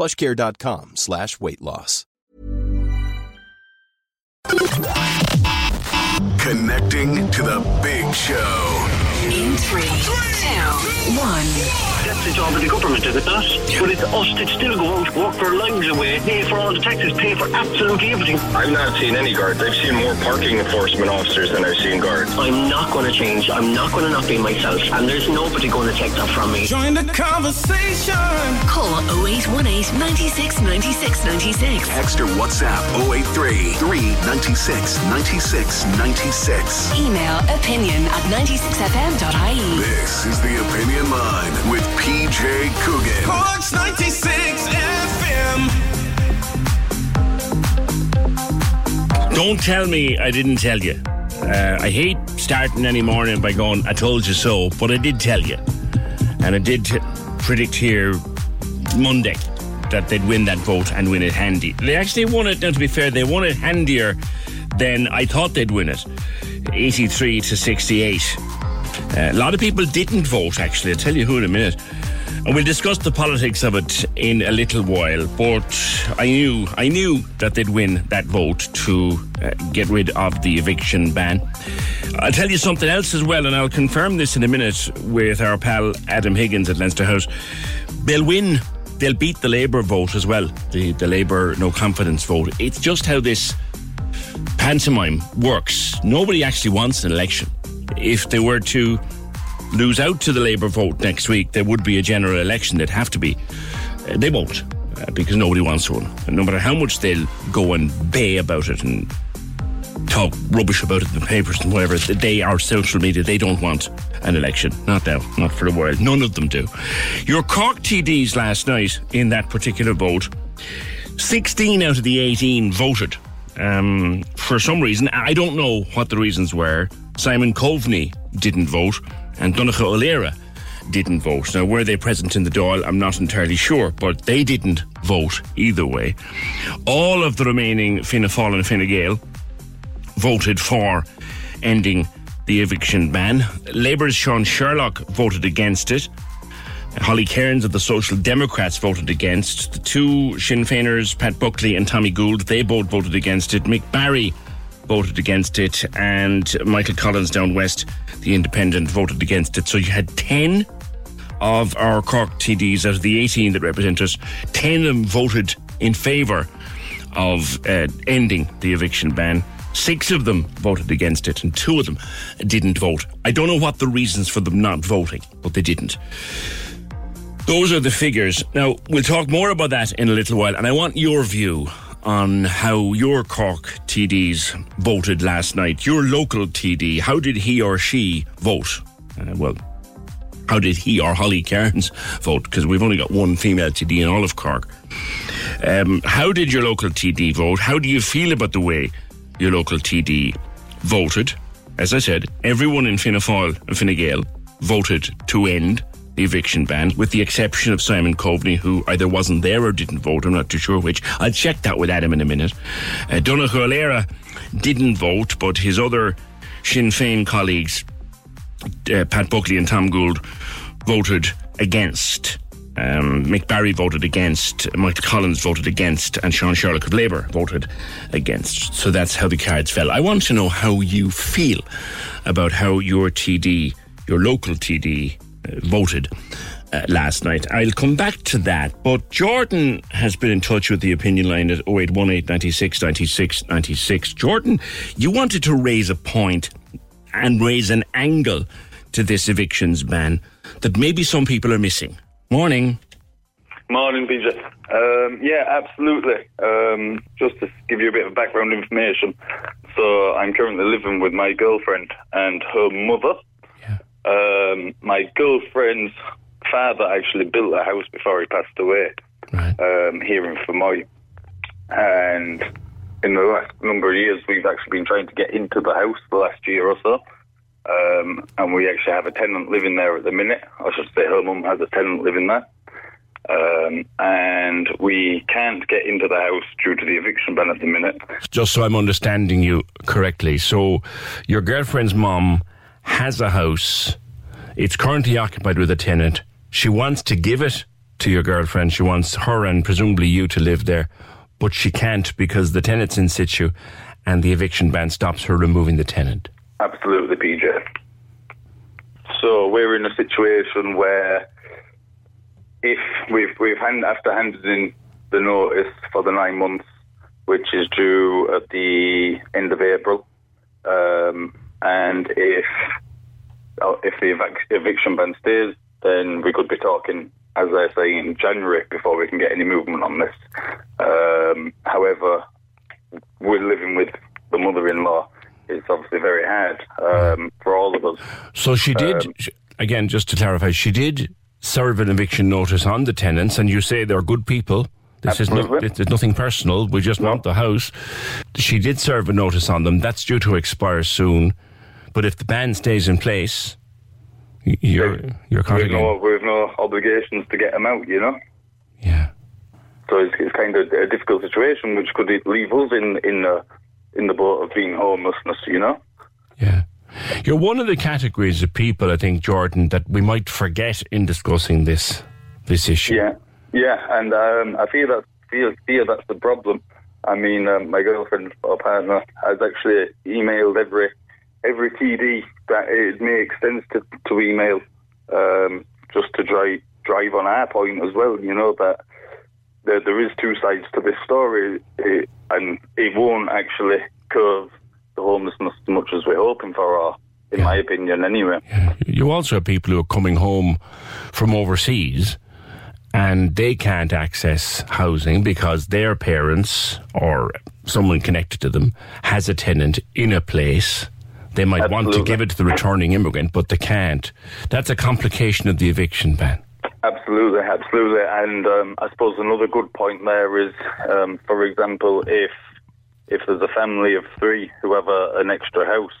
plushcare.com slash weight loss. Connecting to the big show. In three, two, one. That's the job of the government, is it not? But it's us that still go out, work our lives away, pay for all the taxes, pay for absolutely everything. I've not seen any guards. I've seen more parking enforcement officers than I've seen guards. I'm not going to change. I'm not going to not be myself. And there's nobody going to take that from me. Join the conversation. Call 0818 96 96 96. Text or WhatsApp 083 396 96 96. Email opinion at 96fm.ie. This is the Opinion Line with PJ Coogan. Corks 96 FM. Don't tell me I didn't tell you. Uh, I hate starting any morning by going, I told you so, but I did tell you. And I did t- predict here Monday that they'd win that vote and win it handy. They actually won it, now to be fair, they won it handier than I thought they'd win it 83 to 68. Uh, a lot of people didn't vote, actually. I'll tell you who in a minute. And we'll discuss the politics of it in a little while. But I knew, I knew that they'd win that vote to uh, get rid of the eviction ban. I'll tell you something else as well, and I'll confirm this in a minute with our pal Adam Higgins at Leinster House. They'll win. They'll beat the Labour vote as well, the, the Labour no confidence vote. It's just how this pantomime works. Nobody actually wants an election. If they were to lose out to the Labour vote next week, there would be a general election. There'd have to be. Uh, they won't, uh, because nobody wants one. And no matter how much they'll go and bay about it and talk rubbish about it in the papers and whatever, they are social media. They don't want an election. Not now, not for the world. None of them do. Your Cork TDs last night in that particular vote, 16 out of the 18 voted. Um, for some reason, I don't know what the reasons were. Simon Coveney didn't vote, and Donnchadh O'Leary didn't vote. Now, were they present in the Dáil? I'm not entirely sure, but they didn't vote either way. All of the remaining Fianna Fáil and Fine Gael voted for ending the eviction ban. Labour's Sean Sherlock voted against it. Holly Cairns of the Social Democrats voted against. The two Sinn Féiners, Pat Buckley and Tommy Gould, they both voted against it. Mick Barry voted against it, and Michael Collins down west, the independent, voted against it. So you had 10 of our Cork TDs out of the 18 that represent us, 10 of them voted in favour of uh, ending the eviction ban. Six of them voted against it, and two of them didn't vote. I don't know what the reasons for them not voting, but they didn't. Those are the figures. Now, we'll talk more about that in a little while, and I want your view on how your Cork TDs voted last night. Your local TD, how did he or she vote? Uh, well, how did he or Holly Cairns vote? Because we've only got one female TD in all of Cork. Um, how did your local TD vote? How do you feel about the way your local TD voted? As I said, everyone in Fianna Fáil and Fine Gael voted to end eviction ban, with the exception of Simon Coveney, who either wasn't there or didn't vote. I'm not too sure which. I'll check that with Adam in a minute. Uh, O'Leary didn't vote, but his other Sinn Féin colleagues, uh, Pat Buckley and Tom Gould, voted against. Um, Mick Barry voted against, Michael Collins voted against, and Sean Sherlock of Labour voted against. So that's how the cards fell. I want to know how you feel about how your TD, your local TD, voted uh, last night. I'll come back to that. But Jordan has been in touch with the opinion line at 0818 96 96 96. Jordan, you wanted to raise a point and raise an angle to this evictions ban that maybe some people are missing. Morning. Morning, PJ. Um, yeah, absolutely. Um, just to give you a bit of background information. So I'm currently living with my girlfriend and her mother. Um, my girlfriend's father actually built a house before he passed away um, here in Fermoy. And in the last number of years, we've actually been trying to get into the house the last year or so. Um, and we actually have a tenant living there at the minute. I should say her mum has a tenant living there. Um, and we can't get into the house due to the eviction ban at the minute. Just so I'm understanding you correctly. So, your girlfriend's mom has a house. It's currently occupied with a tenant. She wants to give it to your girlfriend. She wants her and presumably you to live there, but she can't because the tenant's in situ and the eviction ban stops her removing the tenant. Absolutely, PJ. So we're in a situation where if we've we've hand, after handed in the notice for the nine months, which is due at the end of April, um, and if uh, if the evic- eviction ban stays, then we could be talking, as I say, in January before we can get any movement on this. Um, however, we're living with the mother-in-law. It's obviously very hard um, for all of us. So she did, Um, again, just to clarify, she did serve an eviction notice on the tenants, and you say they're good people. This is no, Absolutely. there's nothing personal. We just want the house. She did serve a notice on them. That's due to expire soon. But if the ban stays in place, you're you're caught We've no, we've no obligations to get them out, you know. Yeah. So it's, it's kind of a difficult situation, which could leave us in in the in the boat of being homelessness, you know. Yeah. You're one of the categories of people, I think, Jordan, that we might forget in discussing this this issue. Yeah, yeah, and um, I feel that feel fear that's the problem. I mean, um, my girlfriend or partner has actually emailed every every TD that it makes sense to, to email, um, just to drive drive on our point as well. You know that there there is two sides to this story, eh, and it won't actually curve the homelessness as much as we're hoping for, or in my opinion, anyway. You also have people who are coming home from overseas and they can't access housing because their parents or someone connected to them has a tenant in a place. They might want to give it to the returning immigrant, but they can't. That's a complication of the eviction ban. Absolutely, absolutely. And um, I suppose another good point there is, um, for example, if if there's a family of three who have a, an extra house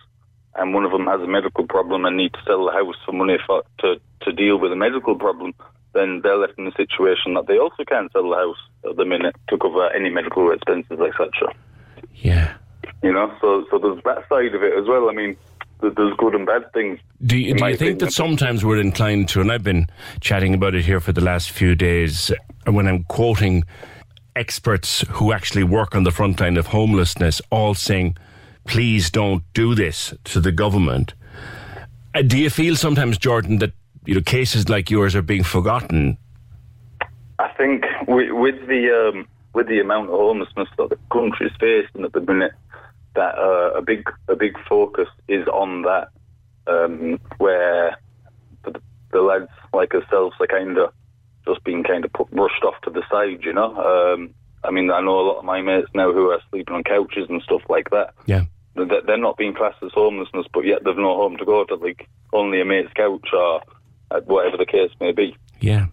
and one of them has a medical problem and need to sell the house for money for, to, to deal with a medical problem, then they're left in a situation that they also can't sell the house at the minute to cover any medical expenses, etc. Yeah. You know, so so there's that side of it as well. I mean, there's good and bad things. Do you, do you think that sometimes we're inclined to, and I've been chatting about it here for the last few days, when I'm quoting experts who actually work on the front line of homelessness, all saying, please don't do this to the government. Uh, do you feel sometimes, Jordan, that you know cases like yours are being forgotten? I think with, with the um, with the amount of homelessness that the country's facing at the minute, that uh, a big a big focus is on that, um, where the, the lads like ourselves are kind of just being kind of put, brushed off to the side, you know. Um, I mean, I know a lot of my mates now who are sleeping on couches and stuff like that. Yeah. They're they're not being classed as homelessness, but yet they've no home to go to, like only a mate's couch or uh, whatever the case may be. Yeah.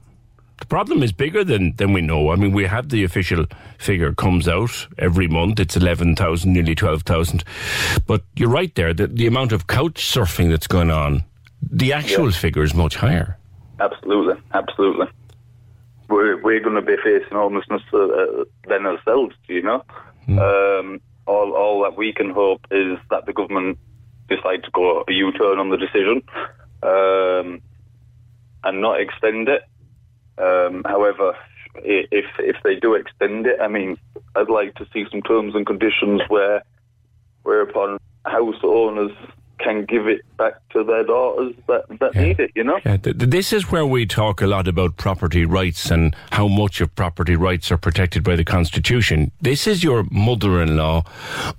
The problem is bigger than, than we know. I mean, we have the official figure comes out every month. It's 11,000, nearly 12,000. But you're right there. The, the amount of couch surfing that's going on, the actual figure is much higher. Absolutely, absolutely. We're we're going to be facing homelessness uh, uh, then ourselves, do you know. Um, all all that we can hope is that the government decide to go a U-turn on the decision um, and not extend it. Um, however, if if they do extend it, I mean, I'd like to see some terms and conditions where whereupon house owners can give it back to their daughters that, that need it, you know? Yeah, th- th- this is where we talk a lot about property rights and how much of property rights are protected by the Constitution. This is your mother in law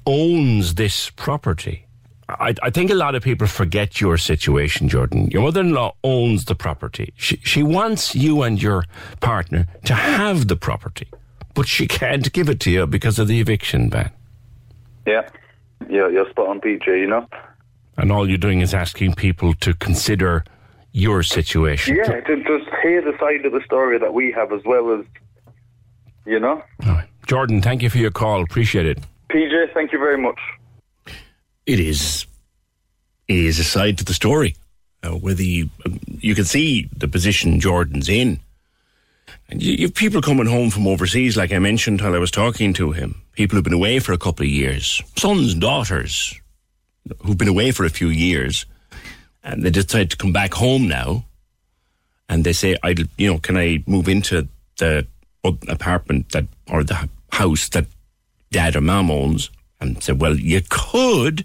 owns this property. I, I think a lot of people forget your situation, Jordan. Your mother in law owns the property. She, she wants you and your partner to have the property, but she can't give it to you because of the eviction ban. Yeah. Yeah, you're spot on, PJ, you know? And all you're doing is asking people to consider your situation. Yeah, to just hear the side of the story that we have as well as, you know? Right. Jordan, thank you for your call. Appreciate it. PJ, thank you very much. It is. It is a side to the story. Uh, where the you can see the position Jordan's in. And you, you have people coming home from overseas, like I mentioned while I was talking to him. People who've been away for a couple of years, sons, and daughters, who've been away for a few years, and they decide to come back home now, and they say, "I, you know, can I move into the apartment that or the house that dad or mom owns?" And said, "Well, you could,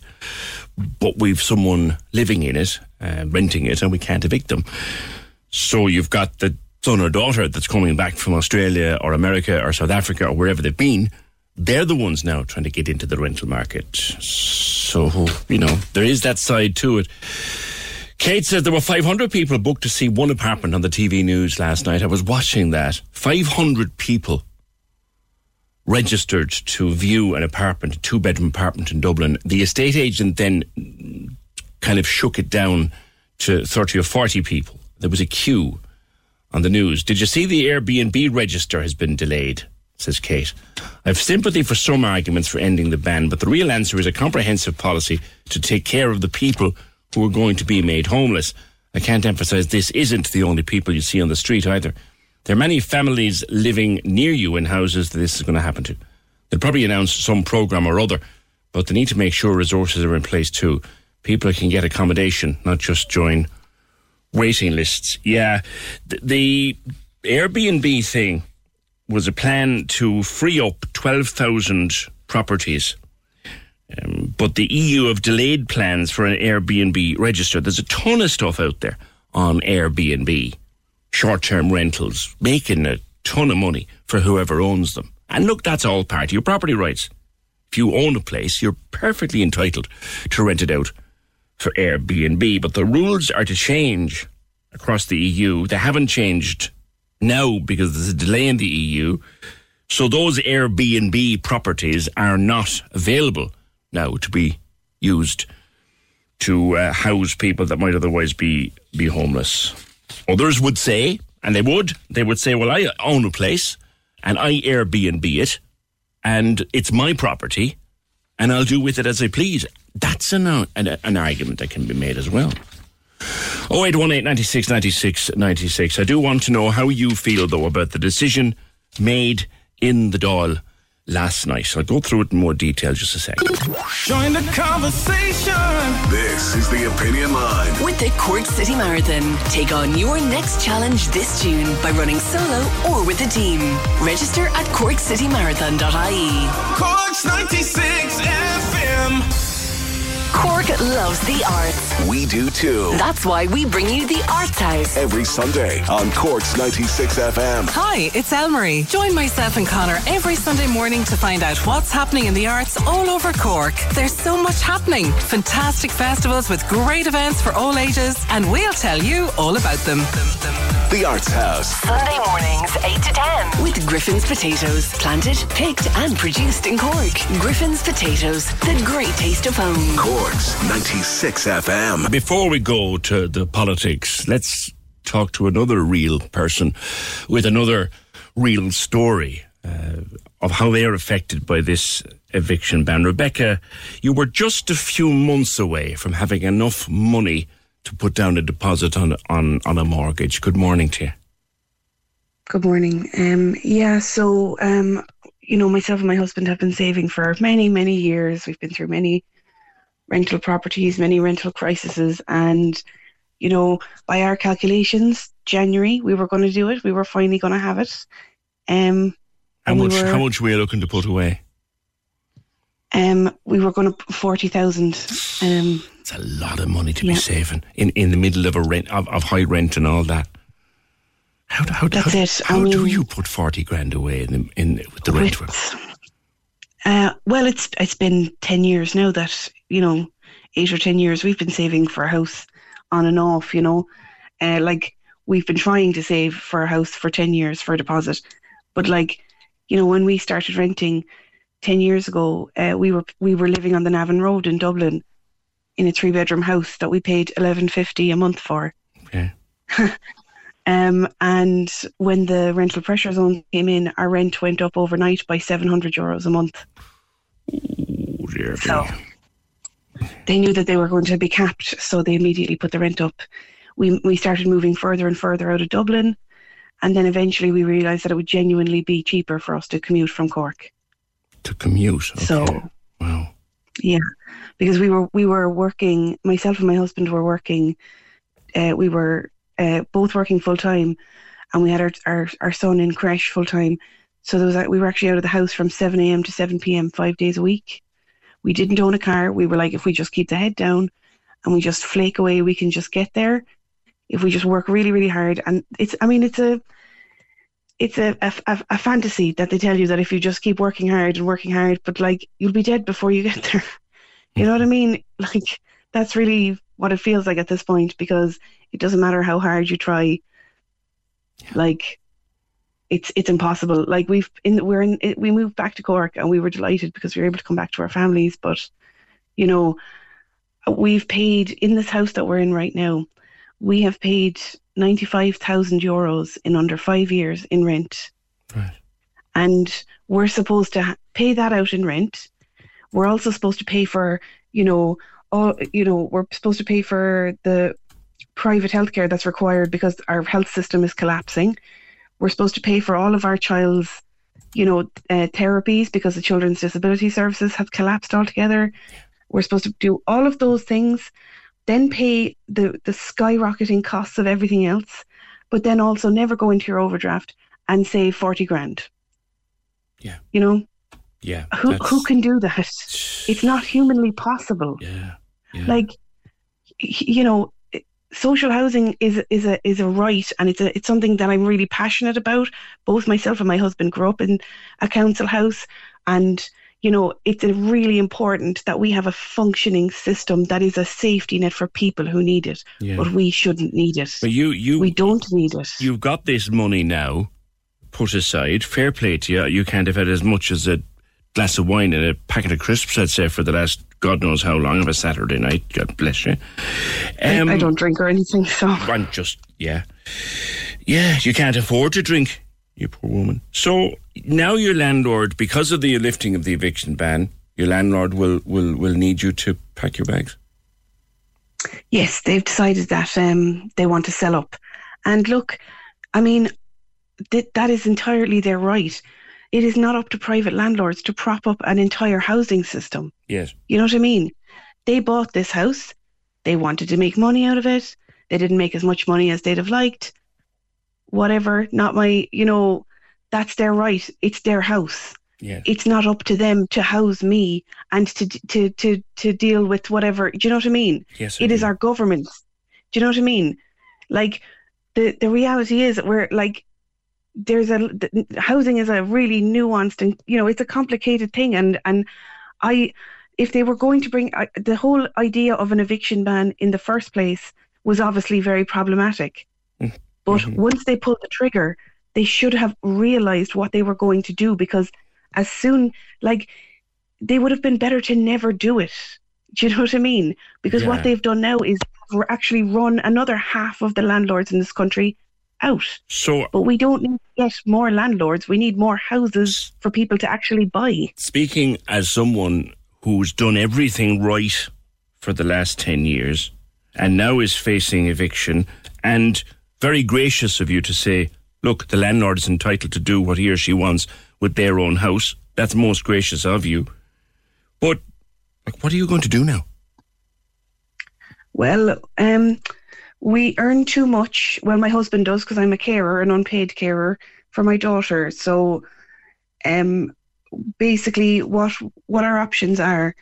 but we've someone living in it, uh, renting it, and we can't evict them. So you've got the son or daughter that's coming back from Australia or America or South Africa or wherever they've been." They're the ones now trying to get into the rental market. So, you know, there is that side to it. Kate says there were 500 people booked to see one apartment on the TV news last night. I was watching that. 500 people registered to view an apartment, a two bedroom apartment in Dublin. The estate agent then kind of shook it down to 30 or 40 people. There was a queue on the news. Did you see the Airbnb register has been delayed? Says Kate. I have sympathy for some arguments for ending the ban, but the real answer is a comprehensive policy to take care of the people who are going to be made homeless. I can't emphasize this isn't the only people you see on the street either. There are many families living near you in houses that this is going to happen to. They'll probably announce some program or other, but they need to make sure resources are in place too. People can get accommodation, not just join waiting lists. Yeah, the, Airbnb thing was a plan to free up 12,000 properties. Um, but the EU have delayed plans for an Airbnb register. There's a ton of stuff out there on Airbnb, short term rentals, making a ton of money for whoever owns them. And look, that's all part of your property rights. If you own a place, you're perfectly entitled to rent it out for Airbnb. But the rules are to change across the EU. They haven't changed now because there's a delay in the EU. So those Airbnb properties are not available now to be used to uh, house people that might otherwise be be homeless. Others would say, and they would, they would say, well, I own a place and I Airbnb it and it's my property and I'll do with it as I please. That's an, an, an argument that can be made as well. 0818 96 96 96. I do want to know how you feel, though, about the decision made in the Dáil last night. I'll go through it in more detail just a second. Join the conversation. This is the Opinion Line. With the Cork City Marathon, take on your next challenge this June by running solo or with a team. Register at corkcitymarathon.ie. Cork's 96 FM. Cork loves the arts. We do too. That's why we bring you the Arts House. Every Sunday on Cork's 96 FM. Hi, it's Elmarie. Join myself and Connor every Sunday morning to find out what's happening in the arts all over Cork. There's so much happening. Fantastic festivals with great events for all ages, and we'll tell you all about them. The Arts House. Sunday mornings, 8 to 10. With Griffin's Potatoes. Planted, picked, and produced in Cork. Griffin's Potatoes. The great taste of home. Cork's 96 FM. Before we go to the politics, let's talk to another real person with another real story uh, of how they are affected by this eviction ban. Rebecca, you were just a few months away from having enough money to put down a deposit on on, on a mortgage. Good morning to you. Good morning. Um, yeah, so um, you know, myself and my husband have been saving for many, many years. We've been through many rental properties, many rental crises, and you know, by our calculations, January we were going to do it. We were finally going to have it. Um, How and we much? were- how much were you looking to put away? um, we were going to forty thousand. Um, it's a lot of money to yeah. be saving in, in the middle of a rent of, of high rent and all that. How, how, That's how, it. how I do you put forty grand away in, in with the rent? Uh, well, it's it's been ten years now that you know, eight or ten years we've been saving for a house on and off. You know, uh, like we've been trying to save for a house for ten years for a deposit, but like, you know, when we started renting ten years ago, uh, we were we were living on the Navan Road in Dublin, in a three bedroom house that we paid eleven fifty a month for. Okay. Um, and when the rental pressure zone came in, our rent went up overnight by 700 euros a month. Ooh, dear so they knew that they were going to be capped, so they immediately put the rent up. We we started moving further and further out of Dublin, and then eventually we realised that it would genuinely be cheaper for us to commute from Cork. To commute, okay. so wow, yeah, because we were we were working. Myself and my husband were working. Uh, we were uh, both working full time, and we had our, our, our son in creche full time. So there was we were actually out of the house from seven a.m. to seven p.m. five days a week. We didn't own a car. We were like, if we just keep the head down, and we just flake away, we can just get there. If we just work really, really hard, and it's I mean it's a it's a, a, a fantasy that they tell you that if you just keep working hard and working hard, but like you'll be dead before you get there. You know what I mean? Like that's really what it feels like at this point because it doesn't matter how hard you try. Like, it's it's impossible. Like we've in we're in we moved back to Cork and we were delighted because we were able to come back to our families. But you know, we've paid in this house that we're in right now. We have paid ninety five thousand euros in under five years in rent. Right. And we're supposed to pay that out in rent. We're also supposed to pay for, you know, all you know, we're supposed to pay for the private healthcare that's required because our health system is collapsing. We're supposed to pay for all of our child's, you know, uh, therapies because the children's disability services have collapsed altogether. We're supposed to do all of those things, then pay the the skyrocketing costs of everything else, but then also never go into your overdraft and save forty grand. Yeah. You know. Yeah. Who who can do that? It's not humanly possible. Yeah. yeah. Like, you know, social housing is is a is a right and it's a it's something that I'm really passionate about. Both myself and my husband grew up in a council house and you know it's really important that we have a functioning system that is a safety net for people who need it Yeah. but we shouldn't need it But you you we don't need it you've got this money now put aside. Fair play to you. You can't have had as much as a glass of wine and a packet of crisps, I'd say, for the last God knows how long of a Saturday night. God bless you. Um, I, I don't drink or anything so I'm just yeah, yeah. You can't afford to drink, you poor woman. So now your landlord, because of the lifting of the eviction ban, your landlord will will will need you to pack your bags. Yes, they've decided that um, they want to sell up. And look, I mean, th- that is entirely their right. It is not up to private landlords to prop up an entire housing system. Yes. You know what I mean? They bought this house. They wanted to make money out of it. They didn't make as much money as they'd have liked. Whatever, not my, you know, that's their right. It's their house. Yes. It's not up to them to house me and to to to to deal with whatever. Do you know what I mean? Yes, I It is do. our government. Do you know what I mean? Like the the reality is that we're like there's a the, housing is a really nuanced and you know it's a complicated thing and and I if they were going to bring I the whole idea of an eviction ban in the first place was obviously very problematic. Mm, but mm-hmm. once they pulled the trigger, they should have realized what they were going to do because as soon like they would have been better to never do it. Do you know what I mean? Because Yeah. what they've done now is actually run another half of the landlords in this country out. So But we don't need to get more landlords. We need more houses for people to actually buy. speaking as someone who's done everything right for the last 10 years and now is facing eviction and very gracious of you to say look the landlord is entitled to do what he or she wants with their own house that's most gracious of you but like, what are you going to do now Well, um, we earn too much. Well, my husband does because I'm a carer, an unpaid carer for my daughter. So, um, basically, what what our options are,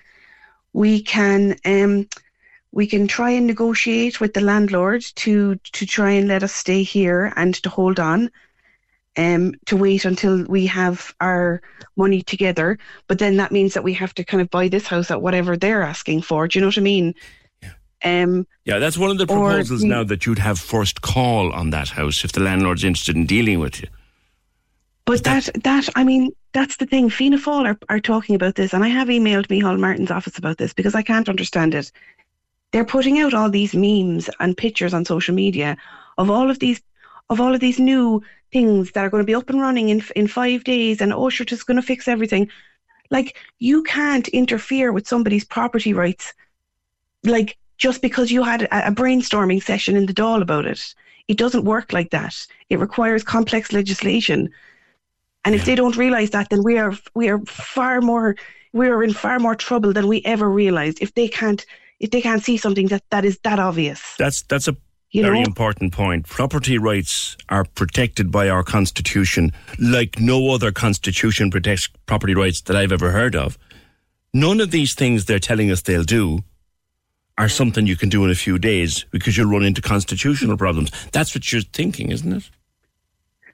we can um, we can try and negotiate with the landlord to to try and let us stay here and to hold on um, to wait until we have our money together. But then that means that we have to kind of buy this house at whatever they're asking for. Do you know what I mean? Um, yeah, that's one of the proposals now that you'd have first call on that house if the landlord's interested in dealing with you. But that, that, that I mean, that's the thing. Fianna Fáil are, are talking about this, and I have emailed Micheál Martin's office about this because I can't understand it. They're putting out all these memes and pictures on social media of all of these of all of these new things that are going to be up and running in in five days, and OSHA is going to fix everything. Like you can't interfere with somebody's property rights, like just because you had a, a brainstorming session in the Dáil about it. It doesn't work like that. It requires complex legislation, and if they don't realise that, then we are we are far more we are in far more trouble than we ever realised. If they can't if they can't see something that that is that obvious. That's that's a you Very know? important point. Property rights are protected by our constitution like no other constitution protects property rights that I've ever heard of. None of these things they're telling us they'll do are something you can do in a few days because you'll run into constitutional problems. That's what you're thinking, isn't it?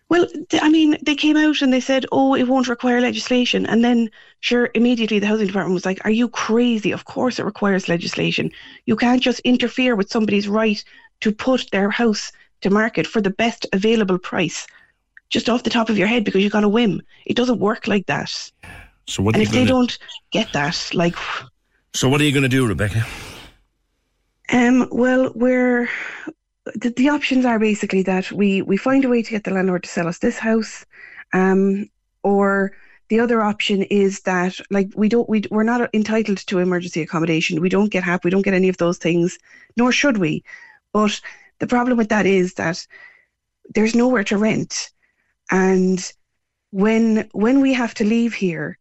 Well, I mean, they came out and they said, oh, it won't require legislation. And then, sure, immediately the housing department was like, are you crazy? Of course it requires legislation. You can't just interfere with somebody's right to put their house to market for the best available price just off the top of your head because you've got a whim. It doesn't work like that. So what? And if they do? don't get that, like. So what are you going to do, Rebecca? Um. Well, we're the, the options are basically that we we find a way to get the landlord to sell us this house, um, or the other option is that like we don't we we're not entitled to emergency accommodation. We don't get HAP. We don't get any of those things, nor should we. But the problem with that is that there's nowhere to rent. And when when we have to leave here,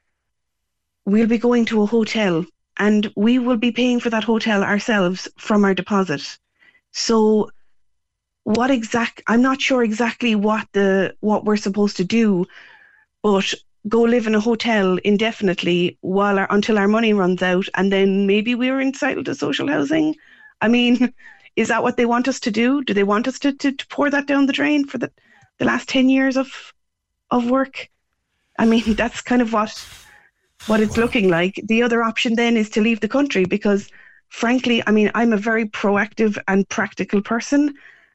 we'll be going to a hotel and we will be paying for that hotel ourselves from our deposit. So what exact I'm not sure exactly what the what we're supposed to do, but go live in a hotel indefinitely while our, until our money runs out and then maybe we're entitled to social housing. I mean, is that what they want us to do? Do they want us to, to, to pour that down the drain for the, the last 10 years of of work? I mean, that's kind of what what it's looking like. The other option then is to leave the country because frankly, I mean, I'm a very proactive and practical person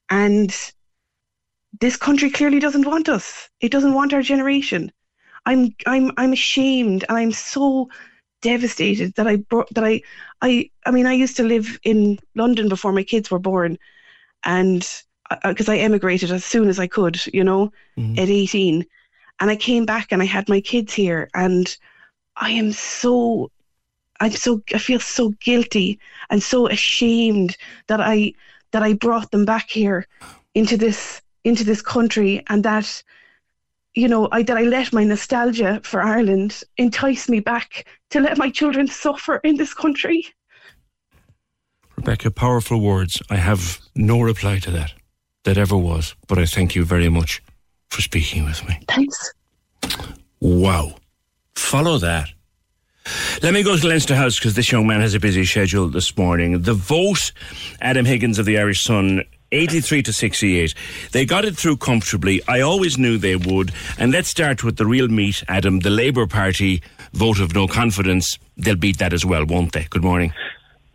and this country clearly doesn't want us. It doesn't want our generation. I'm I'm I'm ashamed and I'm so devastated that I brought that I I I mean I used to live in London before my kids were born, and because uh, I emigrated as soon as I could, you know, mm-hmm. at eighteen, and I came back and I had my kids here, and I am so. I'm so I feel so guilty and so ashamed that I that I brought them back here into this into this country and that you know, I that I let my nostalgia for Ireland entice me back to let my children suffer in this country. Rebecca, powerful words. I have no reply to that, that ever was, but I thank you very much for speaking with me. Thanks. Wow. Follow that. Let me go to Leinster House because this young man has a busy schedule this morning. The vote, Adam Higgins of the Irish Sun 83 to 68. They got it through comfortably. I always knew they would. And let's start with the real meat, Adam. The Labour Party vote of no confidence. They'll beat that as well, won't they? Good morning.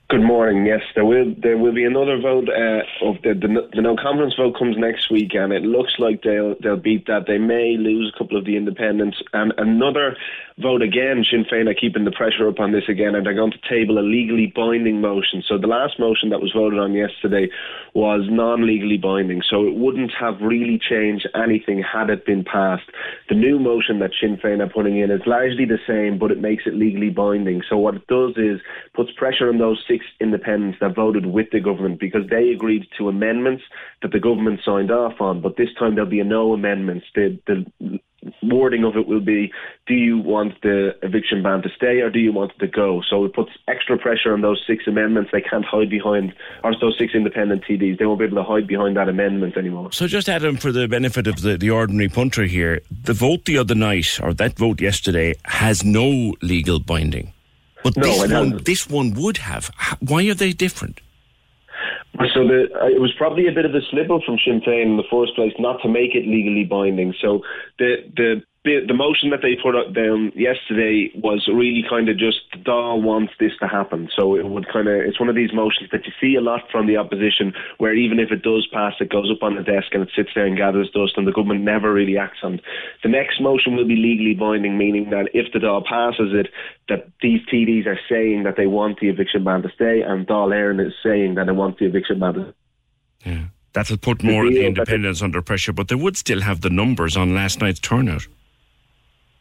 Good morning. Yes, there will there will be another vote uh, of the, the, the no confidence vote comes next week, and it looks like they'll they'll beat that. They may lose a couple of the independents, and another vote again. Sinn Féin are keeping the pressure up on this again, and they're going to table a legally binding motion. So the last motion that was voted on yesterday was non-legally binding, so it wouldn't have really changed anything had it been passed. The new motion that Sinn Féin are putting in is largely the same, but it makes it legally binding. So what it does is puts pressure on those six independents that voted with the government because they agreed to amendments that the government signed off on. But this time there'll be a no amendments. The, the wording of it will be do you want the eviction ban to stay or do you want it to go? So it puts extra pressure on those six amendments. They can't hide behind, or those six independent TDs, they won't be able to hide behind that amendment anymore. So just Adam, for the benefit of the, the ordinary punter here, the vote the other night, or that vote yesterday, has no legal binding. But No, this one, this one would have. Why are they different? So the, uh, it was probably a bit of a slip up from Sinn Féin in the first place not to make it legally binding. So the the bit- the motion that they put up down yesterday was really kind of just the Dáil wants this to happen. So it would kind of it's one of these motions that you see a lot from the opposition, where even if it does pass, it goes up on the desk and it sits there and gathers dust, and the government never really acts on. it. The next motion will be legally binding, meaning that if the Dáil passes it, that these TDs are saying that they want the eviction ban to stay, and Dáil Éireann is saying that they want the eviction ban to Yeah. That'll put more of the independents under pressure, but they would still have the numbers on last night's turnout.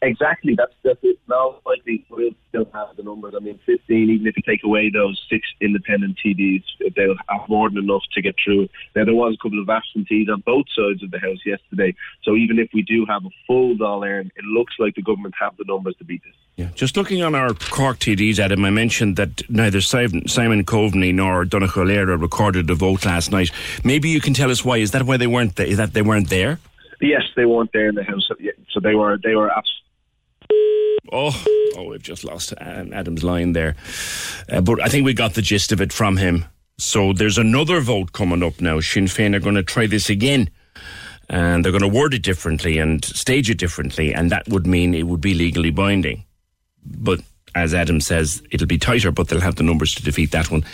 Exactly, that's that's it. Now likely we'll still have the numbers. I mean, 15. Even if you take away those six independent TDs, if they'll have more than enough to get through it. Now there was a couple of absentees on both sides of the house yesterday, so even if we do have a full Dáil, it looks like the government have the numbers to beat this. Yeah. Just looking on our Cork TDs, Adam, I mentioned that neither Simon, Simon Coveney nor Donnchadh recorded a vote last night. Maybe you can tell us why. Is that why they weren't? Is that they weren't there? Yes, they weren't there in the house, so they were they were absolutely. Oh, oh, we've just lost Adam's line there. Uh, but I think we got the gist of it from him. So there's another vote coming up now. Sinn Féin are going to try this again. And they're going to word it differently and stage it differently. And that would mean it would be legally binding. But as Adam says, it'll be tighter, but they'll have the numbers to defeat that one.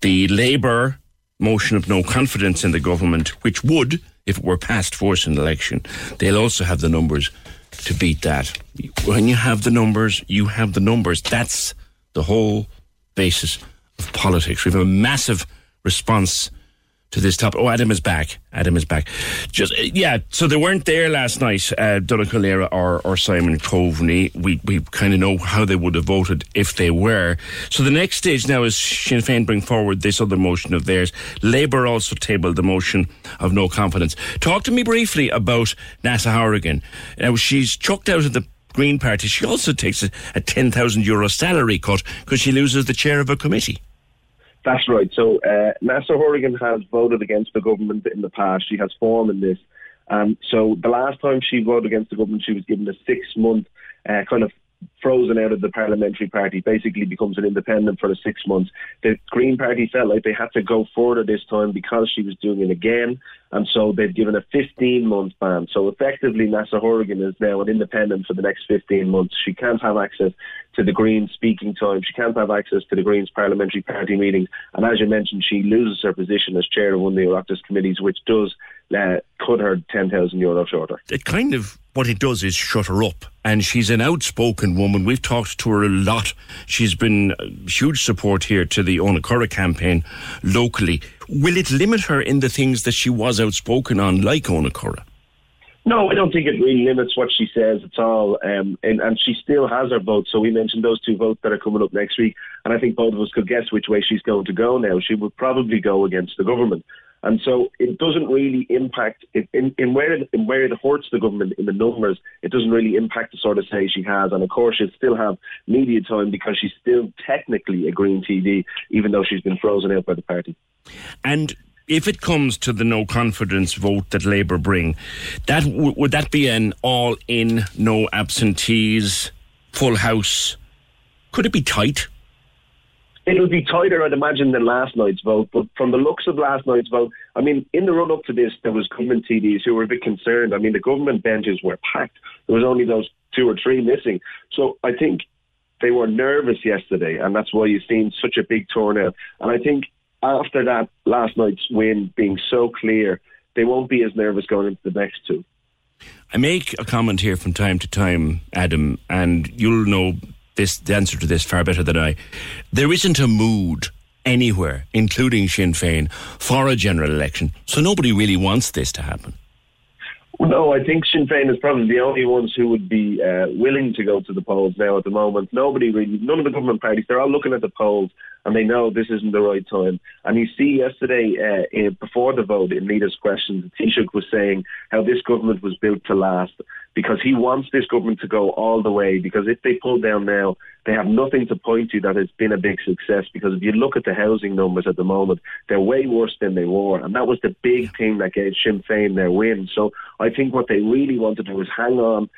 The Labour motion of no confidence in the government, which would, if it were passed force an election, they'll also have the numbers to beat that. When you have the numbers, you have the numbers. That's the whole basis of politics. We have a massive response to this topic. Oh, Adam is back. Adam is back. Just uh, yeah. So they weren't there last night, uh, Donnchadh O'Leary or, or Simon Coveney. We we kind of know how they would have voted if they were. So the next stage now is Sinn Féin bring forward this other motion of theirs. Labour also tabled the motion of no confidence. Talk to me briefly about Neasa Hourigan. Now she's chucked out of the. Green Party. She also takes a, a 10,000 euro salary cut because she loses the chair of a committee. That's right. So uh, Neasa Hourigan has voted against the government in the past. She has form in this. Um, so the last time she voted against the government, she was given a six-month uh, kind of frozen out of the parliamentary party, basically becomes an independent for the six months. The Green Party felt like they had to go further this time because she was doing it again, and so they've given a 15 month ban. So effectively, Neasa Hourigan is now an independent for the next 15 months. She can't have access to the Greens speaking time. She can't have access to the Greens parliamentary party meetings. And as you mentioned, she loses her position as chair of one of the Oireachtas committees, which does uh, cut her 10,000 euro shorter. it kind of what it does is shut her up. And she's an outspoken woman. We've talked to her a lot. She's been huge support here to the Onakura campaign locally. Will it limit her in the things that she was outspoken on, like Onakura? No, I don't think it really limits what she says at all. Um, and, and she still has her vote. So we mentioned those two votes that are coming up next week. And I think both of us could guess which way she's going to go now. She would probably go against the government. And so it doesn't really impact in, in where it, in where it hurts the government in the numbers. It doesn't really impact the sort of say she has. And of course, she'll still have media time because she's still technically a Green TD, even though she's been frozen out by the party. And if it comes to the no confidence vote that Labour bring, that would that be an all in, no absentees, full house? Could it be tight? It'll be tighter, I'd imagine, than last night's vote. But from the looks of last night's vote, I mean, in the run up to this, there was government TDs who were a bit concerned. I mean, the government benches were packed. There was only those two or three missing. So I think they were nervous yesterday, and that's why you've seen such a big turnout. And I think after that last night's win being so clear, they won't be as nervous going into the next two. I make a comment here from time to time, Adam, and you'll know this the answer to this far better than I. There isn't a mood anywhere, including Sinn Féin, for a general election, so nobody really wants this to happen. No, I think Sinn Féin is probably the only ones who would be uh, willing to go to the polls now at the moment. Nobody really, none of the government parties, they're all looking at the polls and they know this isn't the right time. And you see yesterday, uh, in, before the vote, in leaders' questions, Taoiseach was saying how this government was built to last because he wants this government to go all the way because if they pull down now, they have nothing to point to that has been a big success because if you look at the housing numbers at the moment, they're way worse than they were. And that was the big thing that gave Sinn Féin their win. So I think what they really want to do is hang on,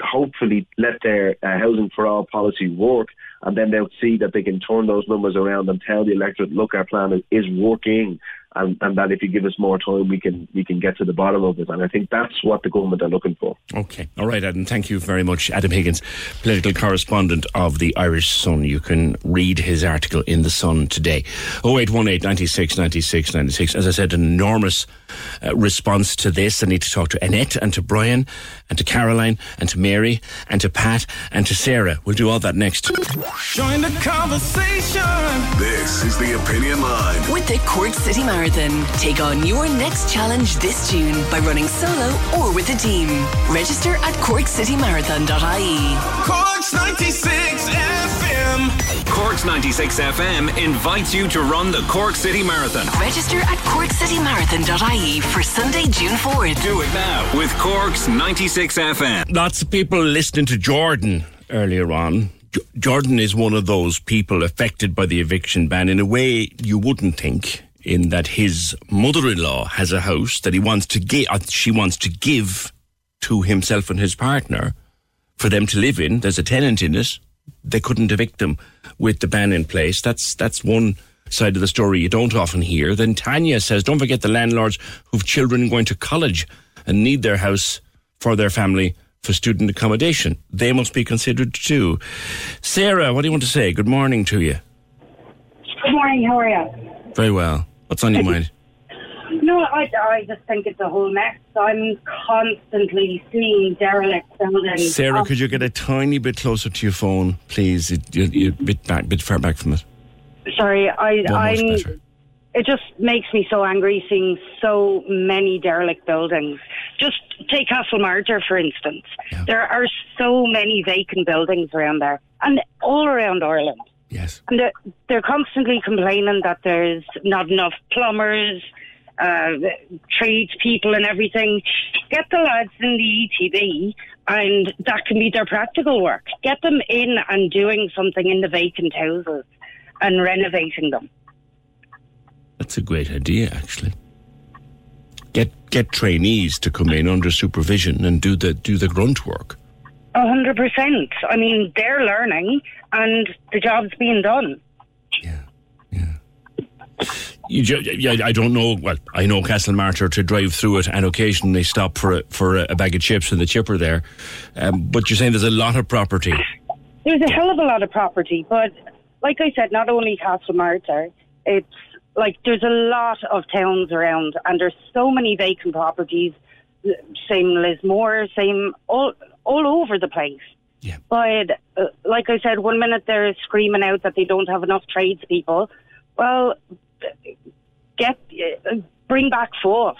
hopefully let their uh, housing for all policy work and then they'll see that they can turn those numbers around and tell the electorate, look, our plan is, is working, and, and that if you give us more time, we can we can get to the bottom of it. And I think that's what the government are looking for. Okay, all right, Adam. Thank you very much, Adam Higgins, political correspondent of the Irish Sun. You can read his article in the Sun today. 0818 96 96 96. As I said, an enormous uh, response to this. I need to talk to Annette and to Brian and to Caroline and to Mary and to Pat and to Sarah. We'll do all that next. Join the conversation. This is the Opinion Line. With the Cork City Marathon, take on your next challenge this June by running solo or with a team. Register at corkcitymarathon.ie. Cork's 96 FM. Cork's 96 FM invites you to run the Cork City Marathon. Register at corkcitymarathon.ie for Sunday, June 4th. Do it now with Cork's 96 FM. Lots of people listening to Jordan earlier on. J- Jordan is one of those people affected by the eviction ban in a way you wouldn't think. In that his mother-in-law has a house that he wants to give, uh, she wants to give to himself and his partner for them to live in. There's a tenant in it. They couldn't evict them with the ban in place. That's that's one side of the story you don't often hear. Then Tanya says, don't forget the landlords who've children going to college and need their house for their family for student accommodation. They must be considered too. Sarah, what do you want to say? Good morning to you. Good morning, how are you? Very well. What's on your mind? No, I, I just think it's a whole mess. I'm constantly seeing derelict buildings. Sarah, Um, could you get a tiny bit closer to your phone, please? It, you, you're a bit back, bit far back from it. Sorry, I, I'm. better. It just makes me so angry seeing so many derelict buildings. Just take Castlemartyr, for instance. There are so many vacant buildings around there, and all around Ireland. Yes. And they're, they're constantly complaining that there's not enough plumbers, uh, tradespeople, and everything. Get the lads in the ETB, and that can be their practical work. Get them in and doing something in the vacant houses and renovating them. That's a great idea, actually. Get get trainees to come in under supervision and do the do the grunt work. A hundred percent. I mean, they're learning, and the job's being done. Ju- yeah, I don't know. Well, I know Castlemartyr to drive through it, and occasionally stop for a, for a, bag of chips in the chipper there. Um, but you're saying there's a lot of property. There's a hell of a lot of property, but like I said, not only Castlemartyr, it's like there's a lot of towns around, and there's so many vacant properties. Same Lismore, same all all over the place. Yeah. But uh, like I said, one minute they're screaming out that they don't have enough tradespeople. Well, get uh, bring back forth.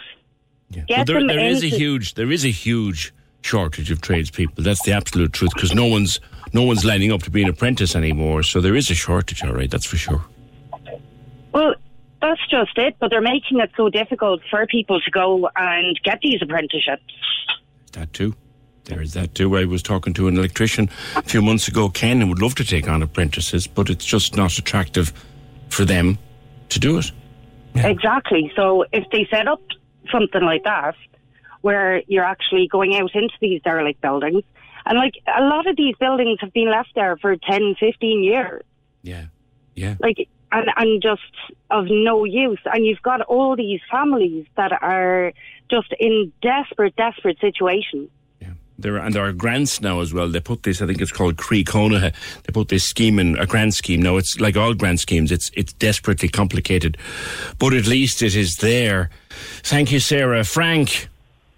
Get Well, there, there is a huge there is a huge shortage of tradespeople. That's the absolute truth because no one's no one's lining up to be an apprentice anymore. So there is a shortage, all right. That's for sure. Well, that's just it. But they're making it so difficult for people to go and get these apprenticeships. That too. There is that too. I was talking to an electrician a few months ago, Ken, and would love to take on apprentices, but it's just not attractive for them to do it. Exactly. So if they set up something like that, where you're actually going out into these derelict buildings, and like a lot of these buildings have been left there for 10, 15 years. Yeah. Yeah. Like, and, and just of no use. And you've got all these families that are just in desperate, desperate situations. There are, and there are grants now as well. They put this, I think it's called Croí Cónaithe. They put this scheme in a grant scheme. Now it's like all grant schemes. It's it's desperately complicated, but at least it is there. Thank you, Sarah. Frank,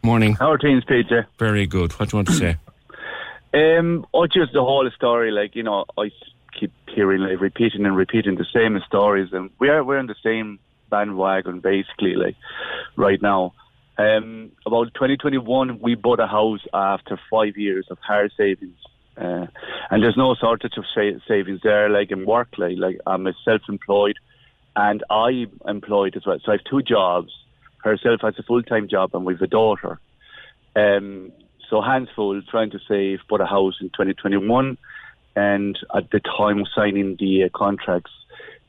morning. How are things, PJ? Very good. What do you want to say? Um, oh, just the whole story. Like you know, I keep hearing, like, repeating and repeating the same stories, and we are we're in the same bandwagon basically. Like right now, um, about 2021, we bought a house after five years of hard savings. Uh, and there's no shortage of sa- savings there, like in work, like, like I'm self-employed and I'm employed as well. So I have two jobs. Herself has a full-time job and we've a daughter. Um, so hands full, trying to save, bought a house in 2021. And at the time of signing the uh, contracts,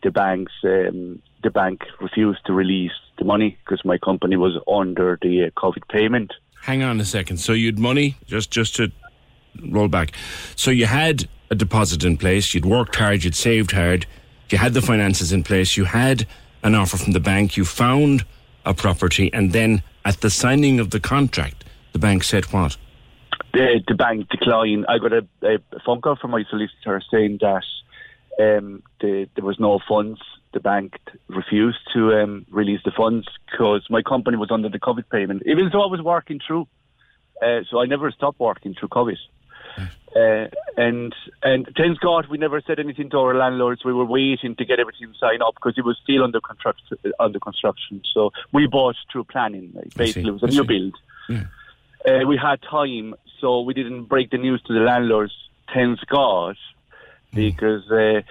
the banks, um, the bank refused to release the money because my company was under the uh, COVID payment. Hang on a second. So you'd money just just to roll back. So you had a deposit in place, you'd worked hard, you'd saved hard, you had the finances in place, you had an offer from the bank, you found a property, and then at the signing of the contract, the bank said what? The, the bank declined. I got a, a phone call from my solicitor saying that um, the, there was no funds. The bank refused to um, release the funds because my company was under the COVID payment, even though I was working through. Uh, so I never stopped working through COVID. Uh, and and thanks God we never said anything to our landlords. We were waiting to get everything signed up because it was still under construction. Under construction, so we bought through planning. Like, basically, it was a new build. Yeah. Uh, we had time, so we didn't break the news to the landlords. Thanks God, because uh,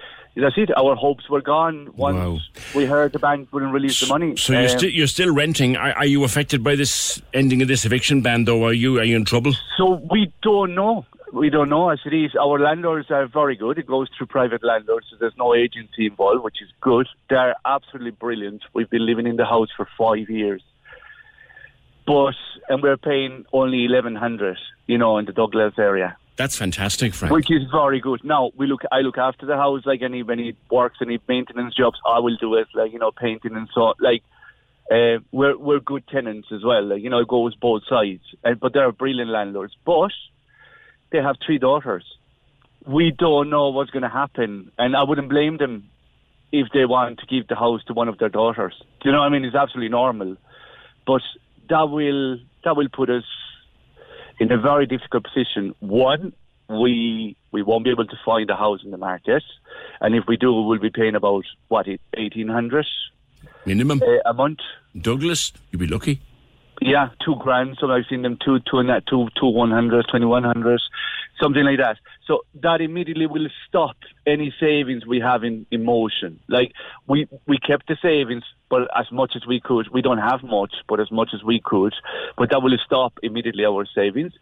that's it. Our hopes were gone once Wow. we heard the bank wouldn't release the money. So you're, Um, still you're still renting. Are, are you affected by this ending of this eviction ban, though? Are you are you in trouble? So we don't know. We don't know as it is. Our landlords are very good. It goes through private landlords, so there's no agency involved, which is good. They're absolutely brilliant. We've been living in the house for five years. But, and we're paying only 1100 you know, in the Douglas area. That's fantastic, Frank. Which is very good. Now we look. I look after the house. Like any any works, any maintenance jobs, I will do it. Like you know, painting and so. Like uh, we're we're good tenants as well. Like you know, it goes both sides. And, but they're brilliant landlords. But they have three daughters. We don't know what's going to happen, and I wouldn't blame them if they want to give the house to one of their daughters. Do you know what I mean? It's absolutely normal. But that will that will put us in a very difficult position. One, we we won't be able to find a house in the market, and if we do, we'll be paying about what eighteen hundred Minimum uh, a month. Douglas, you'd be lucky. Yeah, two grand. So I've seen them two, two and that, two, two one hundred, twenty one hundred, something like that. So that immediately will stop any savings we have in, in motion. Like we we kept the savings, but as much as we could, we don't have much, but as much as we could, but that will stop immediately our savings.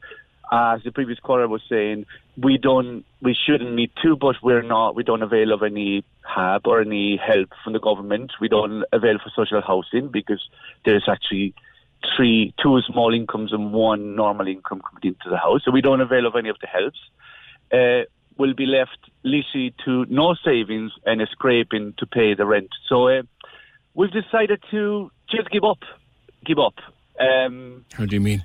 As the previous caller was saying, we don't, we shouldn't need to, but we're not, we don't avail of any HAP or any help from the government. We don't avail for social housing because there's actually three, two small incomes and one normal income coming into the house. So we don't avail of any of the helps. Uh, we'll be left literally to no savings and a scraping to pay the rent. So uh, we've decided to just give up, give up. Um, How do you mean?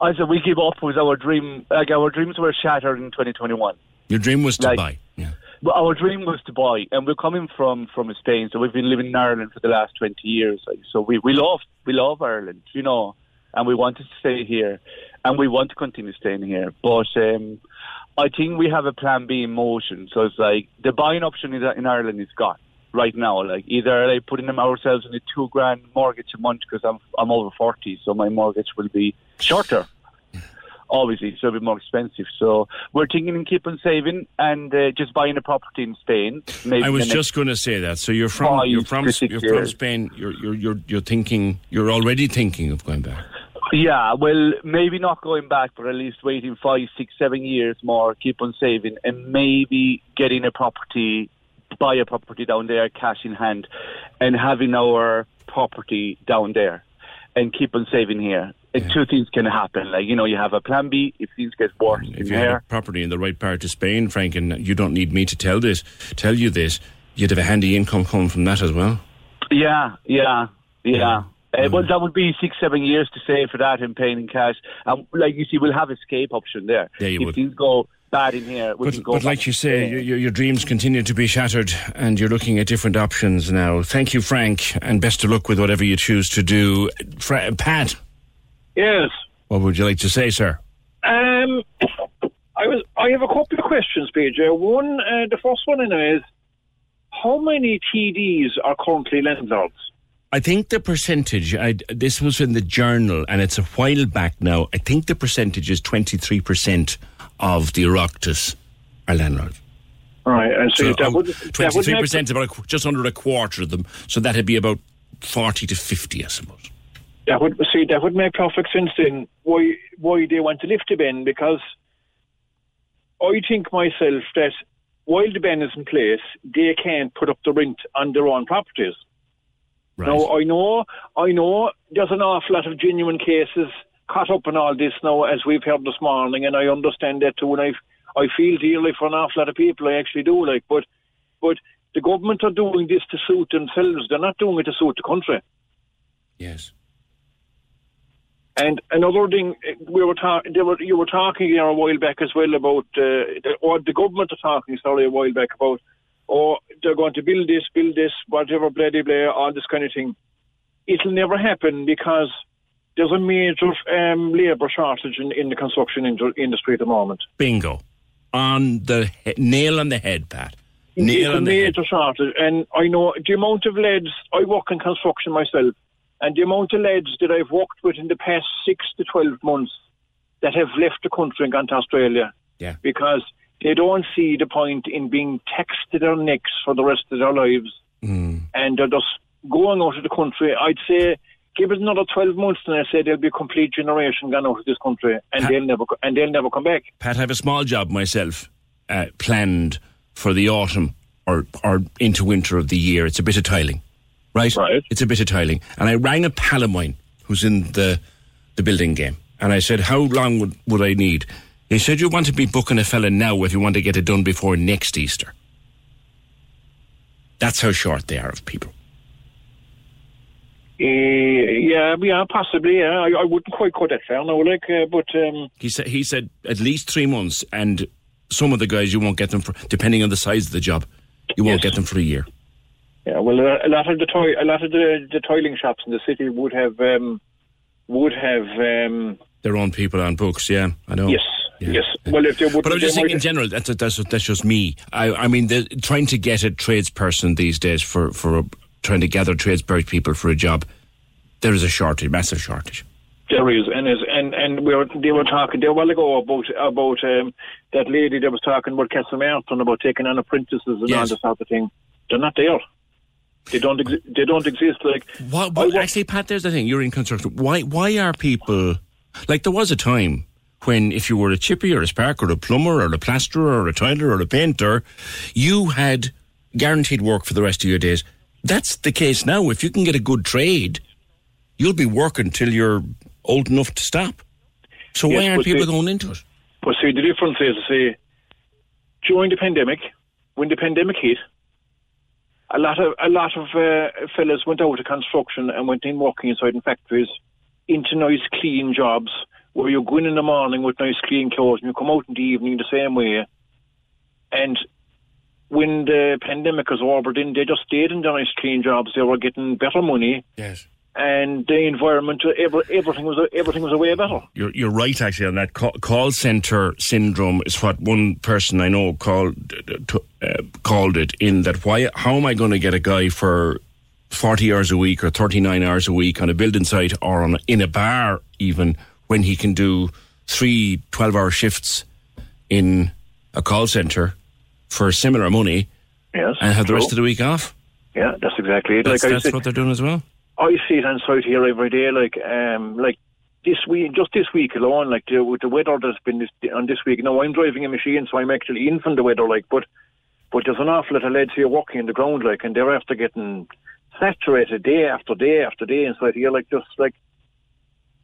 I said we give up was our dream. Like our dreams were shattered in 2021. Your dream was to Like- buy. Yeah. Our dream was to buy, and we're coming from from Spain, so we've been living in Ireland for the last twenty years. So we we love we love Ireland, you know, and we wanted to stay here, and we want to continue staying here. But um, I think we have a plan B in motion. So it's like the buying option in Ireland is gone right now. Like either like putting them ourselves in a two grand mortgage a month because I'm I'm over forty, so my mortgage will be shorter obviously so it'll be more expensive. So we're thinking and keep on saving and uh, just buying a property in Spain. Maybe I was just going to say that. So you're from you're from you're from. Spain. You're you're you're you're thinking you're already thinking of going back. Yeah, well, maybe not going back, but at least waiting five, six, seven years more, keep on saving, and maybe getting a property, buy a property down there, cash in hand, and having our property down there, and keep on saving here. And two things can happen. Like you know, you have a plan B if things get worse If you had property in the right part of Spain, Frank, and you don't need me to tell this, tell you this, you'd have a handy income coming from that as well. Yeah, yeah, yeah. Uh, well, that would be six, seven years to save for that and paying in cash. Um, like you see, we'll have escape option there. Yeah, you if would. things go bad in here, we But, can go. but like you say, your, your, your dreams continue to be shattered, and you're looking at different options now. Thank you, Frank, and best of luck with whatever you choose to do. Fra- Pat, Yes. what would you like to say, sir? Um, I was. I have a couple of questions, PJ. One, uh, the first one in is, how many TDs are currently landlords? I think the percentage, I, this was in the journal, and it's a while back now. I think the percentage is 23% of the Oireachtas are landlords. Right, and so, um, that would 23% make, is about a, just under a quarter of them. So that'd be about 40 to 50, I suppose. That would see that would make perfect sense. Then why why they want to lift the ban because I think myself that while the ban is in place, they can't put up the rent on their own properties. Now I know, I know, there's an awful lot of genuine cases caught up in all this now, as we've heard this morning, and I understand that too. And I've I feel dearly for an awful lot of people. I actually do. Like, but but the government are doing this to suit themselves. They're not doing it to suit the country. Yes. And another thing, we were talking. Were, you were talking here a while back as well about, uh, or the government are talking, sorry, a while back about, oh, they're going to build this, build this, whatever, blah, blah, blah, all this kind of thing. It'll never happen because there's a major um, labour shortage in, in the construction industry at the moment. Bingo. On the he- nail on the head, Pat. Nail it's on a the head. major shortage, and I know the amount of leads, I work in construction myself, and the amount of lads that I've worked with in the past six to twelve months that have left the country and gone to Australia. Yeah. Because they don't see the point in being taxed to their necks for the rest of their lives, Mm. and they're just going out of the country. I'd say. Give it another twelve months, and I say there'll be a complete generation gone out of this country, and they'll never and they'll never come back. Pat, I have a small job myself uh, planned for the autumn or, or into winter of the year. It's a bit of tiling, right? Right. It's a bit of tiling. And I rang a pal of mine who's in the, the building game. And I said, How long would, would I need? He said, You want to be booking a fella now if you want to get it done before next Easter. That's how short they are of people. Uh, yeah, yeah, possibly. Yeah, I, I wouldn't quite go that far now, like, uh, but um, He said, he said at least three months, and some of the guys you won't get them for, depending on the size of the job, you won't get them for a year. Yeah. Well, a lot of the toy, a lot of the, the tiling shops in the city would have um, would have um, Their own people on books, yeah, I know. yes, yes. Well, if they would, But I'm just they saying, in general, that's that's that's just me. I I mean, the, trying to get a tradesperson these days for for a, trying to gather tradesperson people for a job, there is a shortage, massive shortage. There is, and is, and and we were they were talking there a while ago about about um, that lady that was talking about Castlemartin about taking on apprentices and all this sort of thing. They're not there. They don't. Exi- they don't exist. Like What, but actually, Pat, there's the thing. You're in construction. Why why are people like? There was a time when if you were a chippy or a spark or a plumber or a plasterer or a tiler or a painter, you had guaranteed work for the rest of your days. That's the case now. If you can get a good trade, you'll be working till you're old enough to stop. So why aren't people going into it? But see, the difference is, see, during the pandemic, when the pandemic hit, a lot of a lot of uh, fellas went out to construction and went in working inside in factories into nice clean jobs where you go in in the morning with nice clean clothes and you come out in the evening the same way. And when the pandemic was over, then they just stayed in their nice clean jobs. They were getting better money. Yes. And the environment, everything was everything was a way better. You're, you're right, actually, on that call, center syndrome is what one person I know called uh, called it. In that, why? How am I going to get a guy for forty hours a week or thirty nine hours a week on a building site or on in a bar, even when he can do three 12 hour shifts in a call center for similar money Yes, and have the rest of the week off? Yeah, that's exactly it. That's, like I that's said, what they're doing as well. I see it on site here every day. Like, um, like this week, just this week alone, like the, with the weather that's been this, on this week. Now I'm driving a machine, so I'm actually in from the weather. Like, but but there's an awful lot of lads here walking in the ground, like, and they're after getting saturated day after day after day inside here. Like, just like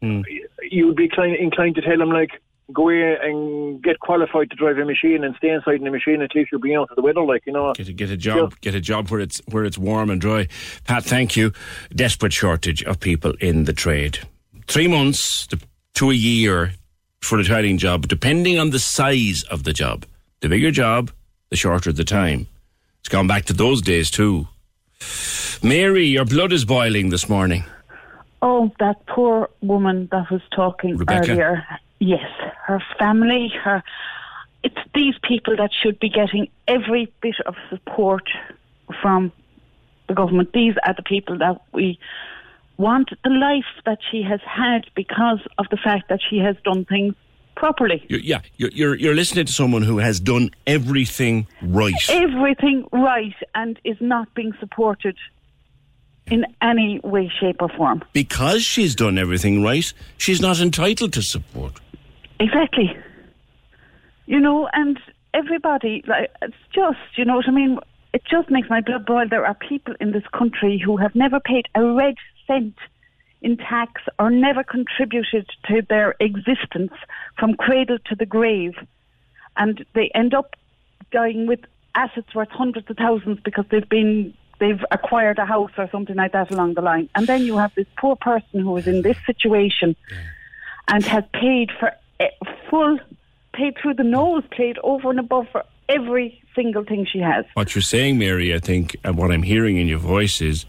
you'd be inclined, inclined to tell them, like, go in and get qualified to drive a machine and stay inside in the machine. At least you'll be out of the weather, like you know. Get a, get a job, get a job where it's where it's warm and dry. Pat, thank you. Desperate shortage of people in the trade. Three months to, to a year for the tiling job, depending on the size of the job. The bigger job, the shorter the time. It's gone back to those days too. Mary, your blood is boiling this morning. Oh, that poor woman that was talking Rebecca? earlier. Yes, her family, her. It's these people that should be getting every bit of support from the government. These are the people that we want the life that she has had because of the fact that she has done things properly. You're, yeah, you're, you're you're listening to someone who has done everything right. Everything right and is not being supported in any way, shape, or form. Because she's done everything right, she's not entitled to support. Exactly. You know, and everybody, like, it's just, you know what I mean? It just makes my blood boil. There are people in this country who have never paid a red cent in tax or never contributed to their existence from cradle to the grave. and they end up dying with assets worth hundreds of thousands because they've been they've acquired a house or something like that along the line. And then you have this poor person who is in this situation and has paid for full, paid through the nose, paid over and above for every single thing she has. What you're saying, Mary, I think, and what I'm hearing in your voice is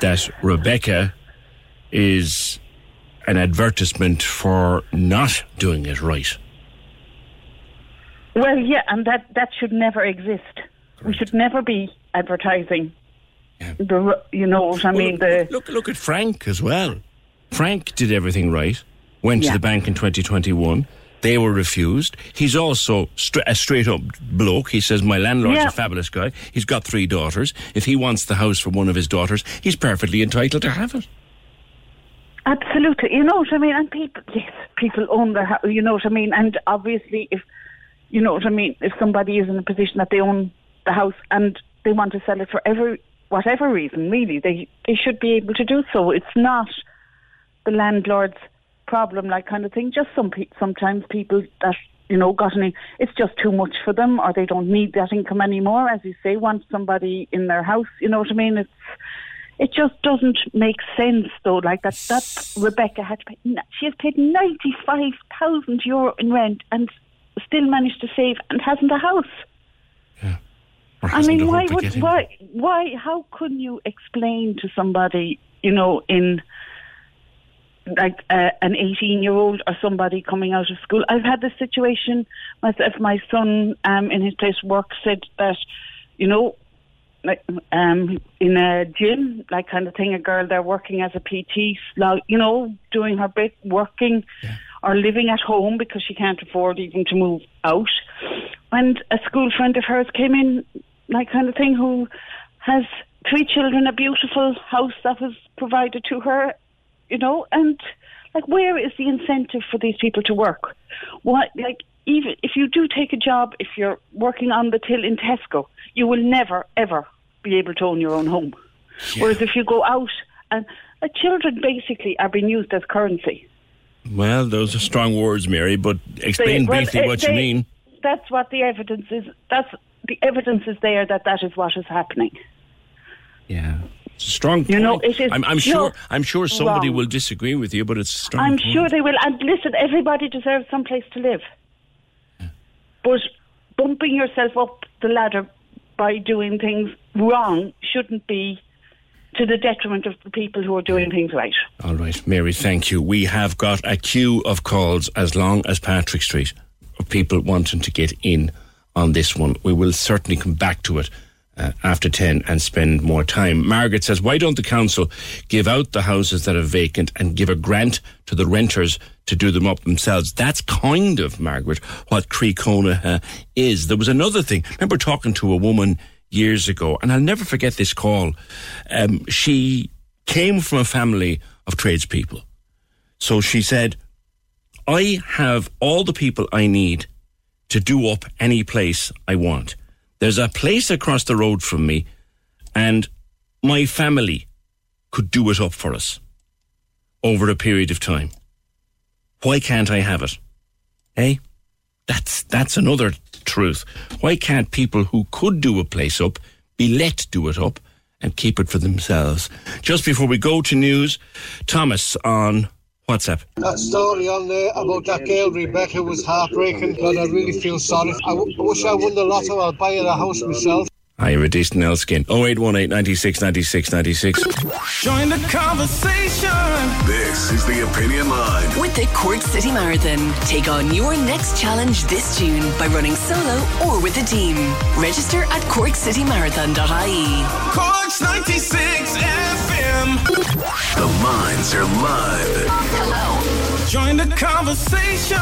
that Rebecca is an advertisement for not doing it right. Well, yeah, and that, that should never exist. We should never be advertising. The, you know what I mean? The Look, look at Frank as well. Frank did everything right. Went Yeah. to the bank in 2021. They were refused. He's also stra- a straight up bloke. He says, My landlord's Yeah. a fabulous guy. He's got three daughters. If he wants the house for one of his daughters, he's perfectly entitled to have it. Absolutely, you know what I mean. And people, yes, people own their house. You know what I mean. And obviously, if you know what I mean, if somebody is in a position that they own the house and they want to sell it for every whatever reason, really, they they should be able to do so. It's not the landlord's problem, like kind of thing. Just some pe- sometimes people that you know got any, it's just too much for them, or they don't need that income anymore. As you say, want somebody in their house. You know what I mean? It's it just doesn't make sense, though. Like that, that Rebecca had to pay. She has paid ninety five thousand euro in rent and still managed to save and hasn't a house. Or I mean, why would why why? How couldn't you explain to somebody, you know, in like uh, an eighteen-year-old or somebody coming out of school? I've had this situation myself. My son, um, in his place of work, said that, you know, like um, in a gym, like kind of thing, a girl there working as a PT, you know, doing her bit, working or living at home because she can't afford even to move out. And a school friend of hers came in, like kind of thing, who has three children, a beautiful house that was provided to her, you know, and like where is the incentive for these people to work? What like even if you do take a job, if you're working on the till in Tesco, you will never ever be able to own your own home. Whereas if you go out and uh, children basically are being used as currency. Well, those are strong words, Mary, but explain They- well, briefly uh, what you mean. That's what the evidence is. That's the evidence is there that that is what is happening. Yeah. It's a strong You know, it is- I'm, I'm no, sure. I'm sure somebody wrong. will disagree with you, but it's strong. I'm point. sure they will. And listen, everybody deserves some place to live. But bumping yourself up the ladder by doing things wrong shouldn't be to the detriment of the people who are doing things right. All right, Mary, thank you. We have got a queue of calls as long as Patrick Street of people wanting to get in on this one. We will certainly come back to it uh, after 10 and spend more time. Margaret says, why don't the council give out the houses that are vacant and give a grant to the renters to do them up themselves? That's kind of, Margaret, what Croí Cónaithe uh, is. There was another thing. I remember talking to a woman years ago, and I'll never forget this call. Um, she came from a family of tradespeople. So she said, I have all the people I need to do up any place I want. There's a place across the road from me, and my family could do it up for us over a period of time. Why can't I have it? Eh? That's that's another truth. Why can't people who could do a place up be let do it up and keep it for themselves? Just before we go to news, Thomas on WhatsApp. That story on there about that girl Rebecca was heartbreaking. God, I really feel sorry. I, w- I wish I won the lotto. I'll buy her a house myself. Hi, you're a decent Elskin. 0818 96 96 96. Join the conversation. This is the Opinion Line. With the Cork City Marathon, take on your next challenge this June by running solo or with a team. Register at corkcitymarathon.ie. Cork's 96 FM. The lines are live. Hello. Join the conversation.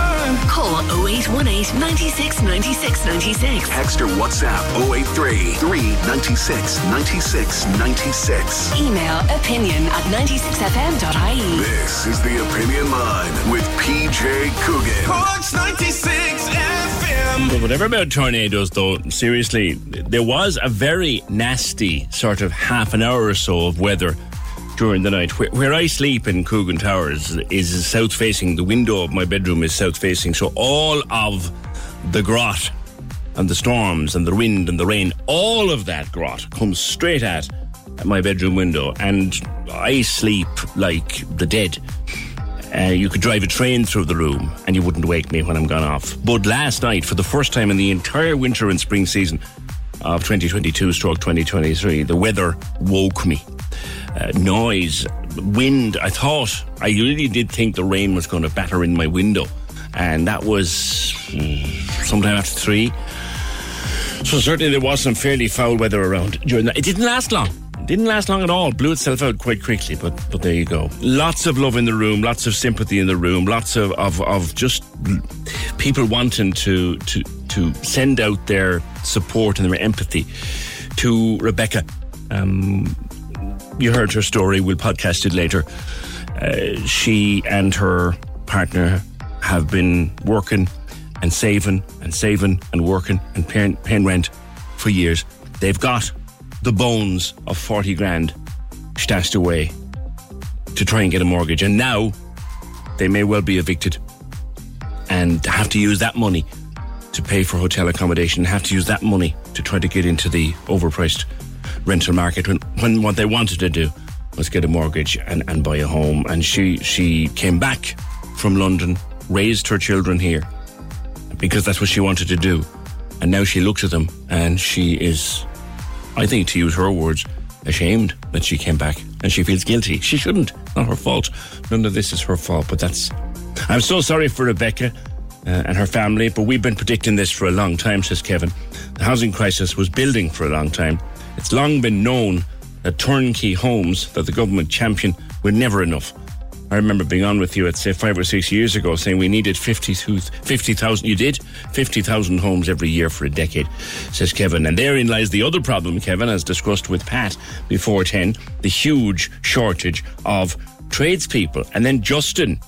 Call 0818 96 96 96. Text or WhatsApp 083 396 96 96. Email opinion at 96fm.ie. This is the Opinion Line with PJ Coogan. Cork's 96 FM. But whatever about tornadoes, though, seriously, there was a very nasty sort of half an hour or so of weather during the night. Where, where I sleep in Coogan Towers is south facing. The window of my bedroom is south facing, so all of the grot and the storms and the wind and the rain, all of that grot comes straight at my bedroom window, and I sleep like the dead. Uh, you could drive a train through the room and you wouldn't wake me when I'm gone off. But last night, for the first time in the entire winter and spring season of 2022 stroke 2023, the weather woke me. Uh, noise, wind. I thought, I really did think the rain was going to batter in my window. And that was mm, sometime after three. So certainly there was some fairly foul weather around during that. It didn't last long. Didn't last long at all. Blew itself out quite quickly, but but there you go. Lots of love in the room, lots of sympathy in the room, lots of of, of just people wanting to to to send out their support and their empathy to Rebecca. Um, you heard her story. We'll podcast it later. Uh, she and her partner have been working and saving and saving and working and paying, paying rent for years. They've got the bones of 40 grand stashed away to try and get a mortgage. And now they may well be evicted and have to use that money to pay for hotel accommodation, have to use that money to try to get into the overpriced rental market when, when what they wanted to do was get a mortgage and, and buy a home. And she, she came back from London, raised her children here because that's what she wanted to do. And now she looks at them and she is, I think, to use her words, ashamed that she came back and she feels guilty. She shouldn't. Not her fault. None of this is her fault, but that's. I'm so sorry for Rebecca uh, and her family, but we've been predicting this for a long time, says Kevin. The housing crisis was building for a long time. It's long been known that turnkey homes that the government championed were never enough. I remember being on with you at say five or six years ago saying we needed 50,000. 50, you did? 50,000 homes every year for a decade, says Kevin. And therein lies the other problem, Kevin, as discussed with Pat before 10, the huge shortage of tradespeople. And then Justin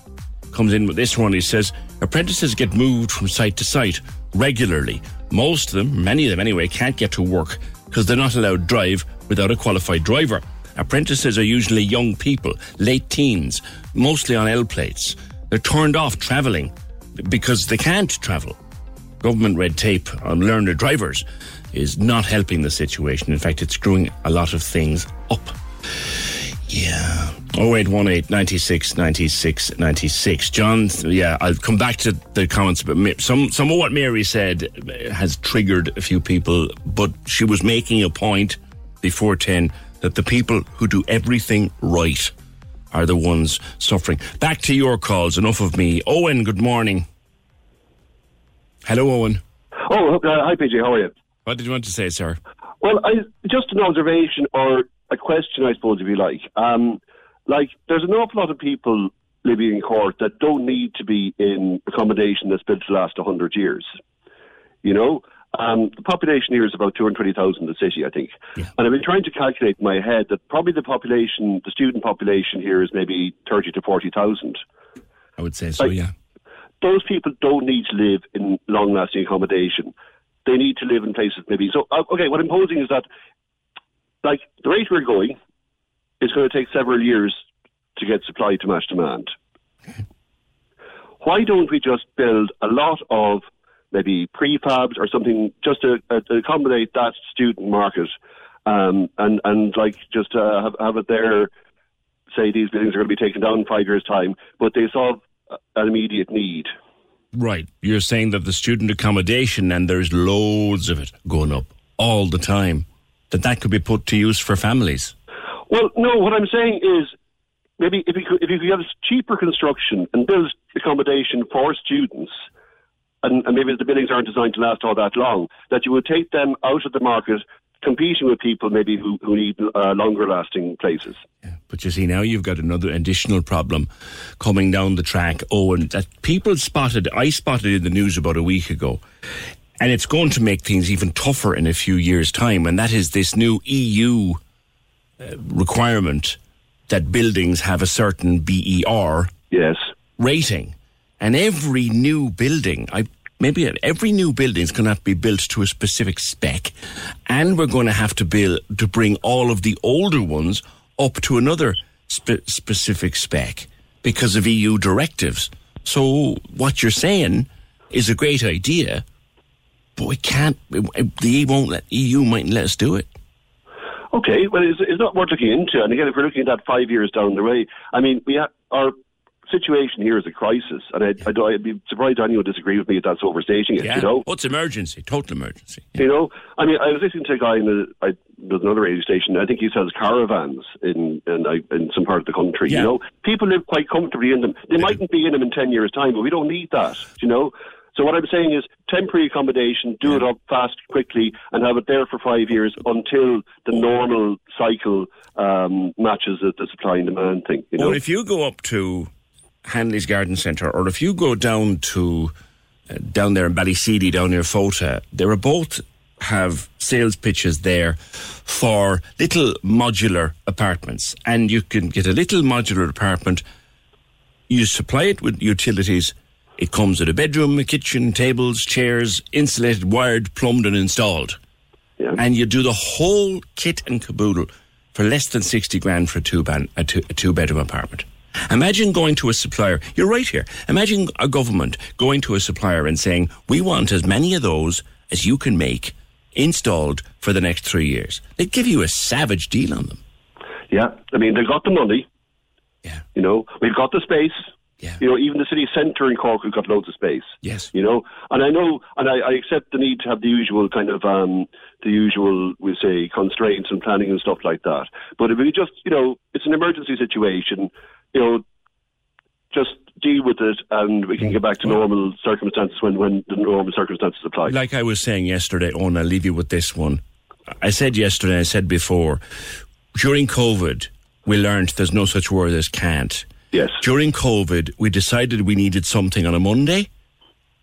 comes in with this one. He says apprentices get moved from site to site regularly. Most of them, many of them anyway, can't get to work because they're not allowed to drive without a qualified driver. Apprentices are usually young people, late teens, mostly on L plates. They're turned off travelling because they can't travel. Government red tape on learner drivers is not helping the situation. In fact, it's screwing a lot of things up. Yeah. 0818 96 96 96. John, yeah, I'll come back to the comments, but some, some of what Mary said has triggered a few people, but she was making a point before 10 that the people who do everything right are the ones suffering. Back to your calls. Enough of me. Owen, good morning. Hello, Owen. Oh, uh, hi, PJ. How are you? What did you want to say, sir? Well, I, just an observation or a question, I suppose, if you like. Um, like, there's an awful lot of people living in Cork that don't need to be in accommodation that's built to last 100 years. You know? Um, the population here is about 220,000 the city, I think. Yeah. And I've been trying to calculate in my head that probably the population, the student population here is maybe 30 to 40,000. I would say so, like, yeah. Those people don't need to live in long lasting accommodation. They need to live in places maybe. So, uh, okay, what I'm posing is that, like, the rate we're going it's going to take several years to get supply to match demand. Why don't we just build a lot of maybe prefabs or something just to, uh, to accommodate that student market, um, and and like just uh, have, have it there. Say these buildings are going to be taken down in five years' time, but they solve an immediate need. Right. You're saying that the student accommodation, and there's loads of it going up all the time, that that could be put to use for families. Well, no. What I'm saying is maybe if you could, if you could have cheaper construction and build accommodation for students and, and maybe the buildings aren't designed to last all that long, that you would take them out of the market competing with people maybe who, who need uh, longer lasting places. Yeah, but you see, now you've got another additional problem coming down the track. Oh, and that people spotted, I spotted in the news about a week ago, and it's going to make things even tougher in a few years' time, and that is this new EU uh, requirement that buildings have a certain BER yes. rating. And every new building, I maybe every new building is going to have to be built to a specific spec, and we're going to have to build to bring all of the older ones up to another spe- specific spec because of EU directives. So what you're saying is a great idea, but we can't. The EU won't let EU mightn't let us do it. Okay, well, it's, it's not worth looking into. And again, if we're looking at that five years down the way, I mean, we have our situation here is a crisis, and I, I, would be surprised anyone would disagree with me if that's overstating it. Yeah. You know, it's emergency, total emergency. you know. I mean, I was listening to a guy in the, I, there's another radio station. I think he sells caravans in in, uh, in some part of the country. Yeah. You know, people live quite comfortably in them. They mightn't be in them in ten years' time, but we don't need that. You know. So what I'm saying is temporary accommodation, do it up fast, quickly, and have it there for five years until the normal cycle um, matches the, the supply and demand thing. You know. Or if you go up to Hanley's Garden Centre, or if you go down to uh, down there in Ballyseedy, down near Fota, there are both have sales pitches there for little modular apartments, and you can get a little modular apartment. You supply it with utilities. It comes with a bedroom, a kitchen, tables, chairs, insulated, wired, plumbed, and installed. And you do the whole kit and caboodle for less than 60 grand for a two, ban- a two, a two bedroom apartment. Imagine going to a supplier. You're right here. Imagine a government going to a supplier and saying, We want as many of those as you can make installed for the next three years. They'd give you a savage deal on them. Yeah, I mean they've got the money. Yeah, you know we've got the space. Yeah, you know even the city centre in Cork, we've got loads of space. Yes, you know, and I know, and I, I accept the need to have the usual kind of um, the usual we say constraints and planning and stuff like that. But if we just, you know, it's an emergency situation, you know, just deal with it, and we can get back to normal circumstances when when the normal circumstances apply. Like I was saying yesterday, Owen, I'll leave you with this one. I said yesterday, I said before, during COVID, we learned there's no such word as can't. Yes. During COVID, we decided we needed something on a Monday,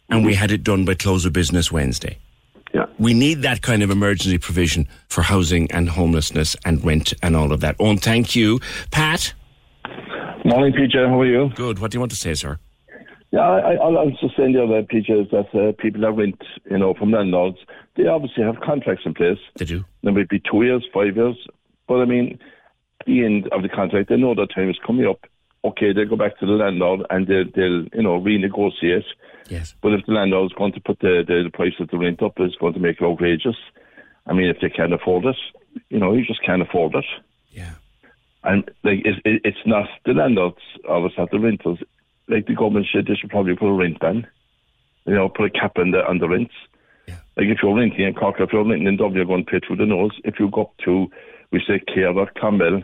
and we had it done by close of business Wednesday. Yeah. We need that kind of emergency provision for housing and homelessness and rent and all of that. Owen, thank you. Pat? Morning, PJ. How are you? Good. What do you want to say, sir? Yeah, I, I, I was just saying the other PJ is that uh, people that rent, you know, from landlords, they obviously have contracts in place. They do. They might be two years, five years, but I mean, the end of the contract, they know that time is coming up. Okay, they'll go back to the landlord and they'll, they'll you know, renegotiate. Yes. But if the landlord is going to put the, the, the price of the rent up, it's going to make it outrageous. I mean, if they can't afford it, you know, you just can't afford it. Yeah. And like, it, it, it's not the landlords, obviously, not the renters. Like the government should, they should probably put a rent ban. You know, put a cap on the on the rents. Yeah. Like if you're renting in Cork, if you're renting in Dublin, you're going to pay through the nose. If you go up to, we say, Care or Campbell,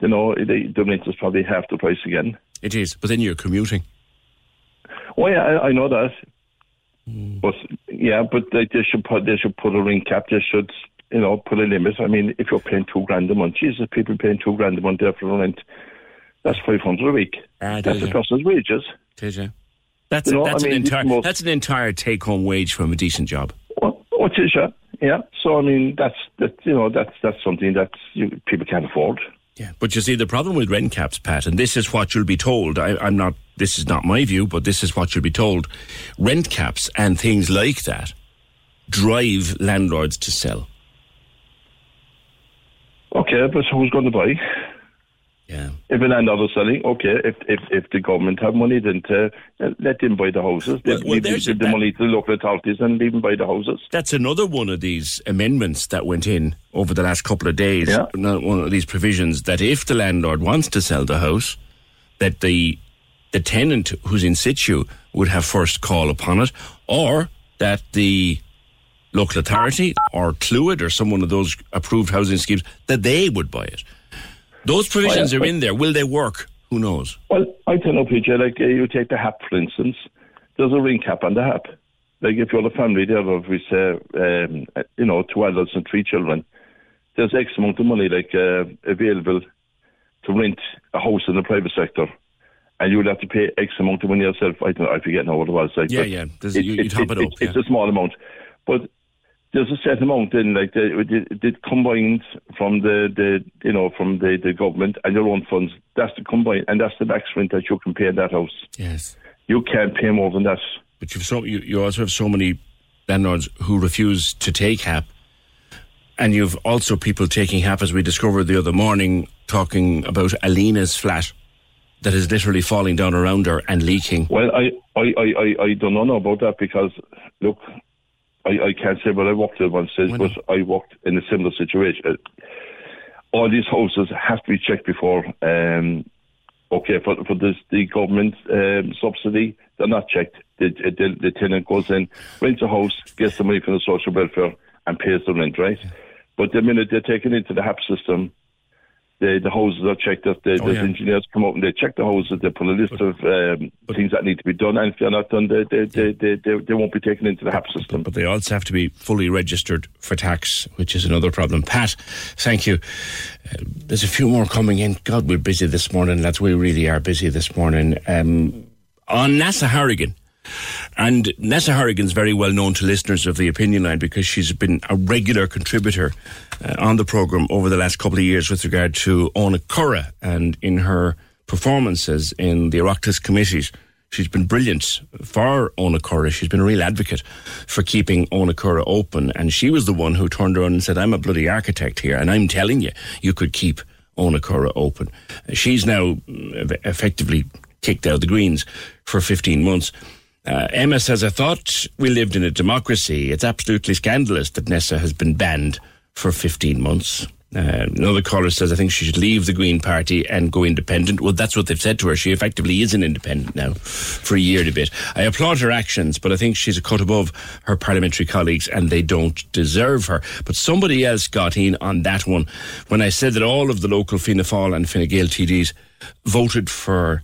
you know, the, the rent is probably half the price again. It is, but then you're commuting. Oh yeah, I, I know that. But yeah, but they, they should put they should put a ring cap. They should you know put a limit. I mean, if you're paying two grand a month, Jesus, people paying two grand a month there for rent. That's five hundred a week. Ah, That's it? person's wages. Did you? That's, You know, that's, I mean, an entire, most- that's an entire take home wage from a decent job. What is yeah? Yeah. So I mean, that's that. You know, that's that's something that you, people can't afford. Yeah, but you see, the problem with rent caps, Pat, and this is what you'll be told. I, I'm not. This is not my view, but this is what you'll be told. Rent caps and things like that drive landlords to sell. Okay, but who's going to buy? Yeah. If a landlord is selling, okay. If if if the government have money, then to, uh, let them buy the houses. Well- well, there's the, the money to the local authorities and leave them buy the houses. That's another one of these amendments that went in over the last couple of days. Yeah. One of these provisions that if the landlord wants to sell the house, that the the tenant who's in situ would have first call upon it, or that the local authority or Cluid or some one of those approved housing schemes that they would buy it. Those provisions are in there. Will they work? Who knows? Well, I don't know, PJ. Like uh, you take the HAP for instance. There's a ring cap on the HAP. Like if you're a family there of we say, um, uh, you know, two adults and three children, there's X amount of money like uh, available to rent a house in the private sector. And you would have to pay X amount of money yourself. I don't I forget now what it was. Like, Yeah, yeah. There's- you- you top it up, It's a small amount, but there's a set amount in, like the, the, the combined from the, the you know from the, the government and your own funds. That's the combined, and that's the max rent that you can pay in that house. Yes. You can't pay more than that. But you've so you, you also have so many landlords who refuse to take HAP, and you've also people taking HAP, as we discovered the other morning, talking about Alina's flat that is literally falling down around her and leaking. Well, I, I, I, I, I don't know about that because look, I, I can't say what I worked at one stage, but I walked in a similar situation. All these houses have to be checked before. Um, okay, for for this, the government um, subsidy, they're not checked. The, the, the tenant goes in, rents a house, gets the money from the social welfare, and pays the rent, right? But the minute they're taken into the HAP system, the, the houses are checked. The, the, Oh, the yeah. engineers come up and they check the houses. They put a list of um, things that need to be done, and if they're not done, they they, they, they, they, they won't be taken into the HAP system. But they also have to be fully registered for tax, which is another problem. Pat, thank you. Uh, there's a few more coming in. God, we're busy this morning, lads. We really are busy this morning. Um, on Neasa Hourigan. And Neasa Hourigan's very well known to listeners of the Opinion Line because she's been a regular contributor uh, on the programme over the last couple of years with regard to Owenacurra and in her performances in the Oireachtas committees. She's been brilliant for Owenacurra. She's been a real advocate for keeping Owenacurra open. And she was the one who turned around and said, I'm a bloody architect here, and I'm telling you, you could keep Owenacurra open. She's now mm, effectively kicked out of the Greens for 15 months. Uh, Emma says, I thought we lived in a democracy. It's absolutely scandalous that Neasa has been banned for 15 months. Uh, another caller says, I think she should leave the Green Party and go independent. Well, that's what they've said to her. She effectively is an independent now for a year and a bit. I applaud her actions, but I think she's a cut above her parliamentary colleagues and they don't deserve her. But somebody else got in on that one when I said that all of the local Fianna Fáil and Fine Gael TDs voted for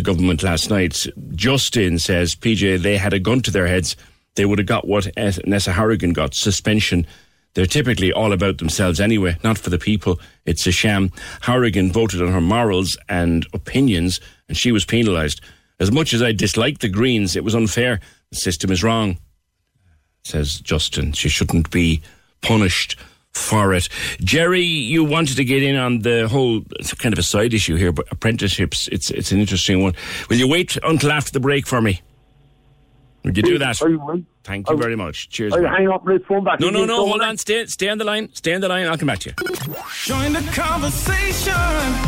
the government last night. Justin says, PJ, they had a gun to their heads. They would have got what Neasa Hourigan got suspension. They're typically all about themselves anyway, not for the people. It's a sham. Hourigan voted on her morals and opinions, and she was penalised. As much as I dislike the Greens, it was unfair. The system is wrong, says Justin. She shouldn't be punished for it. Jerry, you wanted to get in on the whole kind of a side issue here, but apprenticeships, it's it's an interesting one. Will you wait until after the break for me? Would you do that? I will. Thank you oh, very much. Cheers. Oh, I'll man. hang up my phone back. No, no, no, hold on. Stay, stay on the line. Stay on the line. I'll come back to you. Join the conversation.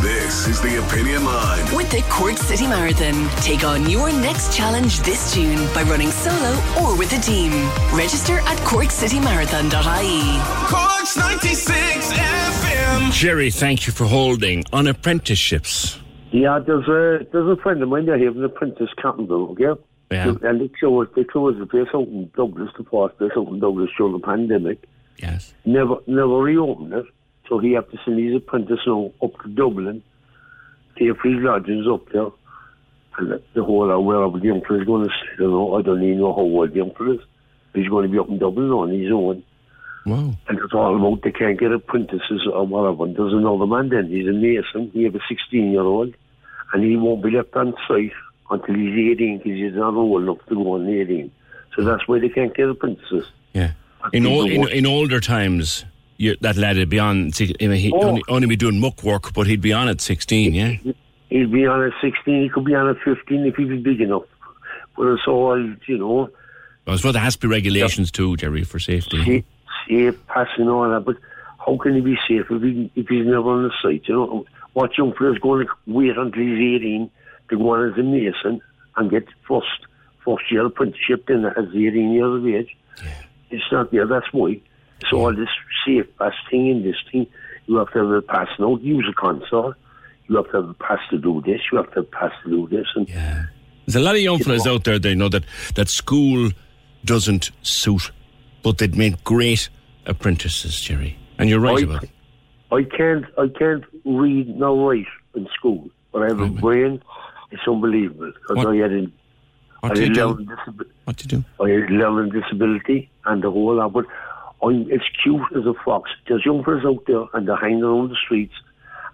This is the Opinion Line. With the Cork City Marathon, take on your next challenge this June by running solo or with a team. Register at corkcitymarathon.ie. Cork's 96 FM. Jerry, thank you for holding on apprenticeships. Yeah, there's a there's a friend of mine there, he has an apprentice carpenter, okay? Yeah. And they closed they closed the place out in Douglas, the place out in Douglas during the pandemic. Yes. Never never reopened it. So he had to send his apprentice now up to Dublin, pay for his lodgings up there. And the, the whole uh, where the young fella is going to stay, I don't know, I don't even know how old the young fella is. He's going to be up in Dublin on his own. Wow. And it's all about they can't get apprentices or whatever. And there's another man then, he's a mason, he has a 16 year old, and he won't be left on site until he's 18 because he's not um old enough to go on 18. So that's why they can't get apprentices. Yeah. In, think ol- the in, in older times, you, that lad would be on, see, I mean, he'd Oh. only, only be doing muck work, but he'd be on at 16, yeah? He'd be on at 16, he could be on at 15 if he was big enough. But it's all, you know, I suppose there has to be regulations too, Jerry, for safety. safe, safe passing all that. But how can he be safe if, he, if he's never on the site? You know, what young fella's going to wait until he's 18 to go on as a mason and get first first year apprenticeship then as 18 years of age? It's not there. That's why. So all this safe pass thing in this thing, you have to have a pass now. Use a console. You have to have a pass to do this. You have to have a pass to do this. And There's a lot of young fellas out there, they know that, that school doesn't suit, but they'd make great apprentices, Jerry. And you're right I- about it. I can't I can't read nor write in school, but I have a brain. It's unbelievable because I had a, What I do had you do? learning disability. What do you do? I had learning disability and the whole lot. But I'm as cute as a fox. There's young fellas out there and they're hanging around the streets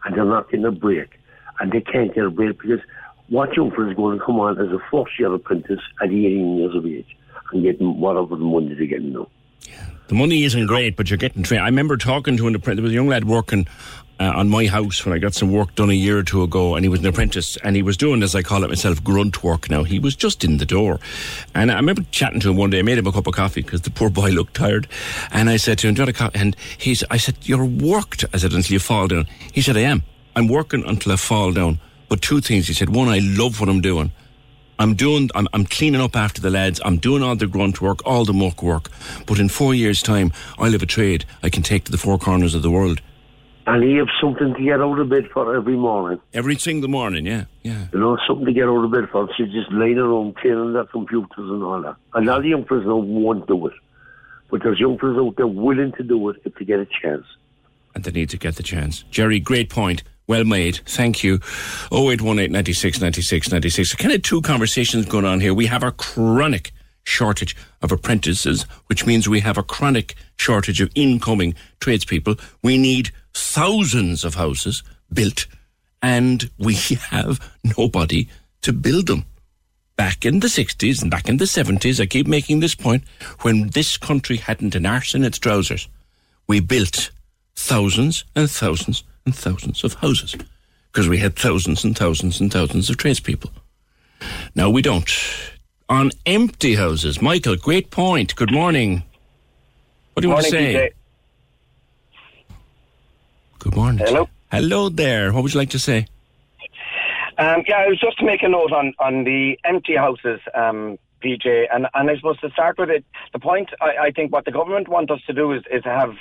and they're not getting a break, and they can't get a break because what young fellas going to come on as a first year apprentice at 18 years of age and getting whatever the money they're getting now. The money isn't great, but you're getting trained. I remember talking to an apprentice. There was a young lad working uh, on my house when I got some work done a year or two ago, and he was an apprentice, and he was doing, as I call it myself, grunt work. Now he was just in the door, and I remember chatting to him one day. I made him a cup of coffee because the poor boy looked tired, and I said to him, "Do you want a coffee?" And he's, I said, "You're worked." I said, "Until you fall down." He said, "I am. I'm working until I fall down." But two things. He said, "One, I love what I'm doing." I'm doing, I'm, I'm cleaning up after the lads. I'm doing all the grunt work, all the muck work. But in four years' time, I'll have a trade I can take to the four corners of the world. And he have something to get out of bed for every morning. Every single morning, yeah, yeah. You know, something to get out of bed for. So just laying around cleaning their computers and all that. And lot the young now won't do it. But there's young fellas out there willing to do it if they get a chance. And they need to get the chance. Jerry, great point. Well made. Thank you. 0818 96 96 96. So Kind of two conversations going on here. We have a chronic shortage of apprentices, which means we have a chronic shortage of incoming tradespeople. We need thousands of houses built, and we have nobody to build them. Back in the 60s and back in the 70s, I keep making this point, when this country hadn't an arse in its trousers, we built thousands and thousands and thousands of houses because we had thousands and thousands and thousands of tradespeople. Now we don't. On empty houses. Michael, great point. Good morning. What do you want to Morning, say? Good morning. Hello. Hello there. What would you like to say? Um, yeah, I was just to make a note on, on the empty houses, um, PJ, and, and I suppose to start with it, the point I, I think what the government want us to do is, is have,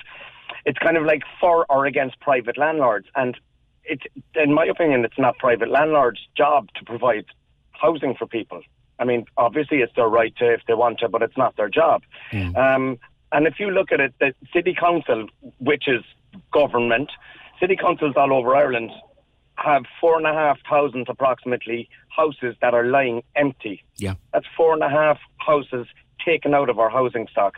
it's kind of like for or against private landlords, and it, in my opinion, it's not private landlords' job to provide housing for people. I mean, obviously it's their right to if they want to, but it's not their job. Um, and if you look at it, the city council, which is government, city councils all over Ireland have four and a half thousand approximately houses that are lying empty. Yeah. That's four and a half houses taken out of our housing stock.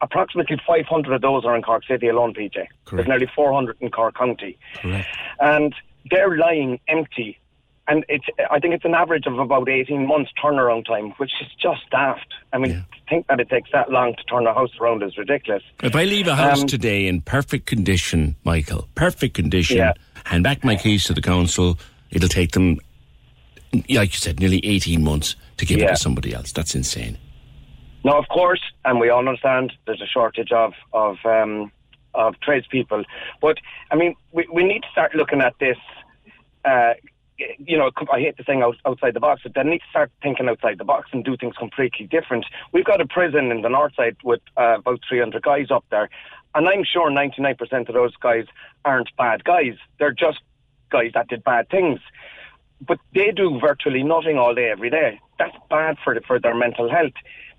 Approximately 500 of those are in Cork City alone, PJ. There's nearly 400 in Cork County. Correct. And they're lying empty. And it's, I think it's an average of about 18 months turnaround time, which is just daft. I mean, to think that it takes that long to turn a house around is ridiculous. If I leave a house Um, today in perfect condition, Michael, perfect condition, Yeah. hand back my keys to the council, it'll take them, like you said, nearly 18 months to give it to somebody else. That's insane. Now, of course, and we all understand there's a shortage of of um, of tradespeople, but I mean, we, we need to start looking at this. Uh, you know, I hate the thing out, outside the box, but they need to start thinking outside the box and do things completely different. We've got a prison in the north side with uh, about 300 guys up there, and I'm sure 99% of those guys aren't bad guys. They're just guys that did bad things but they do virtually nothing all day, every day. That's bad for the, for their mental health.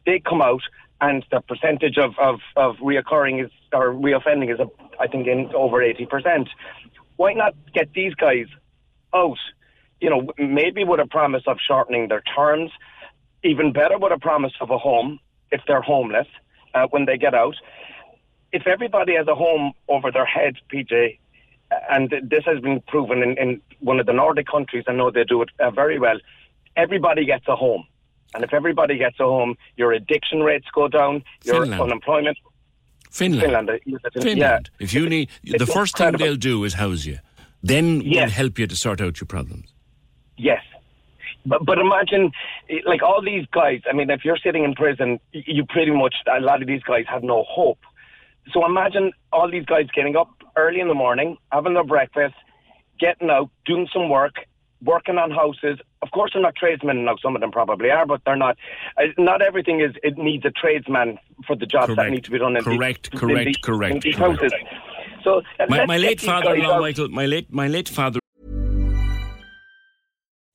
They come out, and the percentage of of, of reoccurring is or reoffending is, I think, in over eighty percent. Why not get these guys out? You know, maybe with a promise of shortening their terms, even better with a promise of a home if they're homeless uh, when they get out. If everybody has a home over their head, PJ, and this has been proven in, in one of the Nordic countries. I know they do it uh, very well. Everybody gets a home, and if everybody gets a home, your addiction rates go down, your Finland. unemployment. Finland. Finland, uh, yes, Finland. yeah. If you need, the It's first thing they'll do is house you. Then we'll help you to sort out your problems. Yes. But, but imagine, like all these guys. I mean, if you're sitting in prison, you pretty much a lot of these guys have no hope. So imagine all these guys getting up early in the morning, having their breakfast, getting out, doing some work, working on houses. Of course, they're not tradesmen now. Some of them probably are, but they're not. Uh, not everything is. It needs a tradesman for the jobs that Correct. need to be done. In Correct, these, correct, in correct, in correct. houses. So uh, My, my late father-in-law. Michael, my late, my late father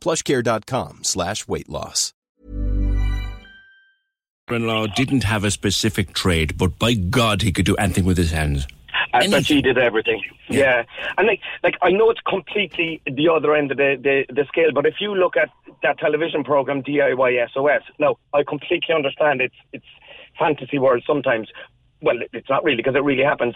plushcare.com slash weight loss. in-law didn't have a specific trade, but by God, he could do anything with his hands. I bet he did everything. Yeah. And like like I know it's completely the other end of the, the, the scale, but if you look at that television program DIY SOS, now I completely understand it's it's fantasy world sometimes. Well, it's not really because it really happens.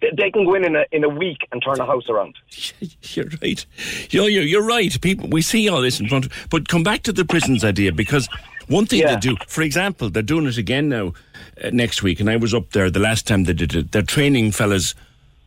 They, can go in in a, in a week and turn a house around. You're right. You're, you're, you're right. People, we see all this in front. Of, but come back to the prisons idea because one thing they do, for example, they're doing it again now uh, next week, and I was up there the last time they did it. They're training fellas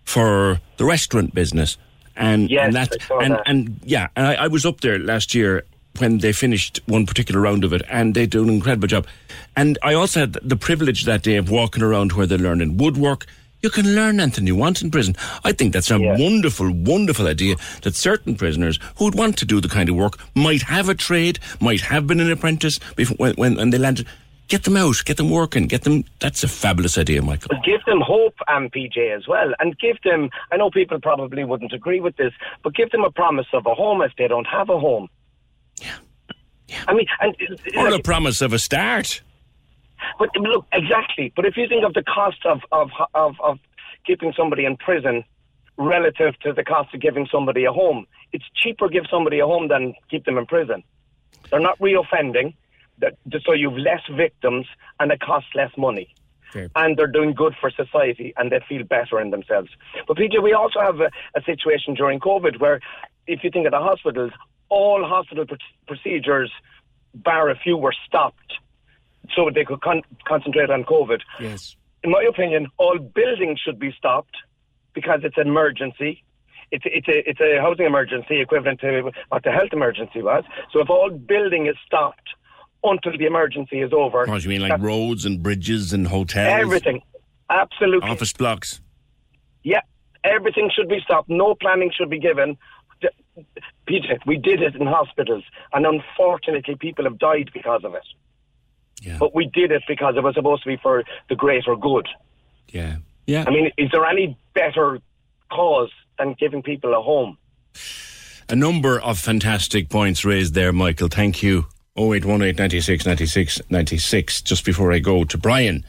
for the restaurant business, and Yes, and that, and that. and yeah, and I, I was up there last year when they finished one particular round of it, and they do an incredible job. And I also had the privilege that day of walking around where they're learning woodwork. You can learn anything you want in prison. I think that's a wonderful, wonderful idea that certain prisoners who would want to do the kind of work might have a trade, might have been an apprentice before, when, when, when they landed. Get them out, get them working, get them. That's a fabulous idea, Michael. Give them hope, and PJ, as well. And give them, I know people probably wouldn't agree with this, but give them a promise of a home if they don't have a home. Yeah. I mean, and uh, Or like, a promise of a start. But look, exactly. But if you think of the cost of, of, of, of keeping somebody in prison relative to the cost of giving somebody a home, it's cheaper to give somebody a home than keep them in prison. They're not reoffending, so you've less victims and it costs less money. And they're doing good for society and they feel better in themselves. But PJ, we also have a, a situation during COVID where, if you think of the hospitals, all hospital pr- procedures, bar a few, were stopped so they could con- concentrate on COVID. Yes. In my opinion, all buildings should be stopped because it's an emergency. It's, it's, a, it's a housing emergency equivalent to what the health emergency was. So if all building is stopped until the emergency is over, What do you mean, like roads and bridges and hotels? everything, absolutely, Office blocks. yeah, everything should be stopped. No planning should be given. D- Peter, we did it in hospitals, and unfortunately, people have died because of it. But we did it because it was supposed to be for the greater good. Yeah. Yeah. I mean, is there any better cause than giving people a home? A number of fantastic points raised there, Michael. Thank you. 0818 96 96 96. Just before I go to Brian,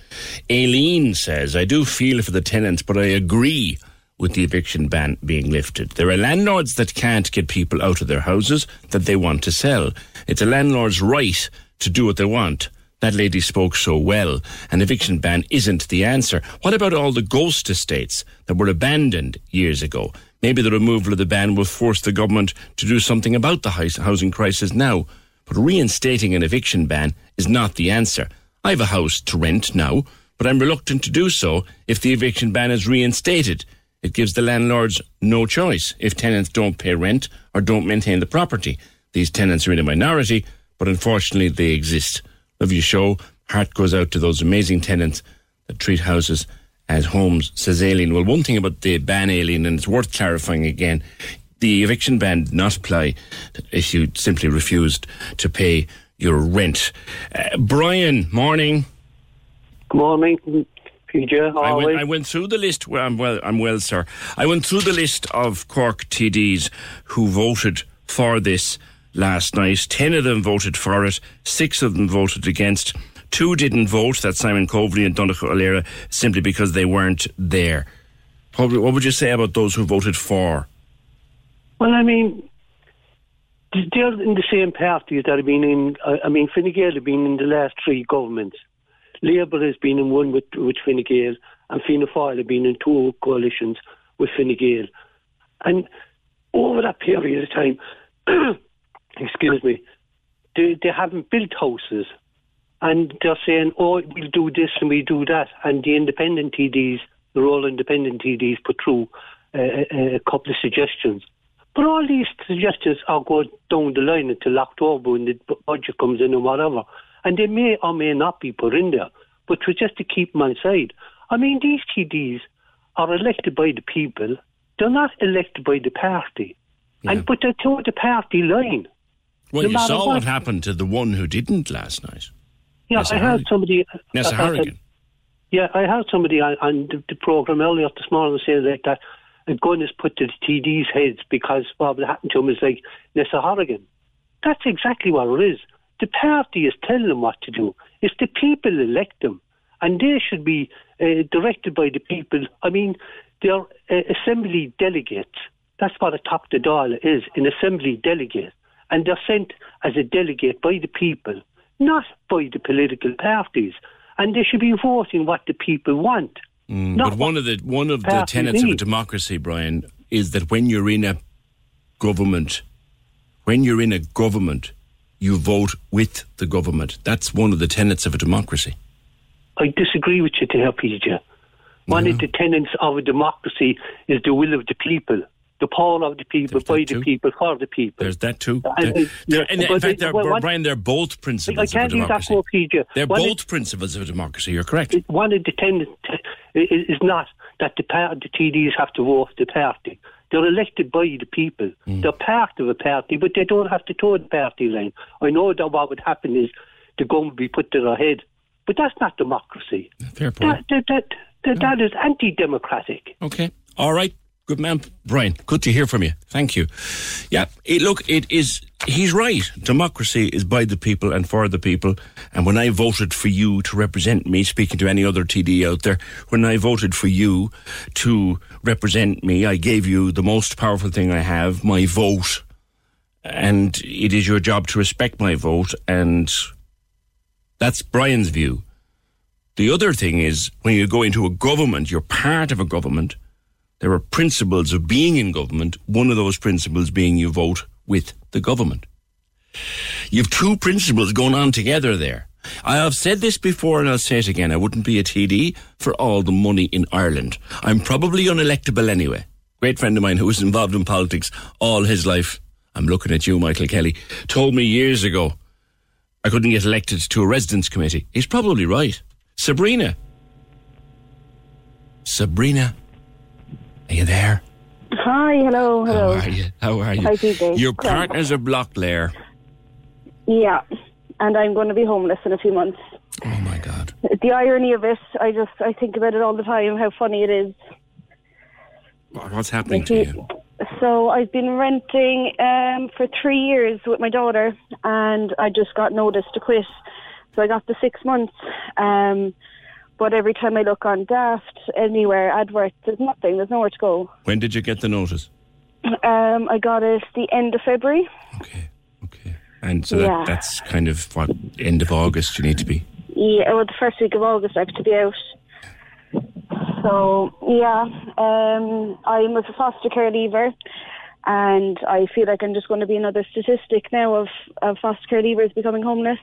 Aileen says, I do feel for the tenants, but I agree with the eviction ban being lifted. There are landlords that can't get people out of their houses that they want to sell. It's a landlord's right to do what they want. That lady spoke so well. An eviction ban isn't the answer. What about all the ghost estates that were abandoned years ago? Maybe the removal of the ban will force the government to do something about the housing crisis now. But reinstating an eviction ban is not the answer. I have a house to rent now, but I'm reluctant to do so if the eviction ban is reinstated. It gives the landlords no choice if tenants don't pay rent or don't maintain the property. These tenants are in a minority, but unfortunately they exist. Love your show. Heart goes out to those amazing tenants that treat houses as homes, says Aileen. Well, one thing about the ban, Aileen, and it's worth clarifying again, the eviction ban did not apply if you simply refused to pay your rent. Uh, Brian, morning. Good morning, I went. I went through the list. Well, I'm well. I'm well, sir. I went through the list of Cork TDs who voted for this last night. Ten of them voted for it. Six of them voted against. Two didn't vote. That's Simon Coveney and Donnchadh Ó Laoghaire, simply because they weren't there. What, would- what would you say about those who voted for? Well, I mean, they're in the same parties that have been in. I I mean, Fine Gael have been in the last three governments. Labour has been in one with with Fine Gael, and Fianna Fáil have been in two coalitions with Fine Gael. And over that period of time, excuse me, they they haven't built houses, and they're saying, "Oh, we'll do this and we do that," and the independent TDs, the all independent TDs, put through uh, a, a couple of suggestions. But all these suggestions are going down the line until October when the budget comes in and whatever. And they may or may not be put in there. But to just to keep them on side. I mean, these TDs are elected by the people. They're not elected by the party. And but they're toward the party line. Well, No you saw what. what happened to the one who didn't last night. Yeah, Neasa I heard Hourigan. somebody. Neasa uh, uh, Hourigan. Yeah, I heard somebody on, on the, the program earlier this morning say like that a gun is put to the TD's heads because what would happen to them is like Neasa Hourigan. That's exactly what it is. The party is telling them what to do. It's the people elect them, and they should be uh, directed by the people. I mean, they're uh, assembly delegates. That's what a Teachta Dála is, an assembly delegate, and they're sent as a delegate by the people, not by the political parties. And they should be voting what the people want. Mm, but one of the one of the tenets of a democracy, Brian, is that when you're in a government, when you're in a government, you vote with the government. That's one of the tenets of a democracy. I disagree with you there, PJ. One of the tenets of a democracy is the will of the people, the power of the people, by the people, for the people. There's that too. And, They're- uh, they're- and in fact, they're, well, Brian, they're both principles I of a can't use that democracy. PJ. They're One both of- principles of democracy. You're correct. one of the tenets is, is not that the, par- the TDs have to vote for the party. They're elected by the people. Mm. They're part of a party, but they don't have to toe the party line. I know that what would happen is the gun would be put to their head, but that's not democracy. Fair point. That, that, that, that, that is anti-democratic. Okay. All right. Good man, Brian. Good to hear from you. Thank you. Yeah. It, look, it is. He's right. Democracy is by the people and for the people. And when I voted for you to represent me, speaking to any other TD out there, when I voted for you to represent me, I gave you the most powerful thing I have, my vote. And it is your job to respect my vote. And that's Brian's view. The other thing is when you go into a government, you're part of a government. There are principles of being in government. One of those principles being you vote with the government. You've two principles going on together there. I have said this before and I'll say it again. I wouldn't be a TD for all the money in Ireland. I'm probably unelectable anyway. Great friend of mine who was involved in politics all his life. I'm looking at you, Michael Kelly, told me years ago I couldn't get elected to a residence committee. He's probably right. Sabrina. Sabrina. Are you there? Hi, hello, hello. How are you? How are you? Hi, PJ. Your partners are block layer. Yeah, and I'm going to be homeless in a few months. Oh my God! The irony of it, I just I think about it all the time. How funny it is. What's happening to you? So I've been renting um, for three years with my daughter, and I just got notice to quit. So I got the six months. Um, but every time I look on Daft, anywhere, adverts, there's nothing. There's nowhere to go. When did you get the notice? Um, I got it the end of February. Okay, okay. And so Yeah. that, that's kind of what end of August you need to be. Yeah, well, the first week of August I have to be out. So yeah, um, I'm a foster care leaver, and I feel like I'm just going to be another statistic now of, of foster care leavers becoming homeless.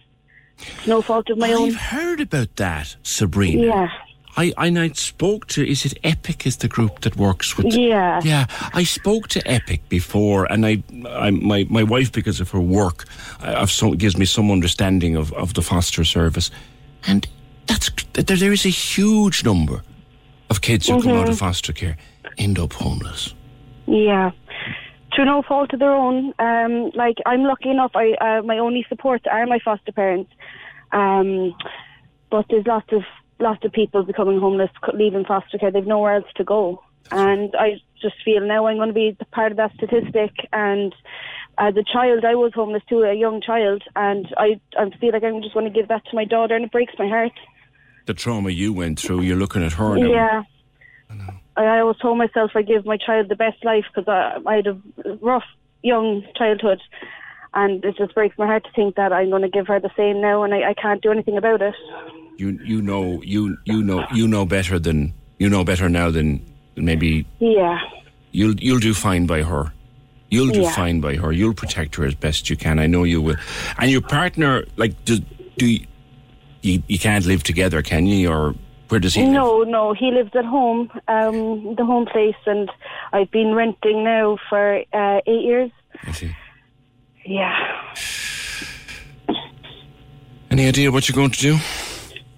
It's no fault of my own. I've heard about that, Sabrina. Yeah. I, I I spoke to is it Epic is the group that works with Yeah. yeah I spoke to Epic before and I, I my my wife because of her work I've some, gives me some understanding of, of the foster service and that's there, there is a huge number of kids who come out of Mhm. foster care end up homeless Yeah. To no fault of their own. Um, like I'm lucky enough. I uh, my only supports are my foster parents. Um, but there's lots of lots of people becoming homeless, leaving foster care. They've nowhere else to go, and I just feel now I'm going to be part of that statistic. And as a child, I was homeless too, a young child, and I I feel like I'm just going to give that to my daughter, and it breaks my heart. the trauma you went through you're looking at her now Yeah. I, I always told myself I give my child the best life because I, I had a rough young childhood, and it just breaks my heart to think that I'm going to give her the same now, and I, I can't do anything about it. you you know you you know you know better than you know better now than maybe Yeah, You'll you'll do fine by her. You'll do Yeah. fine by her. You'll protect her as best you can. I know you will. And your partner, like, do, do you, you, you can't live together, can you? Or Where does he live? No, no, he lives at home, um, the home place, and I've been renting now for uh, eight years. I see. Yeah. Any idea what you're going to do?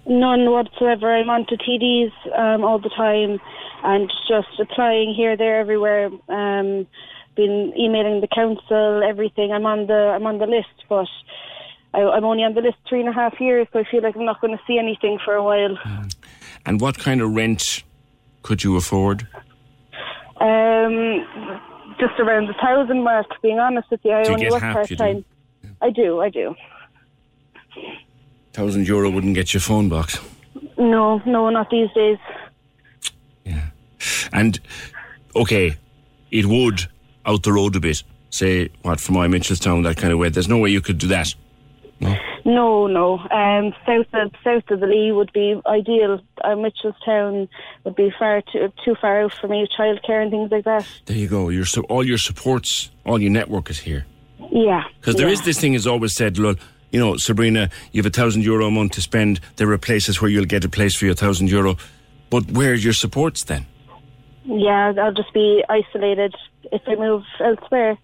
None whatsoever. I'm on to TDs um, all the time and just applying here, there, everywhere. Um, been emailing the council, everything. I'm on the I'm on the list, but I, I'm only on the list three and a half years, so I feel like I'm not going to see anything for a while. And what kind of rent could you afford? Um, just around the thousand mark. Being honest with you, I Do you only get work part you time. I do, I do. Thousand euro wouldn't get you a phone box. No, no, not these days. Yeah, and okay, it would out the road a bit. Say what from my Mitchelstown, that kind of way. There's no way you could do that. No, no. No. Um, south of south of the Lee would be ideal. Uh, Mitchelstown would be far too too far out for me, childcare and things like that. There you go. Your so all your supports, all your network is here. Yeah. Because there yeah. is this thing is always said, well, you know, Sabrina, you have a thousand euro a month to spend. There are places where you'll get a place for your thousand euro. But where are your supports then? Yeah, I'll just be isolated if I move elsewhere.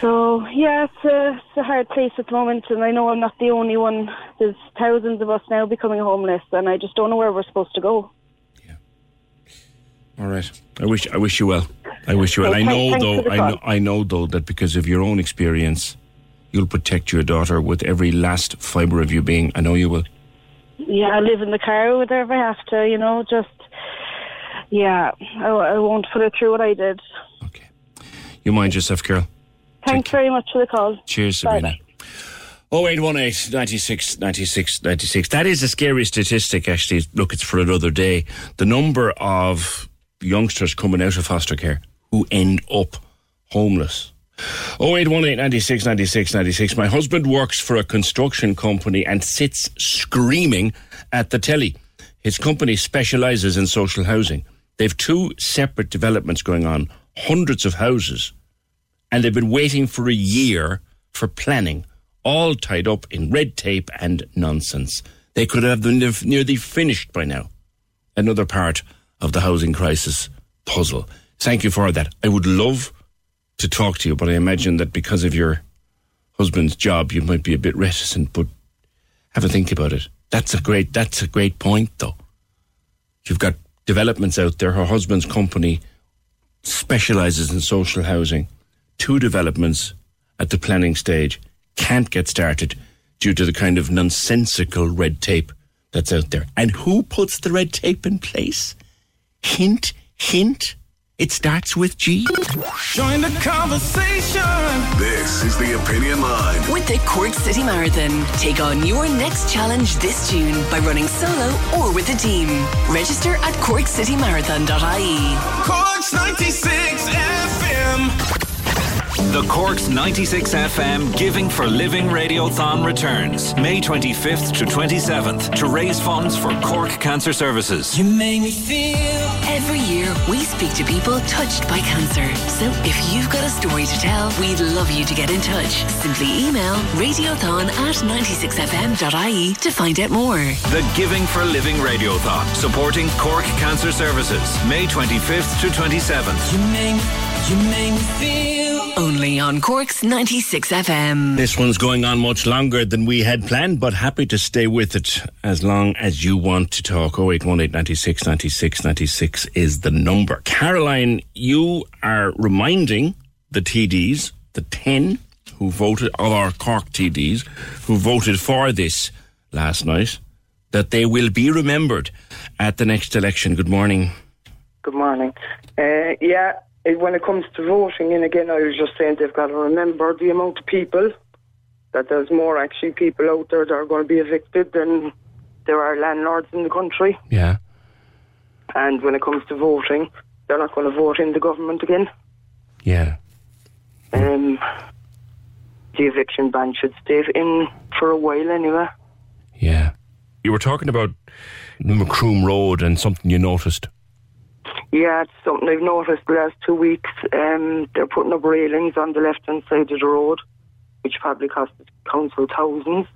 So yeah, it's a, it's a hard place at the moment, and I know I'm not the only one. There's thousands of us now becoming homeless, and I just don't know where we're supposed to go. Yeah. All right. I wish I wish you well. I wish you well. Okay, I know though. I know, I know though that because of your own experience, you'll protect your daughter with every last fibre of your being. I know you will. Yeah, I live in the car with her if I have to. You know, just yeah, I, I won't put her through what I did. Okay. You mind yourself, Carol. Thanks very much for the call. Cheers, Bye-bye. Sabrina. 0818 96 96 96. That is a scary statistic, actually. Look, it's for another day. The number of youngsters coming out of foster care who end up homeless. 0818 96 96 96. My husband works for a construction company and sits screaming at the telly. His company specialises in social housing. They've two separate developments going on, hundreds of houses and they've been waiting for a year for planning, all tied up in red tape and nonsense. They could have nearly finished by now. Another part of the housing crisis puzzle. Thank you for that. I would love to talk to you, but I imagine that because of your husband's job, you might be a bit reticent. But have a think about it. That's a great. That's a great point, though. You've got developments out there. Her husband's company specializes in social housing. Two developments at the planning stage can't get started due to the kind of nonsensical red tape that's out there. And who puts the red tape in place? Hint, hint. It starts with G. Join the conversation. This is the Opinion Line. With the Cork City Marathon, take on your next challenge this June by running solo or with a team. Register at corkcitymarathon.ie. Corks 96 FM. The Corks 96 FM Giving for Living Radiothon returns May 25th to 27th to raise funds for Cork Cancer Services. You make me feel. Every year, we speak to people touched by cancer. So if you've got a story to tell, we'd love you to get in touch. Simply email radiothon at 96fm.ie to find out more. The Giving for Living Radiothon supporting Cork Cancer Services May 25th to 27th. You make, you make me feel. Only on Cork's 96 FM. This one's going on much longer than we had planned, but happy to stay with it as long as you want to talk. 0818 96 96 96 is the number. Caroline, you are reminding the TDs, the 10 who voted, of our Cork TDs, who voted for this last night, that they will be remembered at the next election. Good morning. Good morning. Uh, yeah, it, when it comes to voting, and again, I was just saying they've got to remember the amount of people, that there's more actually people out there that are going to be evicted than there are landlords in the country. Yeah. And when it comes to voting, they're not going to vote in the government again. Yeah. Um, the eviction ban should stay in for a while anyway. Yeah. You were talking about Macroom Road and something you noticed. Yeah, it's something I've noticed the last two weeks. Um, they're putting up railings on the left hand side of the road, which probably cost the council thousands.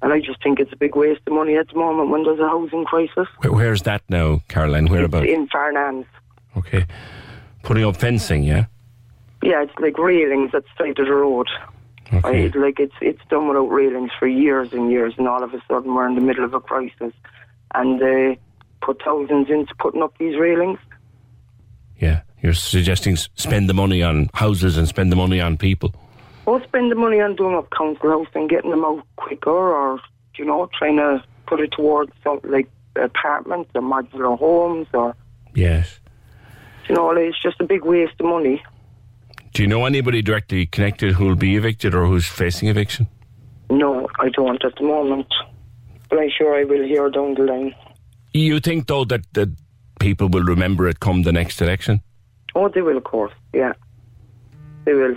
And I just think it's a big waste of money at the moment when there's a housing crisis. Where, where's that now, Caroline? Whereabouts? In Farnanes. Okay. Putting up fencing, yeah? Yeah, it's like railings at the side of the road. Okay. I, like it's it's done without railings for years and years, and all of a sudden we're in the middle of a crisis, and they put thousands into putting up these railings. Yeah. You're suggesting spend the money on houses and spend the money on people. Or spend the money on doing up council house and getting them out quicker, or you know, trying to put it towards something like apartments or modular homes, or Yes. you know, it's just a big waste of money. Do you know anybody directly connected who will be evicted or who's facing eviction? No, I don't at the moment, but I'm sure I will hear down the line. You think, though, that, that people will remember it come the next election? Oh, they will, of course. Yeah, they will.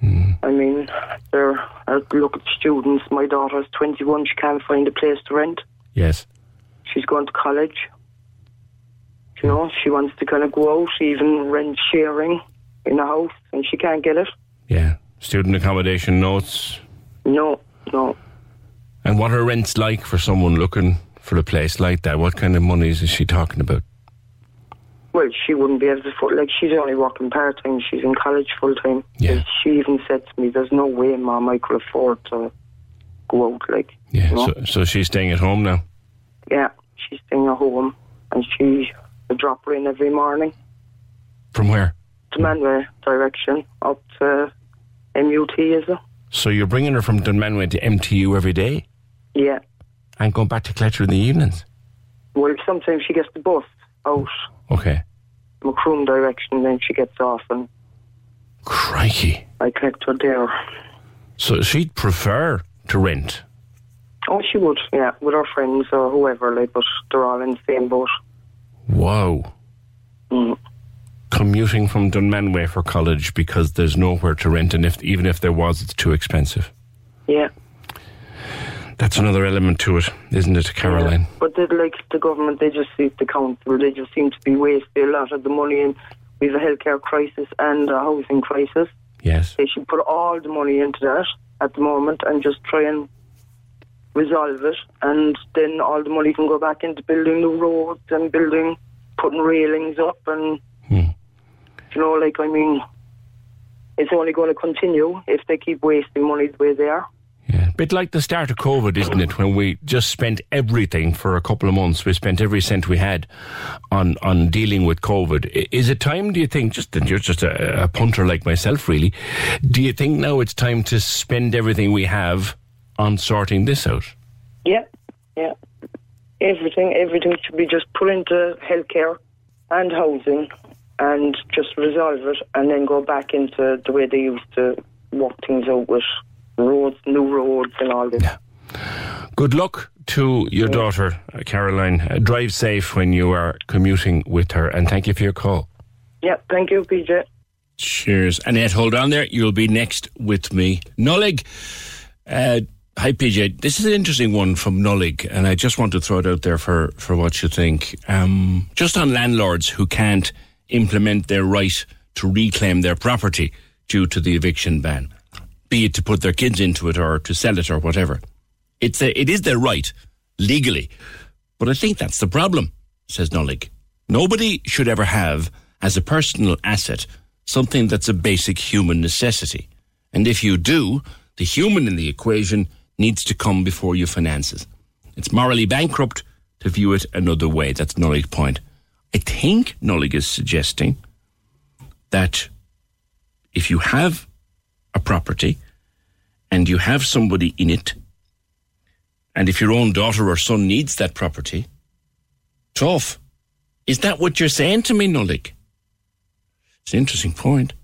Hmm. I mean, they're uh, look at students. My daughter's 21. She can't find a place to rent. Yes. She's going to college. You know, she wants to kind of go out, even rent sharing in a house, and she can't get it. Yeah. Student accommodation notes. No, no. And what are rents like for someone looking for a place like that? What kind of monies is she talking about? Well, she wouldn't be able to afford. Like, she's only working part time. She's in college full time. Yeah. She even said to me, "There's no way, Mom, I could afford to go out." Like, Yeah. you know? So, so she's staying at home now? Yeah, she's staying at home, and she I drop her in every morning From where? to Manway direction up to MUT, is it? So you're bringing her from Dunmanway to MTU every day Yeah. And going back to Cletcher in the evenings? Well, sometimes she gets the bus out Okay. Macroom direction, then she gets off, and Crikey. I collect her there. So she'd prefer to rent. Oh, she would, yeah, with her friends or whoever, like, but they're all in the same boat. Wow. Mm. Commuting from Dunmanway for college because there's nowhere to rent, and if even if there was, it's too expensive. Yeah. That's another element to it, isn't it, Caroline? But they like the government, they just see the council, they just seem to be wasting a lot of the money in. We have a healthcare crisis and a housing crisis. Yes. They should put all the money into that at the moment and just try and resolve it. And then all the money can go back into building new roads and building, putting railings up. And, hmm. you know, like, I mean, it's only going to continue if they keep wasting money the way they are. Bit like the start of COVID, isn't it? When we just spent everything for a couple of months, we spent every cent we had on on dealing with COVID. Is it time? Do you think? Just and you're just a, a punter like myself, really. Do you think now it's time to spend everything we have on sorting this out? Yeah, yeah. Everything, everything should be just put into healthcare and housing, and just resolve it, and then go back into the way they used to work things out with roads, new roads, and all this. Yeah. Good luck to your daughter, uh, Caroline. Uh, drive safe when you are commuting with her, and thank you for your call. Yeah, thank you, PJ. Cheers. Annette, hold on there. You'll be next with me. Nollaig. Uh, hi, PJ. This is an interesting one from Nollaig, and I just want to throw it out there for, for what you think. Um, just on landlords who can't implement their right to reclaim their property due to the eviction ban, be it to put their kids into it or to sell it or whatever. It's a, it is their right, legally. But I think that's the problem, says Nollaig. Nobody should ever have, as a personal asset, something that's a basic human necessity. And if you do, the human in the equation needs to come before your finances. It's morally bankrupt to view it another way. That's Nollaig's point. I think Nollaig is suggesting that if you have a property and you have somebody in it, and if your own daughter or son needs that property, tough. Is that what you're saying to me, Nollaig? It's an interesting point.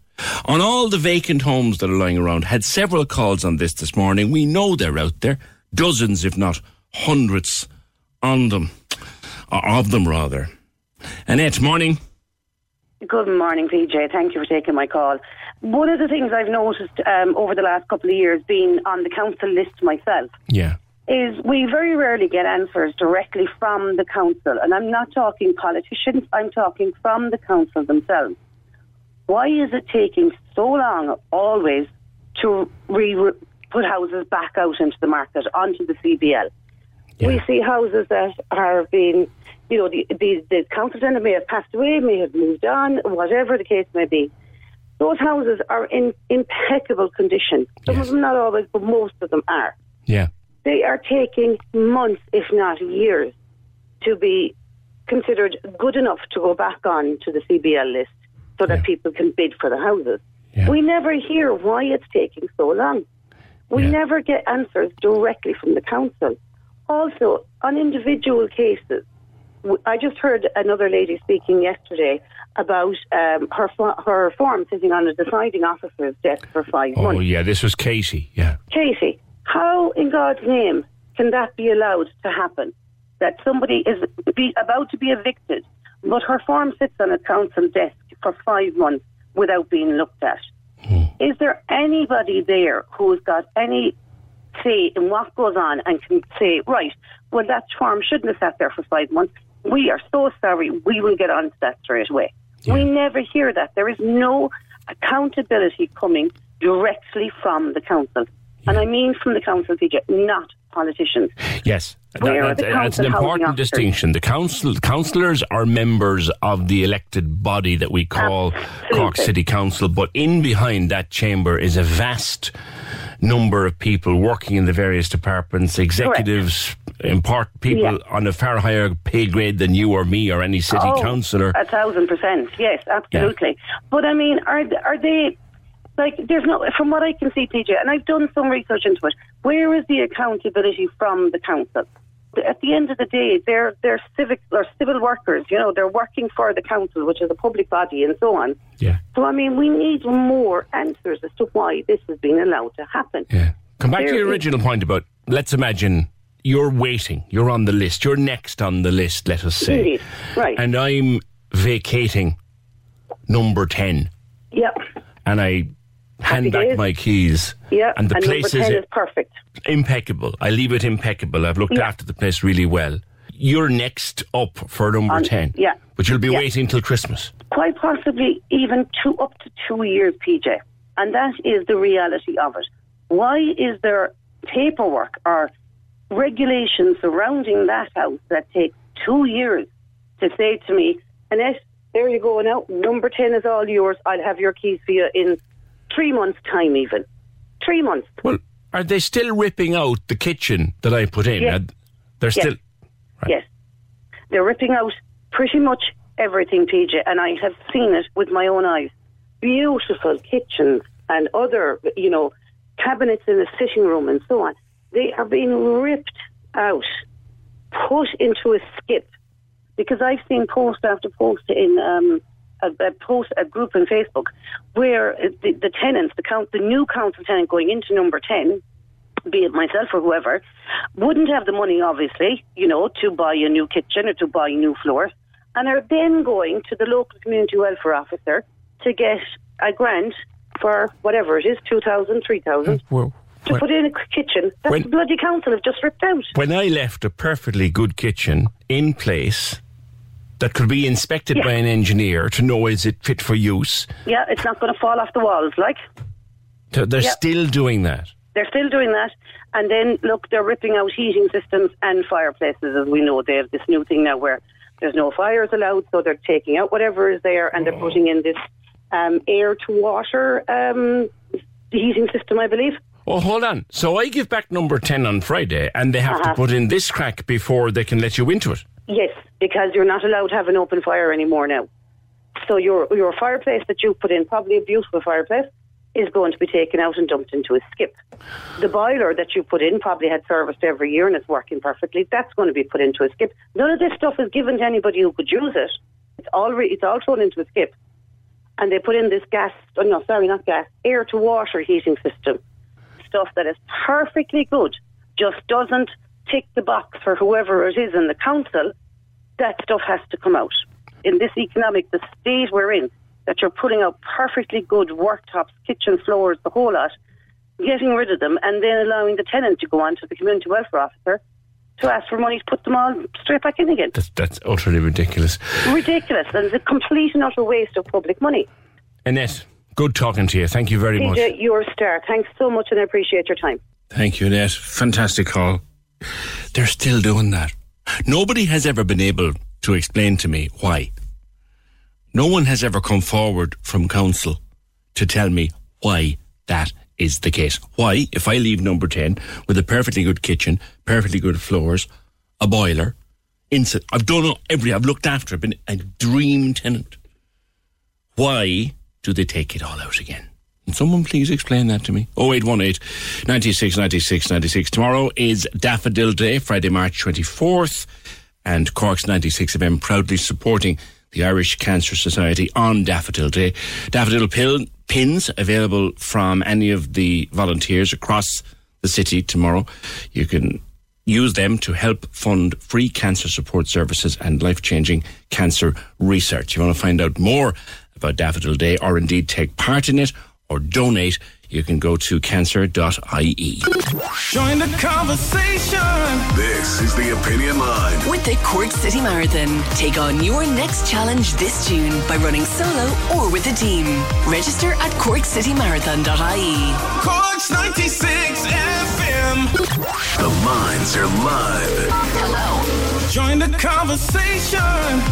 On all the vacant homes that are lying around, had several calls on this this morning. We know they're out there, dozens, if not hundreds, on them, or of them rather. Annette, morning. Good morning, PJ. Thank you for taking my call. One of the things I've noticed um, over the last couple of years, being on the council list myself, Yeah. is we very rarely get answers directly from the council. And I'm not talking politicians, I'm talking from the council themselves. Why is it taking so long always to re- put houses back out into the market, onto the CBL. We see houses that are being, you know, the, the, the council tenant may have passed away, may have moved on, whatever the case may be. Those houses are in impeccable condition. Some of them not always, but most of them are. Yeah. They are taking months, if not years, to be considered good enough to go back on to the CBL list so that people can bid for the houses. We never hear why it's taking so long. We never get answers directly from the council. Also, on individual cases, I just heard another lady speaking yesterday about um, her her form sitting on a deciding officer's desk for five Oh, months. Oh yeah, this was Casey. Yeah. Katie, how in God's name can that be allowed to happen? That somebody is be, about to be evicted, but her form sits on a council desk for five months without being looked at. Is there anybody there who's got any say in what goes on and can say, right, well, that form shouldn't have sat there for five months. We are so sorry. We will get on to that straight away. We never hear that. There is no accountability coming directly from the council. And I mean from the council, PJ, not politicians. Yes. That- that- that's an important distinction. The council councillors are members of the elected body that we call Cork City Council, but in behind that chamber is a vast number of people working in the various departments, executives, important people Yeah. on a far higher pay grade than you or me or any city Oh, councillor. A thousand percent, yes, absolutely. But I mean, are are they like? There's no, from what I can see, PJ, and I've done some research into it. Where is the accountability from the council? At the end of the day, they're they're civic or civil workers. You know, they're working for the council, which is a public body, and so on. Yeah. So I mean, we need more answers as to why this has been allowed to happen. Yeah. Come back to There your original point about let's imagine you're waiting, you're on the list, you're next on the list, let us say. Indeed. Right. And I'm vacating number 10 Yep. and I hand back days. my keys. Yeah. And the place number is, ten is perfect. impeccable. I leave it impeccable. I've looked Yeah. after the place really well. You're next up for number On- 10. yeah. But you'll be Yeah. waiting till Christmas. quite possibly even two up to two years, PJ. And that is the reality of it. Why is there paperwork or regulations surrounding that house that takes two years to say to me, Annette, there you go now, number 10 is all yours. I'll have your keys for you in three months' time, even. Three months. Well, are they still ripping out the kitchen that I put in? Yes. They're Yes. still. Yes. They're ripping out pretty much everything, PJ, and I have seen it with my own eyes. Beautiful kitchens and other, you know, cabinets in the sitting room and so on. They are being ripped out, put into a skip. Because I've seen post after post in um, a, a post, a group on Facebook, where the, the tenants, the count, the new council tenant going into number ten, be it myself or whoever, wouldn't have the money, obviously, you know, to buy a new kitchen or to buy new floors, and are then going to the local community welfare officer to get a grant for whatever it is, 2,000, 3,000, Well, to put in a kitchen that when- the bloody council have just ripped out. when I left a perfectly good kitchen in place that could be inspected by an engineer to know is it fit for use, Yeah, it's not going to fall off the walls, like. th- they're Yeah. still doing that. They're still doing that. And then, look, they're ripping out heating systems and fireplaces, as we know. They have this new thing now where there's no fires allowed, so they're taking out whatever is there and they're putting in this um, air to water um, heating system, I believe. Oh, hold on. So I give back number 10 on Friday and they have Uh-huh. to put in this crack before they can let you into it. Yes, because you're not allowed to have an open fire anymore now. So your your fireplace that you put in, probably a beautiful fireplace, is going to be taken out and dumped into a skip. The boiler that you put in probably had serviced every year and it's working perfectly. That's going to be put into a skip. None of this stuff is given to anybody who could use it. It's all re- it's all thrown into a skip, and they put in this gas. Oh no, sorry, not gas. Air to water heating system. Stuff that is perfectly good, just doesn't tick the box for whoever it is in the council. That stuff has to come out in this economic, the state we're in, that you're putting out perfectly good worktops, kitchen floors, the whole lot, getting rid of them, and then allowing the tenant to go on to the community welfare officer to ask for money to put them all straight back in again. That's, that's utterly ridiculous. Ridiculous, and it's a complete and utter waste of public money. Annette, Good talking to you. Thank you very much. PJ, you're a star. Thanks so much, and I appreciate your time. Thank you, Annette. Fantastic call. They're still doing that. Nobody has ever been able to explain to me why. No one has ever come forward from council to tell me why that is the case. Why, if I leave number 10 with a perfectly good kitchen, perfectly good floors, a boiler, instant, I've done every, I've looked after, I've been a dream tenant. Why do they take it all out again? Can someone please explain that to me? 0818 96 96 96. Tomorrow is Daffodil Day, Friday, March 24th, and Cork's 96 FM proudly supporting the Irish Cancer Society on Daffodil Day. Daffodil pill, pins available from any of the volunteers across the city tomorrow. You can use them to help fund free cancer support services and life changing cancer research. If you want to find out more about Daffodil Day or indeed take part in it or donate, you can go to cancer.ie. Join the conversation. This is the Opinion Line. With the Cork City Marathon, take on your next challenge this June by running solo or with a team. Register at corkcitymarathon.ie. Cork's 96 FM. The lines are live. Hello. Join the conversation.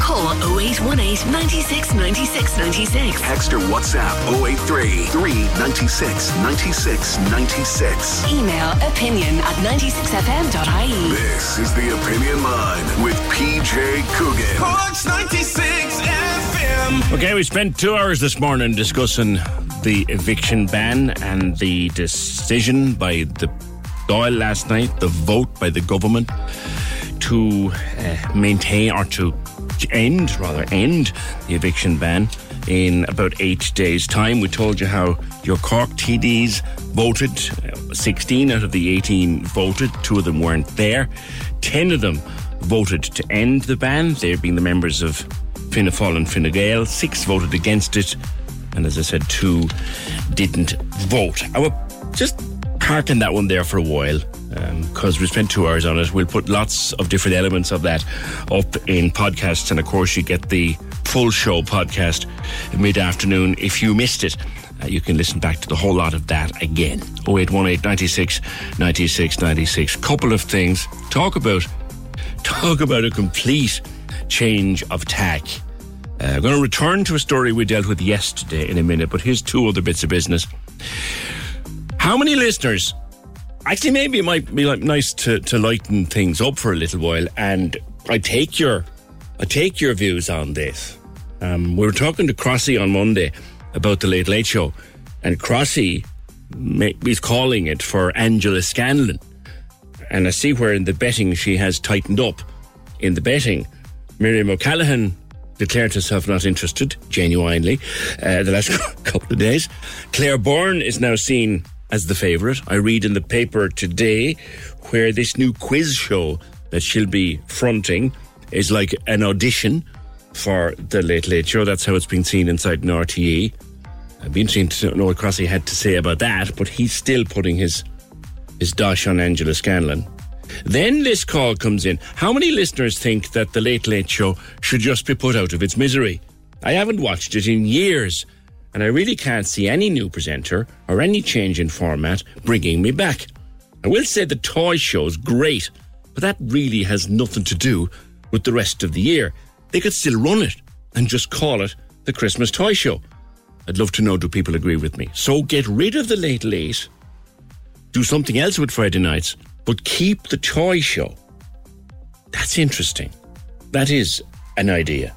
Call 0818 96 96 96. Text or WhatsApp 083 396 96 96. Email opinion at 96fm.ie. This is the Opinion Line with PJ Coogan. Cork's 96 FM. Okay, we spent two hours this morning discussing the eviction ban and the decision by the Dáil last night, the vote by the government to uh, maintain or to end, rather, end the eviction ban in about eight days' time. We told you how your Cork TDs voted. Uh, 16 out of the 18 voted. Two of them weren't there. 10 of them voted to end the ban, they being the members of Fianna Fáil and Fine Gael. Six voted against it. And as I said, two didn't vote. I will just parking that one there for a while because um, we spent two hours on it. We'll put lots of different elements of that up in podcasts, and of course, you get the full show podcast mid afternoon. If you missed it, uh, you can listen back to the whole lot of that again. 0818 96 96 96. Couple of things. Talk about talk about a complete change of tack. Uh, I'm going to return to a story we dealt with yesterday in a minute, but here's two other bits of business. How many listeners Actually, maybe it might be like nice to, to lighten things up for a little while, and I take your I take your views on this. Um, we were talking to Crossy on Monday about the Late Late Show, and Crossy is calling it for Angela Scanlon, and I see where in the betting she has tightened up. In the betting, Miriam O'Callaghan declared herself not interested, genuinely, uh, the last couple of days. Claire Byrne is now seen as the favourite. I read in the paper today where this new quiz show that she'll be fronting is like an audition for the Late Late Show. That's how it's been seen inside an RTE. I'd be interested to know what Crossy had to say about that, but he's still putting his his dash on Angela Scanlon. Then this call comes in. How many listeners think that the Late Late Show should just be put out of its misery? I haven't watched it in years and I really can't see any new presenter or any change in format bringing me back. I will say the toy show's great, but that really has nothing to do with the rest of the year. They could still run it and just call it the Christmas Toy Show. I'd love to know do people agree with me. So get rid of the late late, do something else with Friday nights, but keep the toy show. That's interesting. That is an idea.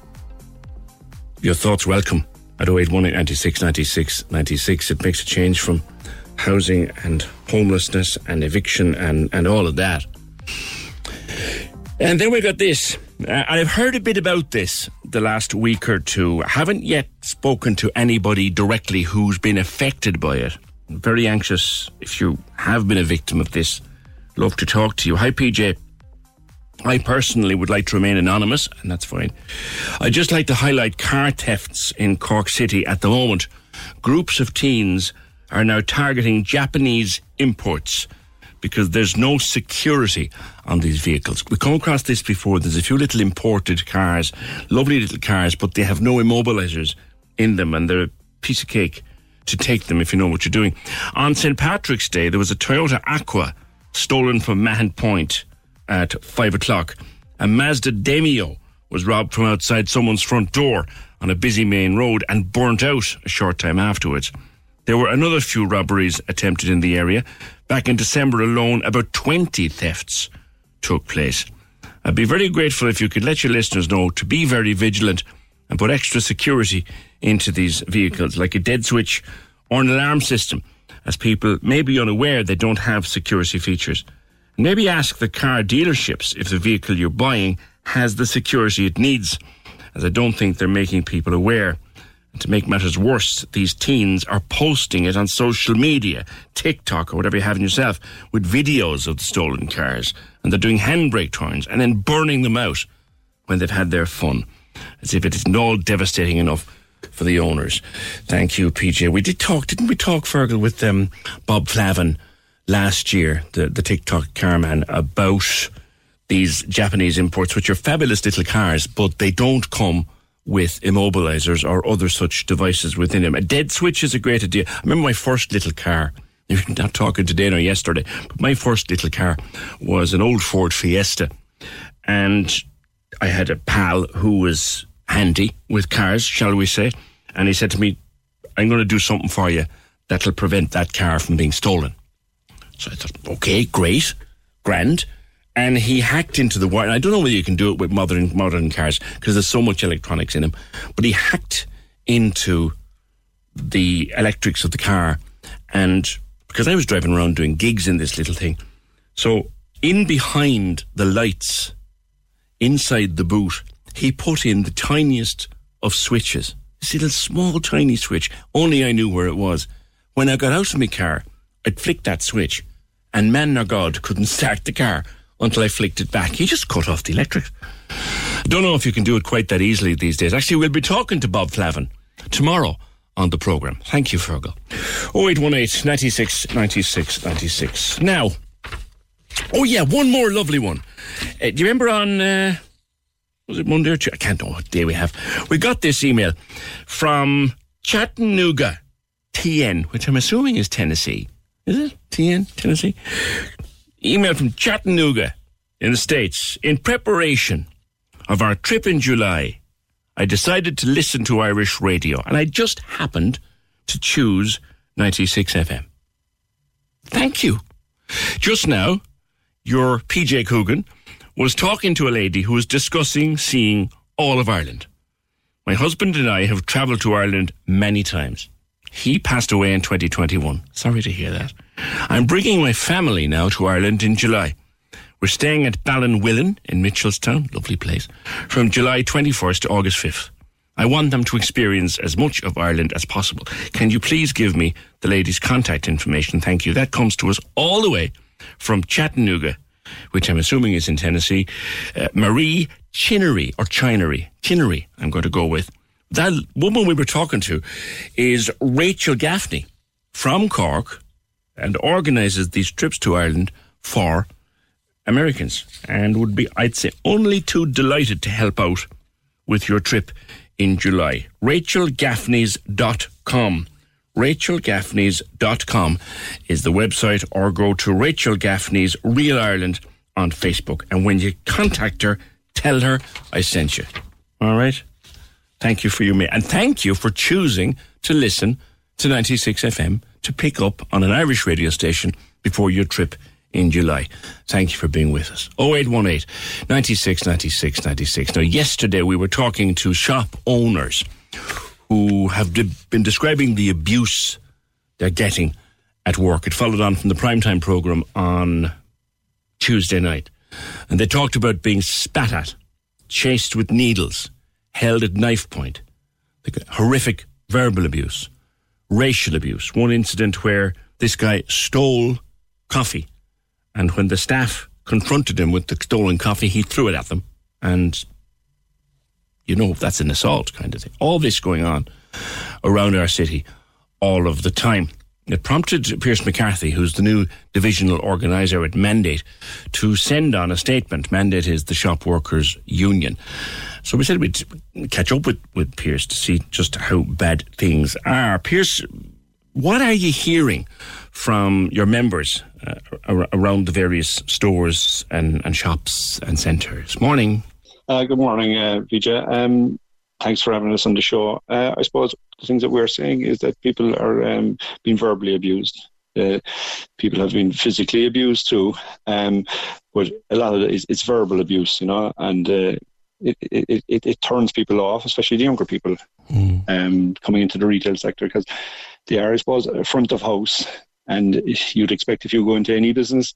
Your thoughts welcome at 081 96 96 96. It makes a change from housing and homelessness and eviction and, and all of that. And then we got this. Uh, I've heard a bit about this the last week or two. I haven't yet spoken to anybody directly who's been affected by it. I'm very anxious if you have been a victim of this. Love to talk to you. Hi, PJ. I personally would like to remain anonymous, and that's fine. I'd just like to highlight car thefts in Cork City at the moment. Groups of teens are now targeting Japanese imports because there's no security on these vehicles. We've come across this before. There's a few little imported cars, lovely little cars, but they have no immobilizers in them, and they're a piece of cake to take them if you know what you're doing. On St. Patrick's Day, there was a Toyota Aqua stolen from Mahon Point at five o'clock. A Mazda Demio was robbed from outside someone's front door on a busy main road and burnt out a short time afterwards. There were another few robberies attempted in the area. Back in December alone, about 20 thefts took place. I'd be very grateful if you could let your listeners know to be very vigilant and put extra security into these vehicles, like a dead switch or an alarm system, as people may be unaware they don't have security features. Maybe ask the car dealerships if the vehicle you're buying has the security it needs, as I don't think they're making people aware. And to make matters worse, these teens are posting it on social media, TikTok or whatever you have in yourself, with videos of the stolen cars. And they're doing handbrake turns and then burning them out when they've had their fun, as if it isn't all devastating enough for the owners. Thank you, PJ. We did talk, didn't we talk, Fergal, with um, Bob Flavin last year, the, the TikTok car man, about these Japanese imports, which are fabulous little cars, but they don't come with immobilizers or other such devices within them. A dead switch is a great idea. I remember my first little car. You're not talking today nor yesterday, but my first little car was an old Ford Fiesta. And I had a pal who was handy with cars, shall we say. And he said to me, I'm going to do something for you that'll prevent that car from being stolen. So I thought, okay, great, grand. And he hacked into the wire. I don't know whether you can do it with modern modern cars because there's so much electronics in them. But he hacked into the electrics of the car, and because I was driving around doing gigs in this little thing, so in behind the lights inside the boot, he put in the tiniest of switches. This little small tiny switch. Only I knew where it was. When I got out of my car, I'd flick that switch, and man nor God couldn't start the car until I flicked it back. He just cut off the electric. Don't know if you can do it quite that easily these days. Actually, we'll be talking to Bob Flavin tomorrow on the programme. Thank you, Fergal. 0818 96 96 96. Now, oh yeah, one more lovely one. Uh, do you remember on, uh, was it Monday or Tuesday? I can't know what day we have. We got this email from Chattanooga, TN, which I'm assuming is Tennessee. Is it? TN, Tennessee? Email from Chattanooga in the States. In preparation of our trip in July, I decided to listen to Irish radio, and I just happened to choose 96 FM. Thank you. Just now, your PJ Coogan was talking to a lady who was discussing seeing all of Ireland. My husband and I have travelled to Ireland many times. He passed away in 2021. Sorry to hear that. I'm bringing my family now to Ireland in July. We're staying at Ballinwillen in Mitchelstown, lovely place, from July 21st to August 5th. I want them to experience as much of Ireland as possible. Can you please give me the lady's contact information? Thank you. That comes to us all the way from Chattanooga, which I'm assuming is in Tennessee. Uh, Marie Chinnery, or Chinery, Chinnery, I'm going to go with. That woman we were talking to is Rachel Gaffney from Cork and organises these trips to Ireland for Americans and would be, I'd say, only too delighted to help out with your trip in July. RachelGaffneys.com. RachelGaffneys.com is the website or go to Rachel Gaffney's Real Ireland on Facebook. And when you contact her, tell her I sent you. All right? Thank you for your mail. And thank you for choosing to listen to 96 FM to pick up on an Irish radio station before your trip in July. Thank you for being with us. 0818 96 96 96. Now, yesterday we were talking to shop owners who have de- been describing the abuse they're getting at work. It followed on from the primetime program on Tuesday night. And they talked about being spat at, chased with needles, held at knife point, the horrific verbal abuse, racial abuse. One incident where this guy stole coffee, and when the staff confronted him with the stolen coffee, he threw it at them. And you know, that's an assault kind of thing. All this going on around our city all of the time. It prompted Pierce McCarthy, who's the new divisional organiser at Mandate, to send on a statement. Mandate is the shop workers' union. So we said we'd catch up with, with Pierce to see just how bad things are. Pierce What are you hearing from your members uh, ar- around the various stores and, and shops and centres? Morning. Uh, good morning, uh, PJ. Um, thanks for having us on the show. Uh, I suppose the things that we're saying is that people are um, being verbally abused. Uh, people have been physically abused too, um, but a lot of it is it's verbal abuse, you know, and uh, it, it, it, it turns people off, especially the younger people um, coming into the retail sector because they are, I suppose, a front of house. And you'd expect if you go into any business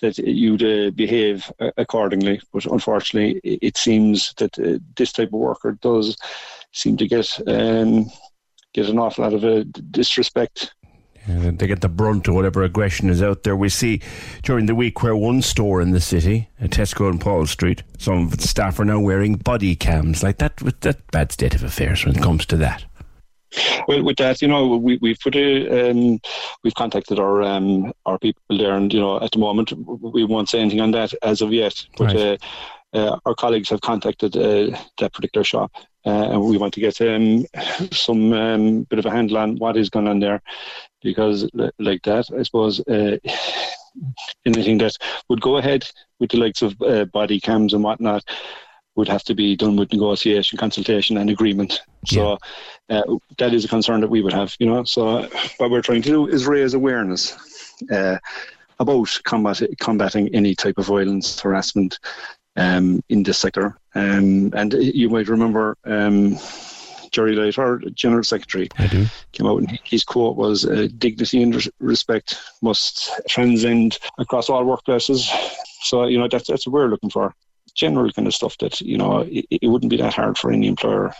that you'd uh, behave uh, accordingly. But unfortunately, it, it seems that uh, this type of worker does seem to get um, get an awful lot of uh, disrespect And they get the brunt of whatever aggression is out there. We see during the week where one store in the city, a Tesco on Paul Street, some of its staff are now wearing body cams. Like that, with that bad state of affairs when it comes to that. Well, with that, you know, we, we've put a, um, we've contacted our um, our people there, and you know, at the moment, we won't say anything on that as of yet. But uh, uh, our colleagues have contacted uh, that particular shop, uh, and we want to get um, some um, bit of a handle on what is going on there, because li- like that, I suppose. Uh, anything that would go ahead with the likes of uh, body cams and whatnot would have to be done with negotiation, consultation, and agreement. So uh, that is a concern that we would have, you know. So what we're trying to do is raise awareness uh, about combat, combating any type of violence, harassment um, in this sector. Um, and you might remember um, Gerry Light, our General Secretary, came out and his quote was uh, dignity and res- respect must transcend across all workplaces. So, you know, that's, that's what we're looking for. General kind of stuff that, you know, it, it wouldn't be that hard for any employer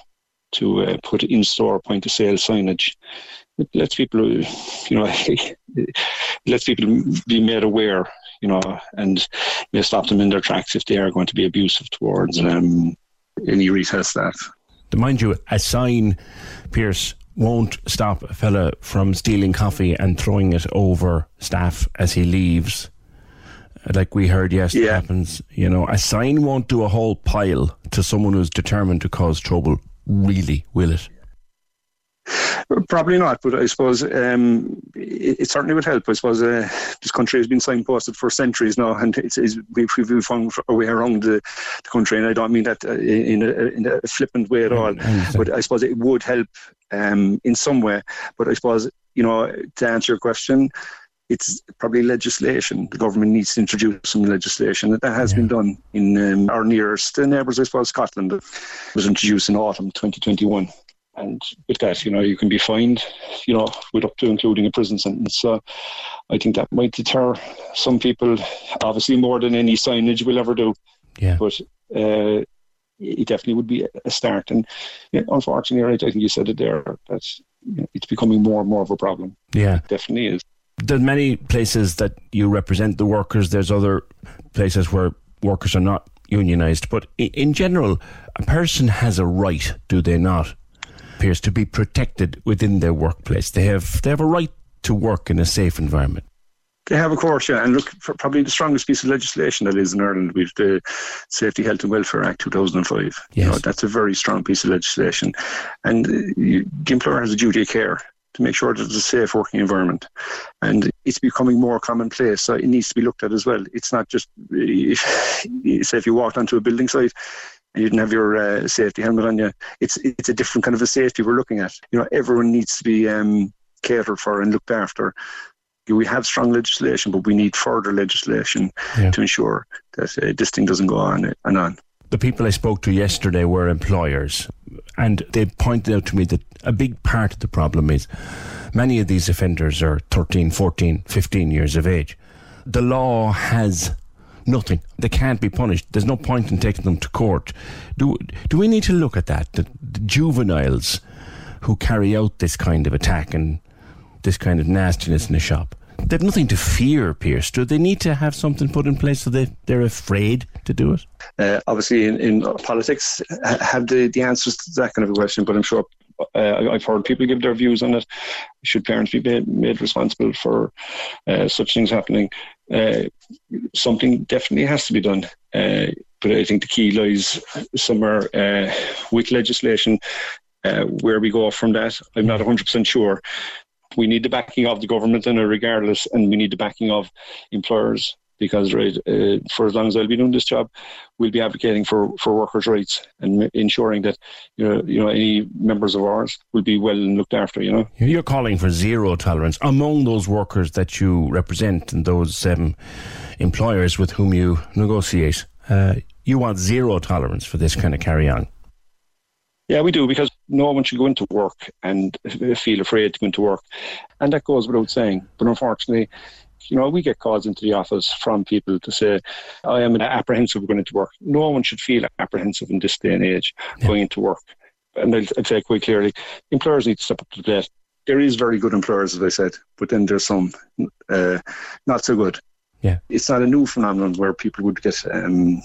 to uh, put in store point of sale signage. It lets people, you know, lets people be made aware, you know, and may stop them in their tracks if they are going to be abusive towards um, any retail staff. To mind you, a sign, Pierce, won't stop a fella from stealing coffee and throwing it over staff as he leaves. Like we heard yesterday happens, you know, a sign won't do a whole pile to someone who's determined to cause trouble, really, will it? Probably not, but I suppose um, it, it certainly would help. I suppose uh, this country has been signposted for centuries now, and it's, it's, we've, we've found our way around the, the country. And I don't mean that uh, in, a, in a flippant way at all, but I suppose it would help um, in some way. But I suppose, you know, to answer your question, it's probably legislation. The government needs to introduce some legislation. That has been done in um, our nearest neighbours, I suppose, Scotland. It was introduced in autumn 2021. And with that, you know, you can be fined, you know, with up to including a prison sentence. So I think that might deter some people, obviously more than any signage will ever do. Yeah. But uh, it definitely would be a start. And yeah, unfortunately, right, I think you said it there, that's you know, it's becoming more and more of a problem. Yeah. It definitely is. There's many places that you represent the workers. There's other places where workers are not unionised. But in general, a person has a right, do they not, Pierce, to be protected within their workplace. They have they have a right to work in a safe environment. They have, of course, yeah. And look, for probably the strongest piece of legislation that is in Ireland with the Safety, Health and Welfare Act 2005. You know, that's a very strong piece of legislation. And uh, the employer has a duty of care to make sure that it's a safe working environment. And it's becoming more commonplace, so it needs to be looked at as well. It's not just, if, say, if you walked onto a building site you didn't have your uh, safety helmet on you, it's it's a different kind of a safety we're looking at. You know, everyone needs to be um, catered for and looked after. We have strong legislation, but we need further legislation to ensure that uh, this thing doesn't go on and on. The people I spoke to yesterday were employers, and they pointed out to me that a big part of the problem is many of these offenders are 13, 14, 15 years of age. The law has nothing. They can't be punished. There's no point in taking them to court. Do, do we need to look at that? The, the juveniles who carry out this kind of attack and this kind of nastiness in a shop, they've nothing to fear, Pierce. Do they need to have something put in place so they, they're afraid to do it? uh, obviously in, in politics ha- have the, the answers to that kind of a question, but I'm sure uh, I- I've heard people give their views on it. Should parents be made, made responsible for uh, such things happening? Uh, something definitely has to be done. Uh, but I think the key lies somewhere uh, with legislation. Uh, where we go from that, I'm not 100% sure. We need the backing of the government and regardless, and we need the backing of employers because right, uh, for as long as I'll be doing this job, we'll be advocating for, for workers' rights and ensuring that you know you know any members of ours will be well looked after. You know, you're calling for zero tolerance among those workers that you represent and those um, employers with whom you negotiate. Uh, you want zero tolerance for this kind of carry on. Yeah, we do because no one should go into work and feel afraid to go into work, and that goes without saying. But unfortunately, you know, we get calls into the office from people to say, I am an apprehensive going into work. No one should feel apprehensive in this day and age yeah. going into work. And I'll, I'll say quite clearly, employers need to step up to the plate. There is very good employers, as I said, but then there's some uh, not so good. Yeah. It's not a new phenomenon where people would get um,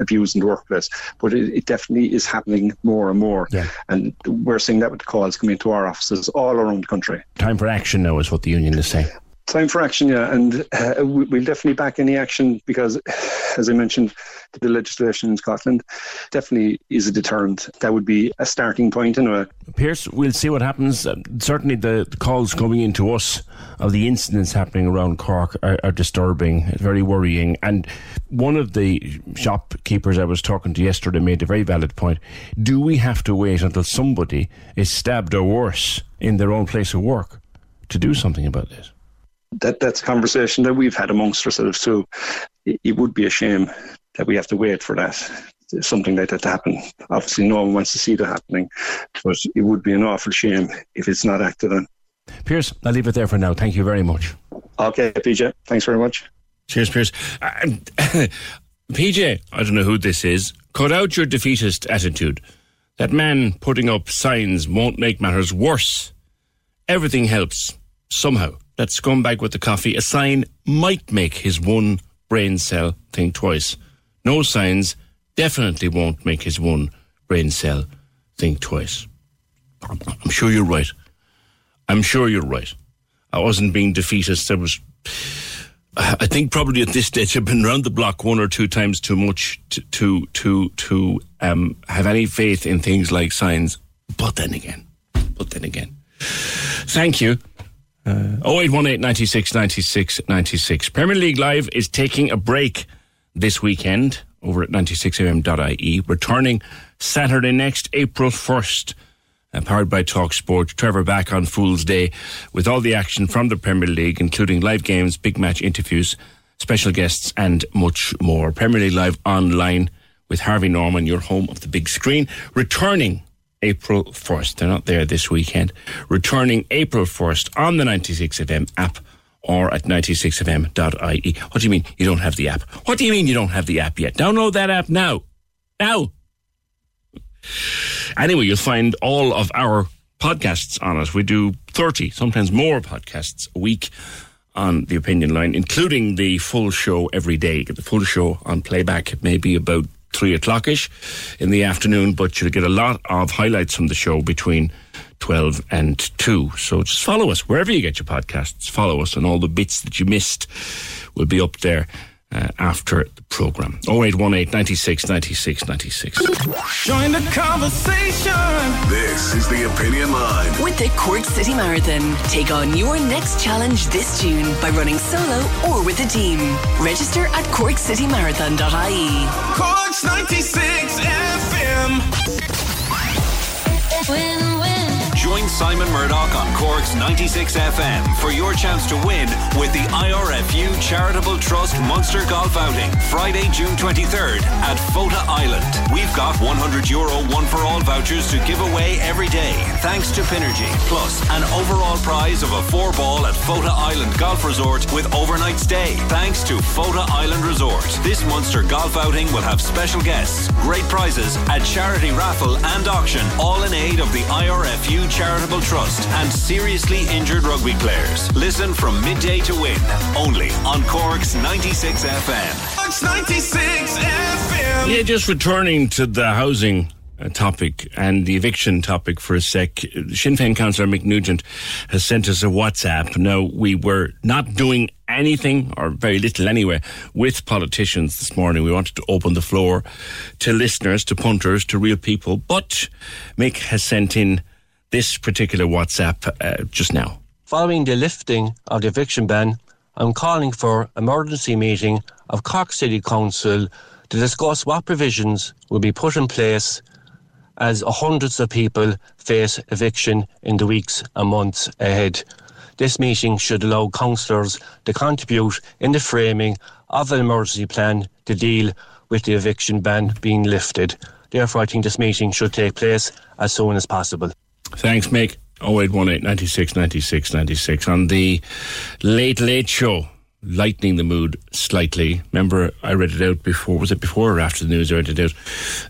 abused in the workplace, but it, it, definitely is happening more and more. Yeah. And we're seeing that with the calls coming into our offices all around the country. Time for action now is what the union is saying. Time for action, yeah, and uh, we'll definitely back any action because, as I mentioned, the legislation in Scotland definitely is a deterrent. That would be a starting point anyway. Pierce, we'll see what happens. Uh, certainly, the, calls coming into us of the incidents happening around Cork are, are disturbing, very worrying. And one of the shopkeepers I was talking to yesterday made a very valid point. Do we have to wait until somebody is stabbed or worse in their own place of work to do something about this? That that's a conversation that we've had amongst ourselves too. It, it would be a shame that we have to wait for that something like that to happen. Obviously, no one wants to see that happening, but it would be an awful shame if it's not acted on. Pierce, I'll leave it there for now. Thank you very much. Okay, PJ. Thanks very much. Cheers, Pierce. Uh, PJ, I don't know who this is. Cut out your defeatist attitude. That man putting up signs won't make matters worse. Everything helps somehow that scumbag with the coffee, a sign might make his one brain cell think twice. No signs definitely won't make his one brain cell think twice. I'm sure you're right. I'm sure you're right. I wasn't being defeatist. I was. I think probably at this stage I've been around the block one or two times too much to to to, to um, have any faith in things like signs. But then again, but then again, thank you. Uh, 0818 96 96 96. Premier League Live is taking a break this weekend over at 96fm.ie, returning Saturday next, April 1st. Uh, powered by Talk Sport. Trevor back on Fool's Day with all the action from the Premier League, including live games, big match interviews, special guests, and much more. Premier League Live online with Harvey Norman, your home of the big screen, returning April 1st. They're not there this weekend. Returning April 1st on the 96FM app or at 96fm.ie. What do you mean you don't have the app? What do you mean you don't have the app yet? Download that app now. Now. Anyway, you'll find all of our podcasts on it. We do 30, sometimes more podcasts a week on the opinion line, including the full show every day. The full show on playback, maybe about three o'clockish in the afternoon, but you'll get a lot of highlights from the show between 12 and 2. So just follow us wherever you get your podcasts. Follow us, and all the bits that you missed will be up there uh, after the programme. 0818 96 96 96. Join the conversation. This is the Opinion Line. With the Cork City Marathon, take on your next challenge this June by running solo or with a team. Register at corkcitymarathon.ie. Cork's 96 FM. Win, win. Join Simon Murdoch on Cork's 96 FM for your chance to win with the IRFU Charitable Trust Munster Golf Outing, Friday, June 23rd at Fota Island. We've got 100 euro one for all vouchers to give away every day, thanks to Pinergy, plus an overall prize of a four ball at Fota Island Golf Resort with overnight stay, thanks to Fota Island Resort. This Munster Golf Outing will have special guests, great prizes, a charity raffle and auction, all in aid of the IRFU Charitable Trust and seriously injured rugby players. Listen from midday to win, only on Cork's 96 FM. Cork's 96 FM. Yeah, just returning to the housing uh, topic and the eviction topic for a sec. Sinn Féin councillor Mick Nugent has sent us a WhatsApp. Now, we were not doing anything, or very little anyway, with politicians this morning. We wanted to open the floor to listeners, to punters, to real people. But Mick has sent in this particular WhatsApp uh, just now. Following the lifting of the eviction ban, I'm calling for emergency meeting of Cork City Council to discuss what provisions will be put in place as hundreds of people face eviction in the weeks and months ahead. This meeting should allow councillors to contribute in the framing of an emergency plan to deal with the eviction ban being lifted. Therefore, I think this meeting should take place as soon as possible. Thanks, Mick. 0818 96 96 96 on the Late Late Show. Lightening the mood slightly. Remember, I read it out before. Was it before or after the news? I read it out.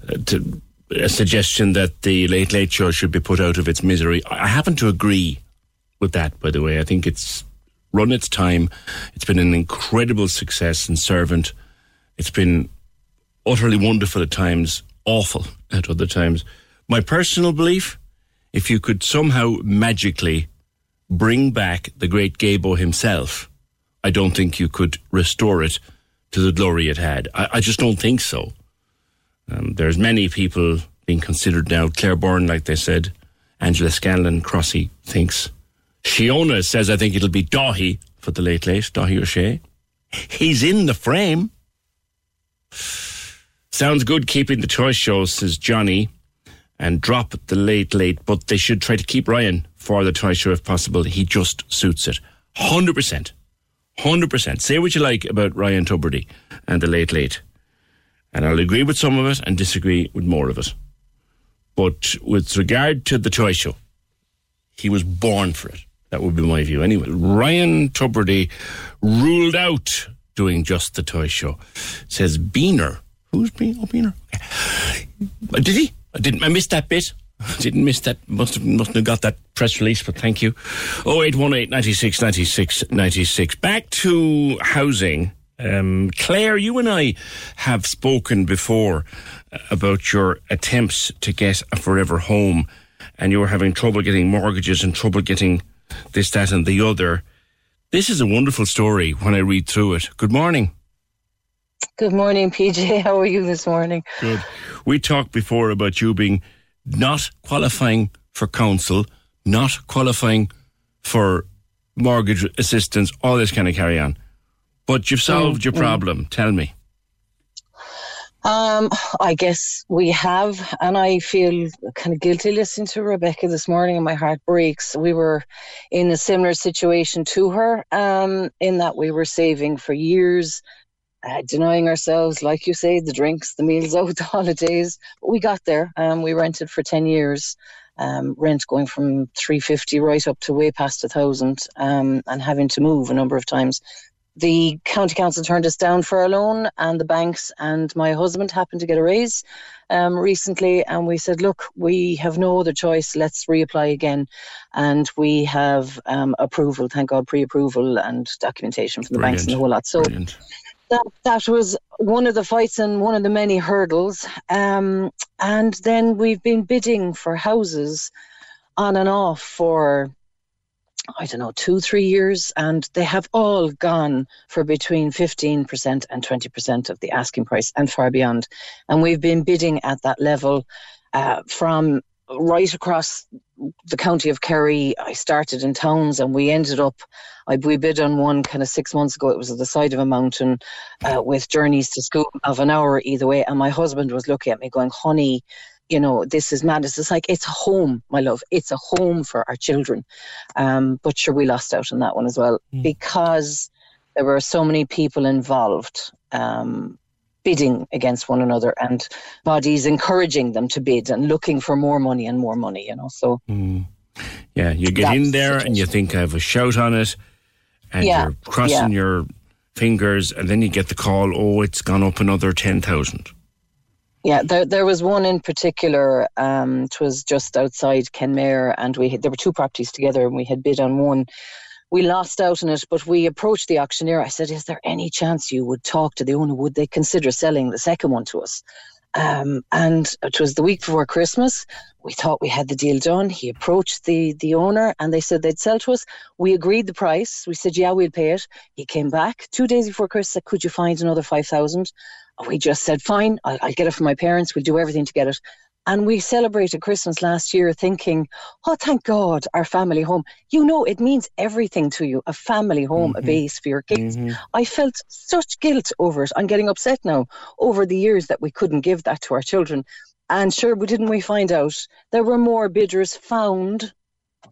Uh, to, a suggestion that the Late Late Show should be put out of its misery. I happen to agree with that, by the way. I think it's run its time. It's been an incredible success and servant. It's been utterly wonderful at times, awful at other times. My personal belief if you could somehow magically bring back the great Gaybo himself, I don't think you could restore it to the glory it had. I, I just don't think so. Um, there's many people being considered now. Claire Byrne, like they said, Angela Scanlon, Crossy thinks. Shiona says, I think it'll be Dáithí for the late late, Dáithí Ó Sé. He's in the frame. Sounds good keeping the choice shows, says Johnny and drop the late late, but they should try to keep Ryan for the Toy Show if possible. He just suits it. 100%. 100%. Say what you like about Ryan Tubridy and the late late. And I'll agree with some of it and disagree with more of it. But with regard to the Toy Show, he was born for it. That would be my view anyway. Ryan Tubridy ruled out doing just the Toy Show. Says Beaner. Who's Beaner? Oh, Beaner. Did he? I didn't. I missed that bit. I didn't miss that. Must have, must have got that press release, but thank you. 0818 96 96 96. Back to housing. Um, Claire, you and I have spoken before about your attempts to get a forever home, and you were having trouble getting mortgages and trouble getting this, that, and the other. This is a wonderful story when I read through it. Good morning. Good morning, PJ. How are you this morning? Good. We talked before about you being not qualifying for council, not qualifying for mortgage assistance, all this kind of carry on. But you've solved mm, your problem. Mm. Tell me. Um, I guess we have, and I feel kind of guilty listening to Rebecca this morning, and my heart breaks. We were in a similar situation to her, um, in that we were saving for years uh, denying ourselves, like you say, the drinks, the meals out, the holidays. But we got there. Um, we rented for 10 years. Um, rent going from 350 right up to way past a thousand um, and having to move a number of times. The county council turned us down for a loan, and the banks and my husband happened to get a raise um, recently. And we said, Look, we have no other choice. Let's reapply again. And we have um, approval, thank God, pre approval and documentation from the Brilliant. banks and the whole lot. So Brilliant that that was one of the fights and one of the many hurdles. Um, and then we've been bidding for houses on and off for I don't know, two, three years, and they have all gone for between 15% and 20% of the asking price and far beyond. And we've been bidding at that level uh, from right across the county of Kerry. I started in towns and we ended up, I, we bid on one kind of six months ago. It was at the side of a mountain uh, with journeys to school of an hour either way. And my husband was looking at me going, honey, you know, this is madness. It's like, it's a home, my love. It's a home for our children. Um, but sure, we lost out on that one as well mm. because there were so many people involved. Um, bidding against one another and bodies encouraging them to bid and looking for more money and more money, you know. So, mm. yeah, you get in there the and you think I have a shout on it, and yeah. you're crossing yeah. your fingers, and then you get the call, oh, it's gone up another 10,000. Yeah, there, there was one in particular. Um, it was just outside Kenmare, and we had, there were two properties together, and we had bid on one we lost out on it, but we approached the auctioneer. I said, Is there any chance you would talk to the owner? Would they consider selling the second one to us? Um, and it was the week before Christmas. We thought we had the deal done. He approached the, the owner and they said they'd sell to us. We agreed the price. We said, Yeah, we'll pay it. He came back two days before Christmas, said, Could you find another 5,000? We just said, Fine, I'll, I'll get it from my parents. We'll do everything to get it And we celebrated Christmas last year thinking, oh, thank God, our family home. You know, it means everything to you a family home, a base for your kids. I felt such guilt over it. I'm getting upset now over the years that we couldn't give that to our children. And sure, didn't we find out there were more bidders found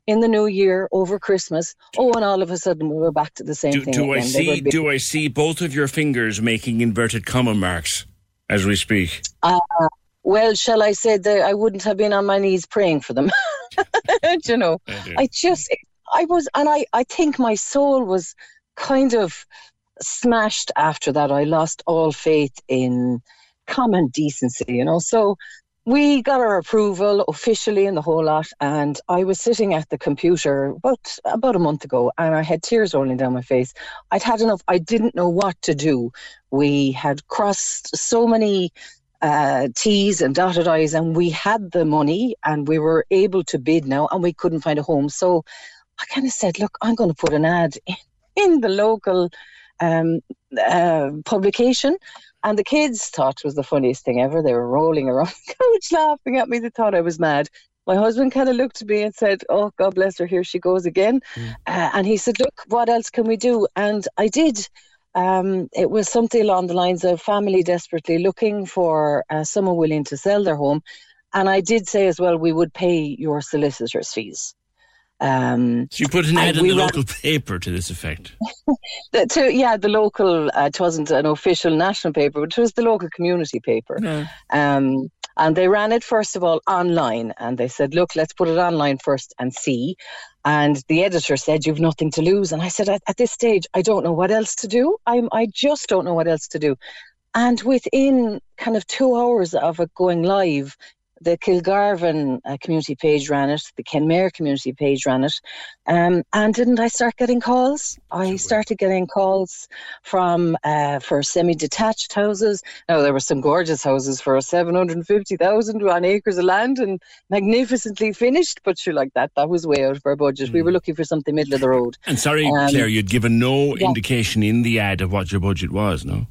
in the new year over Christmas? Oh, and all of a sudden we were back to the same Do, thing. do I again. Were see? Do I see both of your fingers making inverted comma marks as we speak? Uh, well, shall I say that I wouldn't have been on my knees praying for them? Do you know, I just, I was, and I, I think my soul was kind of smashed after that. I lost all faith in common decency, you know. So we got our approval officially and the whole lot. And I was sitting at the computer about about a month ago, and I had tears rolling down my face. I'd had enough. I didn't know what to do. We had crossed so many uh, T's and dotted I's, and we had the money, and we were able to bid now, and we couldn't find a home. So I kind of said, "Look, I'm going to put an ad in, in the local." Um, uh, publication, and the kids thought it was the funniest thing ever. They were rolling around the couch laughing at me. They thought I was mad. My husband kind of looked at me and said, "Oh, God bless her, here she goes again." Uh, and he said, "Look, what else can we do?" And I did. Um, it was something along the lines of family desperately looking for uh, someone willing to sell their home, and I did say as well we would pay your solicitors' fees. Um, So you put an ad in the ran- local paper to this effect. the, to, yeah, the local, uh, it wasn't an official national paper, but it was the local community paper. Um, and they ran it, first of all, online. And they said, look, let's put it online first and see. And the editor said, you've nothing to lose. And I said, at, at this stage, I don't know what else to do. I'm, I just don't know what else to do. And within kind of two hours of it going live, the Kilgarvan uh, community page ran it, the Kenmare community page ran it. Um, and didn't I start getting calls? I started getting calls from uh, for semi-detached houses. Now there were some gorgeous houses for seven hundred and fifty thousand on acres of land and magnificently finished, but you're like that. That was way out of our budget. We were looking for something middle of the road. And sorry, Um, Claire, you'd given no yeah. indication in the ad of what your budget was, no?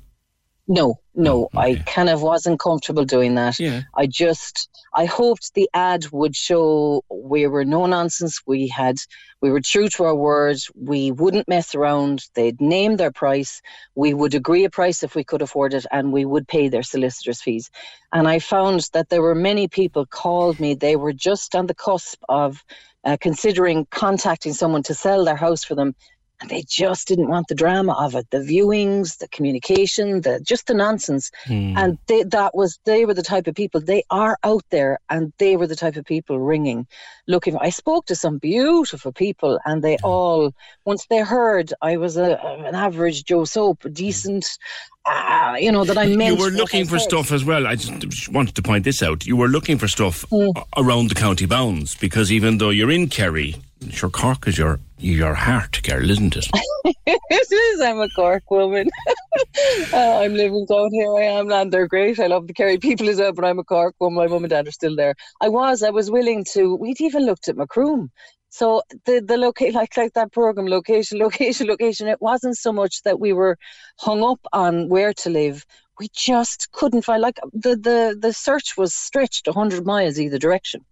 No, no, I kind of wasn't comfortable doing that. I just, I hoped the ad would show we were no nonsense. We had, we were true to our word. We wouldn't mess around. They'd name their price. We would agree a price if we could afford it, and we would pay their solicitors' fees. And I found that there were many people called me. They were just on the cusp of uh, considering contacting someone to sell their house for them and they just didn't want the drama of it the viewings the communication the just the nonsense and they, that was they were the type of people they are out there and they were the type of people ringing looking i spoke to some beautiful people and they all once they heard i was a, an average joe soap decent uh, you know that i meant You were looking for said. stuff as well. I just wanted to point this out. You were looking for stuff Mm. around the county bounds because even though you're in Kerry, sure Cork is your your heart, girl, isn't it? it is. I'm a Cork woman. uh, I'm living down here. I am, and they're great. I love the Kerry people as well, but I'm a Cork woman. My mum and dad are still there. I was. I was willing to. We'd even looked at Macroom. So the the location, like like that program, location, location, location. It wasn't so much that we were hung up on where to live. We just couldn't find. Like the the the search was stretched hundred miles either direction.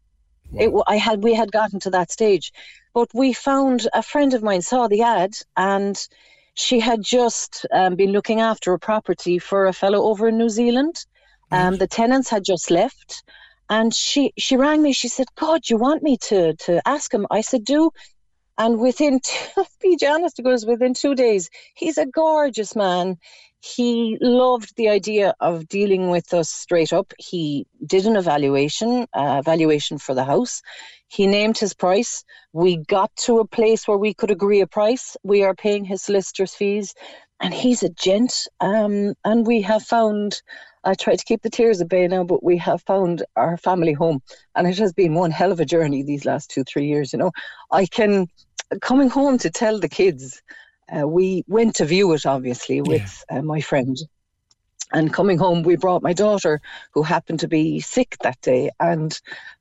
It, I had we had gotten to that stage, but we found a friend of mine saw the ad and she had just um, been looking after a property for a fellow over in New Zealand. Um, the tenants had just left, and she she rang me. She said, "God, you want me to to ask him?" I said, "Do." And within, to be honest, it goes within two days. He's a gorgeous man. He loved the idea of dealing with us straight up. He did an evaluation, uh, evaluation for the house. He named his price. We got to a place where we could agree a price. We are paying his solicitor's fees, and he's a gent. Um, and we have found. I try to keep the tears at bay now, but we have found our family home, and it has been one hell of a journey these last two, three years. You know, I can coming home to tell the kids. Uh, we went to view it, obviously, with uh, my friend. And coming home, we brought my daughter, who happened to be sick that day. And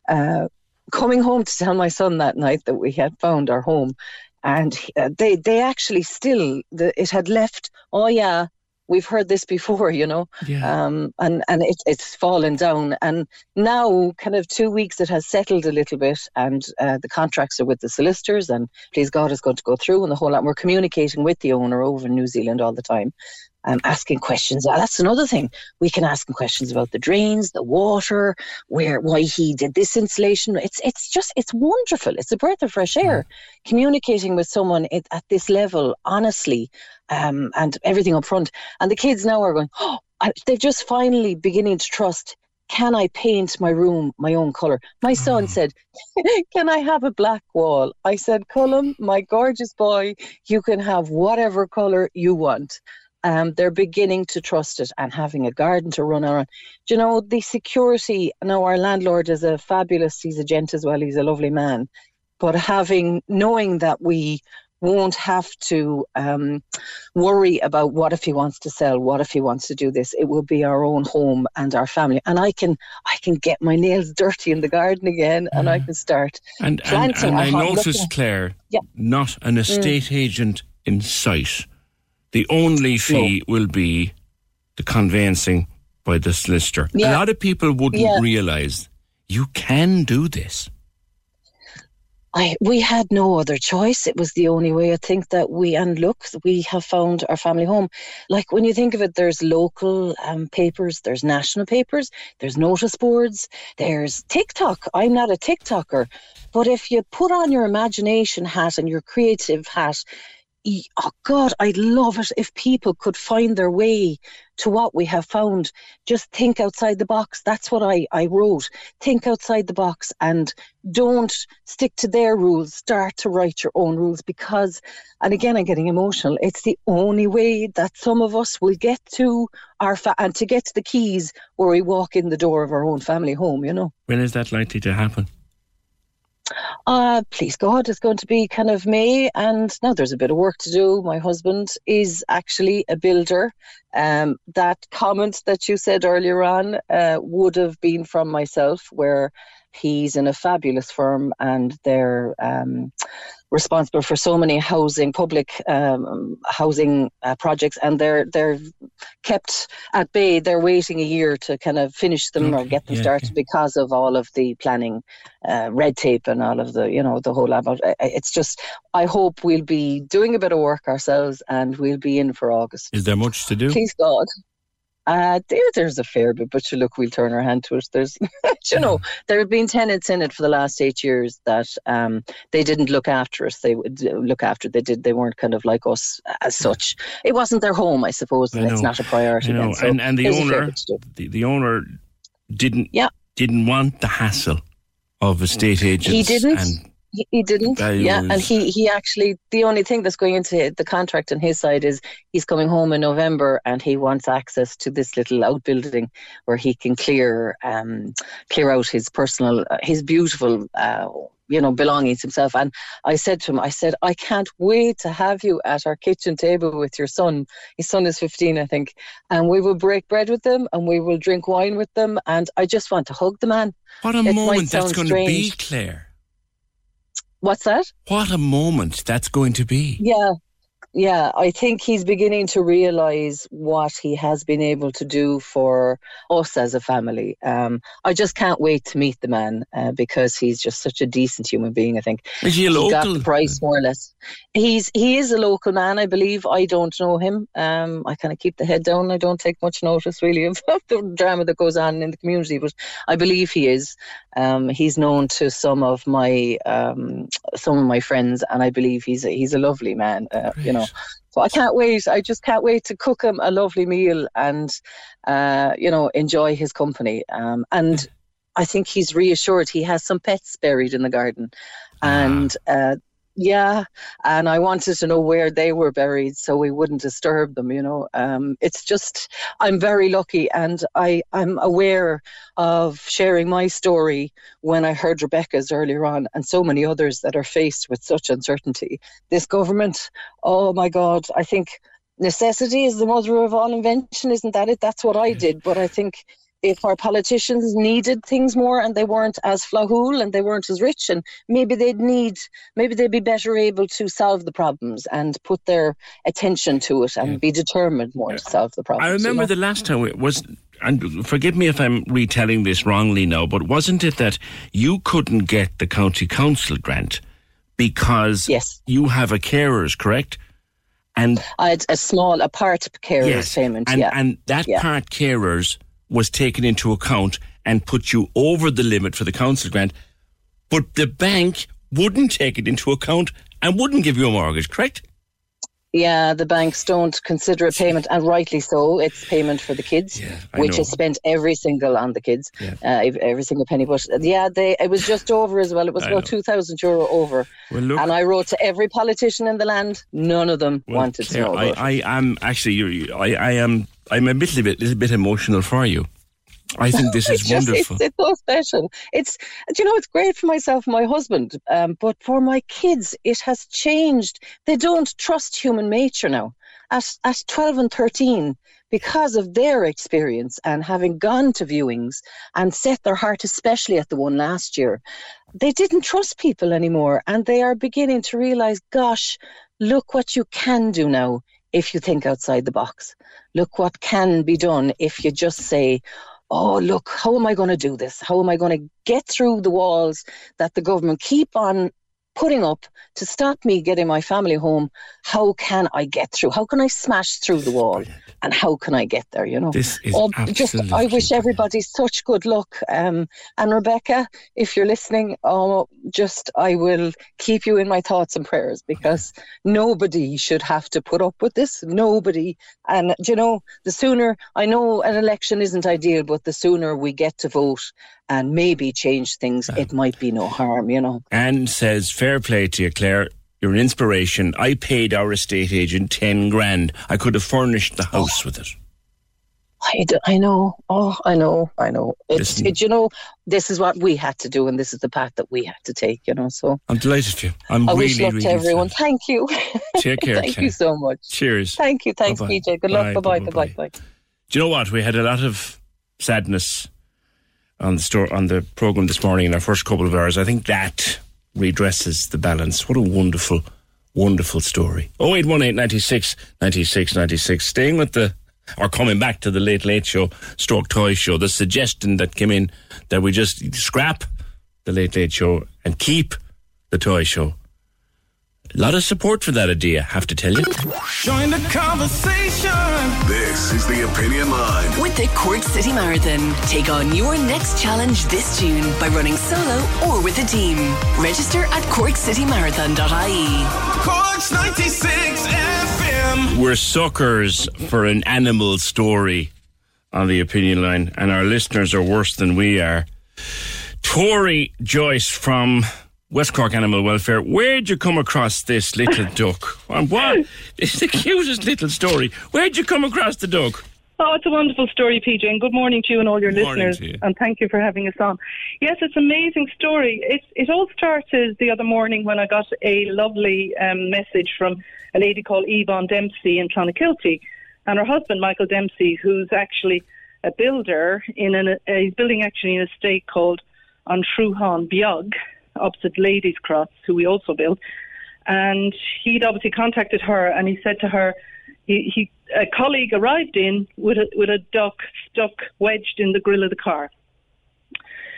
uh, coming home to tell my son that night that we had found our home, and uh, they they actually still the, it had left. Oh yeah, we've heard this before, you know, Yeah. um, and and it, it's fallen down. And now, kind of two weeks, it has settled a little bit, and uh, the contracts are with the solicitors, and please God, is going to go through, and the whole lot. We're communicating with the owner over in New Zealand all the time. Um, asking questions. That's another thing. We can ask him questions about the drains, the water, where, why he did this installation. It's, it's just, it's wonderful. It's a breath of fresh air. Communicating with someone at, at this level, honestly, um, and everything up front. And the kids now are going, oh, they're just finally beginning to trust. Can I paint my room my own colour? My son said, Can I have a black wall? I said, Cullum, my gorgeous boy, you can have whatever colour you want. Um, they're beginning to trust it and having a garden to run around. Do you know, the security, now our landlord is a fabulous, he's a gent as well, he's a lovely man. But having, knowing that we won't have to um, worry about what if he wants to sell, what if he wants to do this. It will be our own home and our family, and I can I can get my nails dirty in the garden again, and I can start And, and, planting. and I noticed, Claire, Yeah. not an estate agent in sight. The only fee will be the conveyancing by the solicitor. A lot of people wouldn't Yeah. realise you can do this. I we had no other choice. It was the only way. I think that we and look, we have found our family home. Like when you think of it, there's local um, papers, there's national papers, there's notice boards, there's TikTok. I'm not a TikToker, but if you put on your imagination hat and your creative hat, oh God, I'd love it if people could find their way to what we have found. Just think outside the box. That's what I, I wrote. Think outside the box and don't stick to their rules. Start to write your own rules because, and again, I'm getting emotional. It's the only way that some of us will get to our, fa- and to get to the keys where we walk in the door of our own family home, you know. When is that likely to happen? Uh, please God, it's going to be kind of May, and now there's a bit of work to do. My husband is actually a builder. Um, that comment that you said earlier on uh, would have been from myself, where he's in a fabulous firm and they're um, responsible for so many housing, public um, housing uh, projects, and they're they're kept at bay. They're waiting a year to kind of finish them or get them yeah, started because of all of the planning uh, red tape and all of the you know the whole about it's just I hope we'll be doing a bit of work ourselves and we'll be in for August. Is there much to do? Please God. Uh, there, there's a fair bit, but you look, we'll turn our hand to it. There's, you know, there have been tenants in it for the last eight years that um, they didn't look after us. They would uh, look after. They did. They weren't kind of like us as such. It wasn't their home, I suppose. I and it's not a priority. I know. then, so and, and the there's a fair owner, bit to do. the, the owner didn't Yeah. didn't want the hassle of estate agents. He didn't. And He, he didn't. Yeah, and he he actually the only thing that's going into the contract on his side is he's coming home in November and he wants access to this little outbuilding where he can clear um clear out his personal uh, his beautiful uh, you know belongings himself and I said to him I said I can't wait to have you at our kitchen table with your son his son is 15 I think and we will break bread with them and we will drink wine with them and I just want to hug the man what a It moment that's going to be. Claire. What's that What a moment that's going to be. Yeah, yeah. I think he's beginning to realize what he has been able to do for us as a family. Um, I just can't wait to meet the man uh, because he's just such a decent human being. I think Is he a got local? the price more or less. He's he is a local man, I believe. I don't know him. Um, I kind of keep the head down. I don't take much notice really of the drama that goes on in the community, but I believe he is. Um, he's known to some of my um, some of my friends, and I believe he's a, he's a lovely man. Uh, you know, so I can't wait. I just can't wait to cook him a lovely meal and uh, you know enjoy his company. Um, and I think he's reassured he has some pets buried in the garden, and uh, yeah, and I wanted to know where they were buried so we wouldn't disturb them. You know, um, it's just I'm very lucky, and I I'm aware of sharing my story when I heard Rebecca's earlier on, and so many others that are faced with such uncertainty. This government, oh my God, I think necessity is the mother of all invention, isn't that it? That's what I did, but I think if our politicians needed things more and they weren't as flahool and they weren't as rich and maybe they'd need maybe they'd be better able to solve the problems and put their attention to it and be determined more to solve the problems. I remember you know? the last time it was, and forgive me if I'm retelling this wrongly now, but wasn't it that you couldn't get the county council grant because yes. you have a carers, correct? And I had a small, a part carers yes, payment. and, yeah. and that Yeah. part carers was taken into account and put you over the limit for the council grant, but the bank wouldn't take it into account and wouldn't give you a mortgage, correct? Yeah, the banks don't consider a payment, and rightly so. It's payment for the kids, I which know. is spent every single on the kids, Yeah. uh, every single penny. But uh, yeah, they it was just over as well. It was I about know. two thousand euro over. Well, look- and I wrote to every politician in the land. None of them Well, wanted to know. I. I am actually, I, I am, I'm a little bit, little bit emotional for you. I think this is just- wonderful. It's, it's so special. It's you know it's great for myself and my husband, um, but for my kids, it has changed. They don't trust human nature now. At at twelve and thirteen, because of their experience and having gone to viewings and set their heart, especially at the one last year, they didn't trust people anymore, and they are beginning to realize, gosh, look what you can do now if you think outside the box. Look what can be done if you just say, oh, look, how am I going to do this? How am I going to get through the walls that the government keep on putting up to stop me getting my family home? How can I get through? How can I smash through the wall? And how can I get there? You know, This is Oh, just I wish everybody such good luck. Um, and Rebecca, if you're listening, oh, just I will keep you in my thoughts and prayers because nobody should have to put up with this. Nobody, and you know, the sooner I know an election isn't ideal, but the sooner we get to vote and maybe change things, it ah. might be no harm. You know. Anne says, fair play to you, Claire. You're an inspiration. I paid our estate agent 10 grand. I could have furnished the house with it. I, d- I know. Oh, I know. I know. It's, it, you know, this is what we had to do, and this is the path that we had to take. You know, so I'm delighted for you. I'm I really, wish luck really to everyone. thrilled. Thank you. Take care, Thank Claire. you so much. Cheers. Thank you. Thanks, Bye-bye. PJ. Good luck. Bye, Bye bye. bye-bye. Bye bye. Do you know what? We had a lot of sadness on the store on the program this morning in our first couple of hours. I think that redresses the balance. What a wonderful, wonderful story. Oh eight one eight ninety six ninety six ninety six. Staying with the or coming back to the late late show, stroke toy show. The suggestion that came in that we just scrap the late late show and keep the toy show. A lot of support for that idea, I have to tell you. Join the conversation. This is the Opinion Line. With the Cork City Marathon, take on your next challenge this June by running solo or with a team. Register at corkcitymarathon.ie. Corks 96 FM. We're suckers for an animal story on the opinion line, and our listeners are worse than we are. Tori Joyce from West Cork Animal Welfare, where'd you come across this little duck? And what? It's the cutest little story. Where'd you come across the duck? Oh, it's a wonderful story, PJ, and good morning to you and all your Good morning listeners. to you. And thank you for having us on. Yes, it's an amazing story. It, it all started the other morning when I got a lovely um, message from a lady called Yvonne Dempsey in Clonakilty, and her husband, Michael Dempsey, who's actually a builder in an, uh, he's building actually in a estate called on Truhan Biog, opposite Ladies Cross, who we also built. And he'd obviously contacted her, and he said to her, he, he a colleague arrived in with a, with a duck stuck wedged in the grill of the car.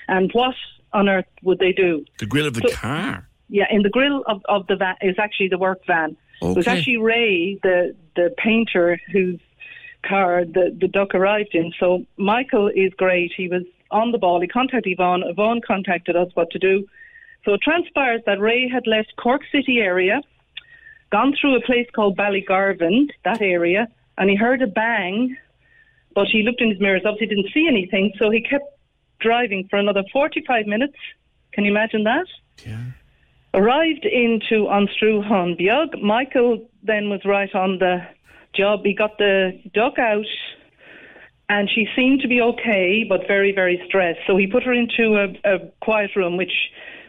And what on earth would they do? The grill of the So- car. Yeah, in the grill of, of the van is actually the work van. It was actually Ray, the the painter, whose car the, the duck arrived in. So Michael is great. He was on the ball. He contacted Yvonne. Yvonne contacted us what to do. So it transpires that Ray had left Cork City area, gone through a place called Ballygarvan, that area, and he heard a bang, but he looked in his mirrors, obviously didn't see anything, so he kept driving for another 45 minutes. Can you imagine that? Yeah. Arrived into Onstruhan Biog. Michael then was right on the job. He got the duck out and she seemed to be okay, but very, very stressed. So he put her into a, a quiet room, which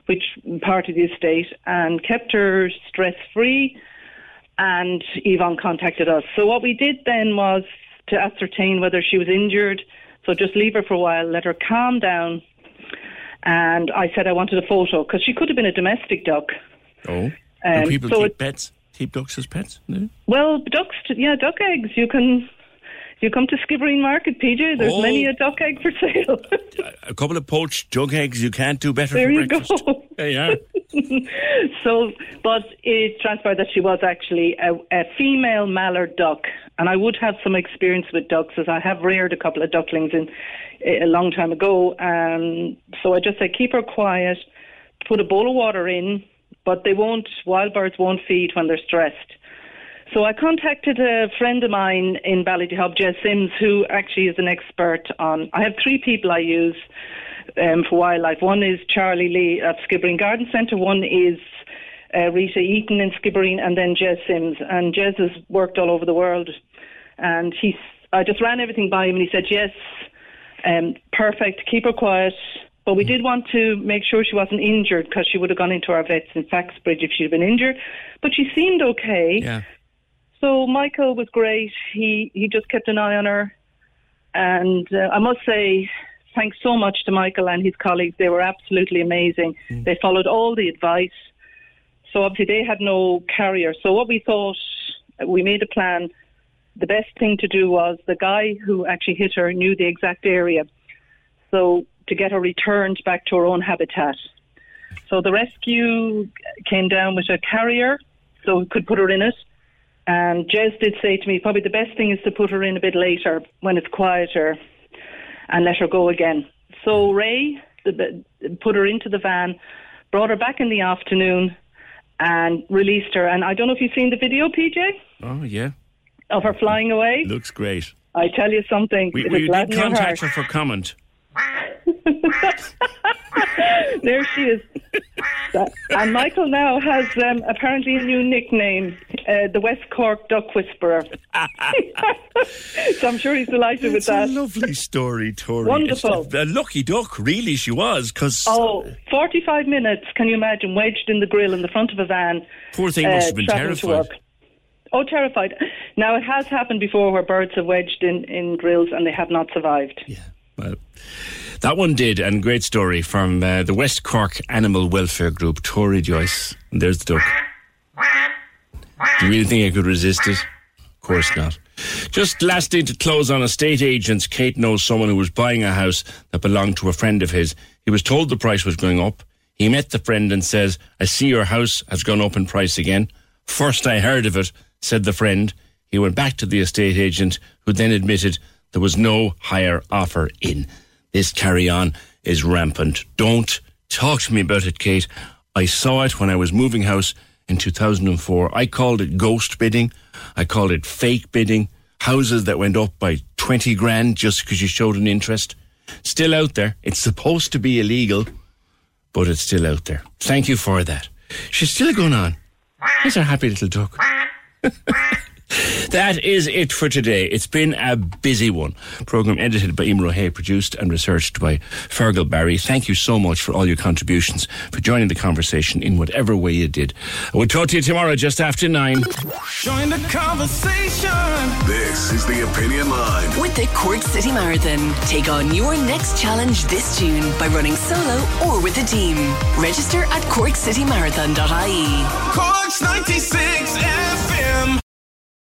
which part of the estate, and kept her stress free. And Yvonne contacted us. So what we did then was to ascertain whether she was injured. So just leave her for a while, let her calm down. And I said I wanted a photo because she could have been a domestic duck. Oh. Um, and people so keep it- pets, keep ducks as pets. No? Well, ducks, yeah, duck eggs. You can, you come to Skibbereen Market, PJ. There's Oh. many a duck egg for sale. A couple of poached duck eggs, you can't do better there for you breakfast. go. There you are. so, but it transpired that she was actually a, a female mallard duck, and I would have some experience with ducks, as I have reared a couple of ducklings in a long time ago. Um, so I just said keep her quiet, put a bowl of water in, but they won't. Wild birds won't feed when they're stressed. So I contacted a friend of mine in Ballydehob, Jez Sims, who actually is an expert on. I have three people I use um, for wildlife. One is Charlie Lee at Skibbereen Garden Centre. One is uh, Rita Eaton in Skibbereen, and then Jez Sims. And Jez has worked all over the world, and he's. I just ran everything by him, and he said, "Yes, um, perfect. Keep her quiet." But we did want to make sure she wasn't injured because she would have gone into our vets in Faxbridge if she'd been injured. But she seemed okay. Yeah. So Michael was great. He he just kept an eye on her, and uh, I must say, thanks so much to Michael and his colleagues. They were absolutely amazing. They followed all the advice. So obviously they had no carrier. So what we thought, we made a plan. The best thing to do was the guy who actually hit her knew the exact area. So to get her returned back to her own habitat. So the rescue came down with a carrier, so we could put her in it. And Jez did say to me, probably the best thing is to put her in a bit later when it's quieter and let her go again. So Ray the, put her into the van, brought her back in the afternoon, and released her. And I don't know if you've seen the video, PJ, Oh, yeah. of her flying away. Looks great. I tell you something, We, we did contact heart. her for comment. there she is. And Michael now has um, apparently a new nickname, uh, the West Cork Duck Whisperer. so I'm sure he's delighted with that. a lovely story, Tori. Wonderful. A, a lucky duck, really, she was, because Oh, 45 minutes, can you imagine, wedged in the grill in the front of a van. poor thing must uh, have been terrified. Oh, terrified. Now, it has happened before where birds have wedged in, in grills and they have not survived. Yeah, well, that one did, and great story from uh, the West Cork Animal Welfare Group, Tori Joyce. And there's the duck. Do you really think I could resist it? Of course not. Just last day to close on estate agents. Kate knows someone who was buying a house that belonged to a friend of his. He was told the price was going up. He met the friend and says, I see your house has gone up in price again. First I heard of it, said the friend. He went back to the estate agent, who then admitted there was no higher offer in. This carry on is rampant. Don't talk to me about it, Kate. I saw it when I was moving house in 2004. I called it ghost bidding. I called it fake bidding. Houses that went up by 20 grand just because you showed an interest. Still out there. It's supposed to be illegal, but it's still out there. Thank you for that. She's still going on. That's our happy little duck. That is it for today. It's been a busy one. Program edited by Imro Hay, produced and researched by Fergal Barry. Thank you so much for all your contributions, for joining the conversation in whatever way you did. We'll talk to you tomorrow just after nine. Join the conversation. This is the Opinion Line. With the Cork City Marathon, take on your next challenge this June by running solo or with a team. Register at corkcitymarathon.ie. Corks 96 FM.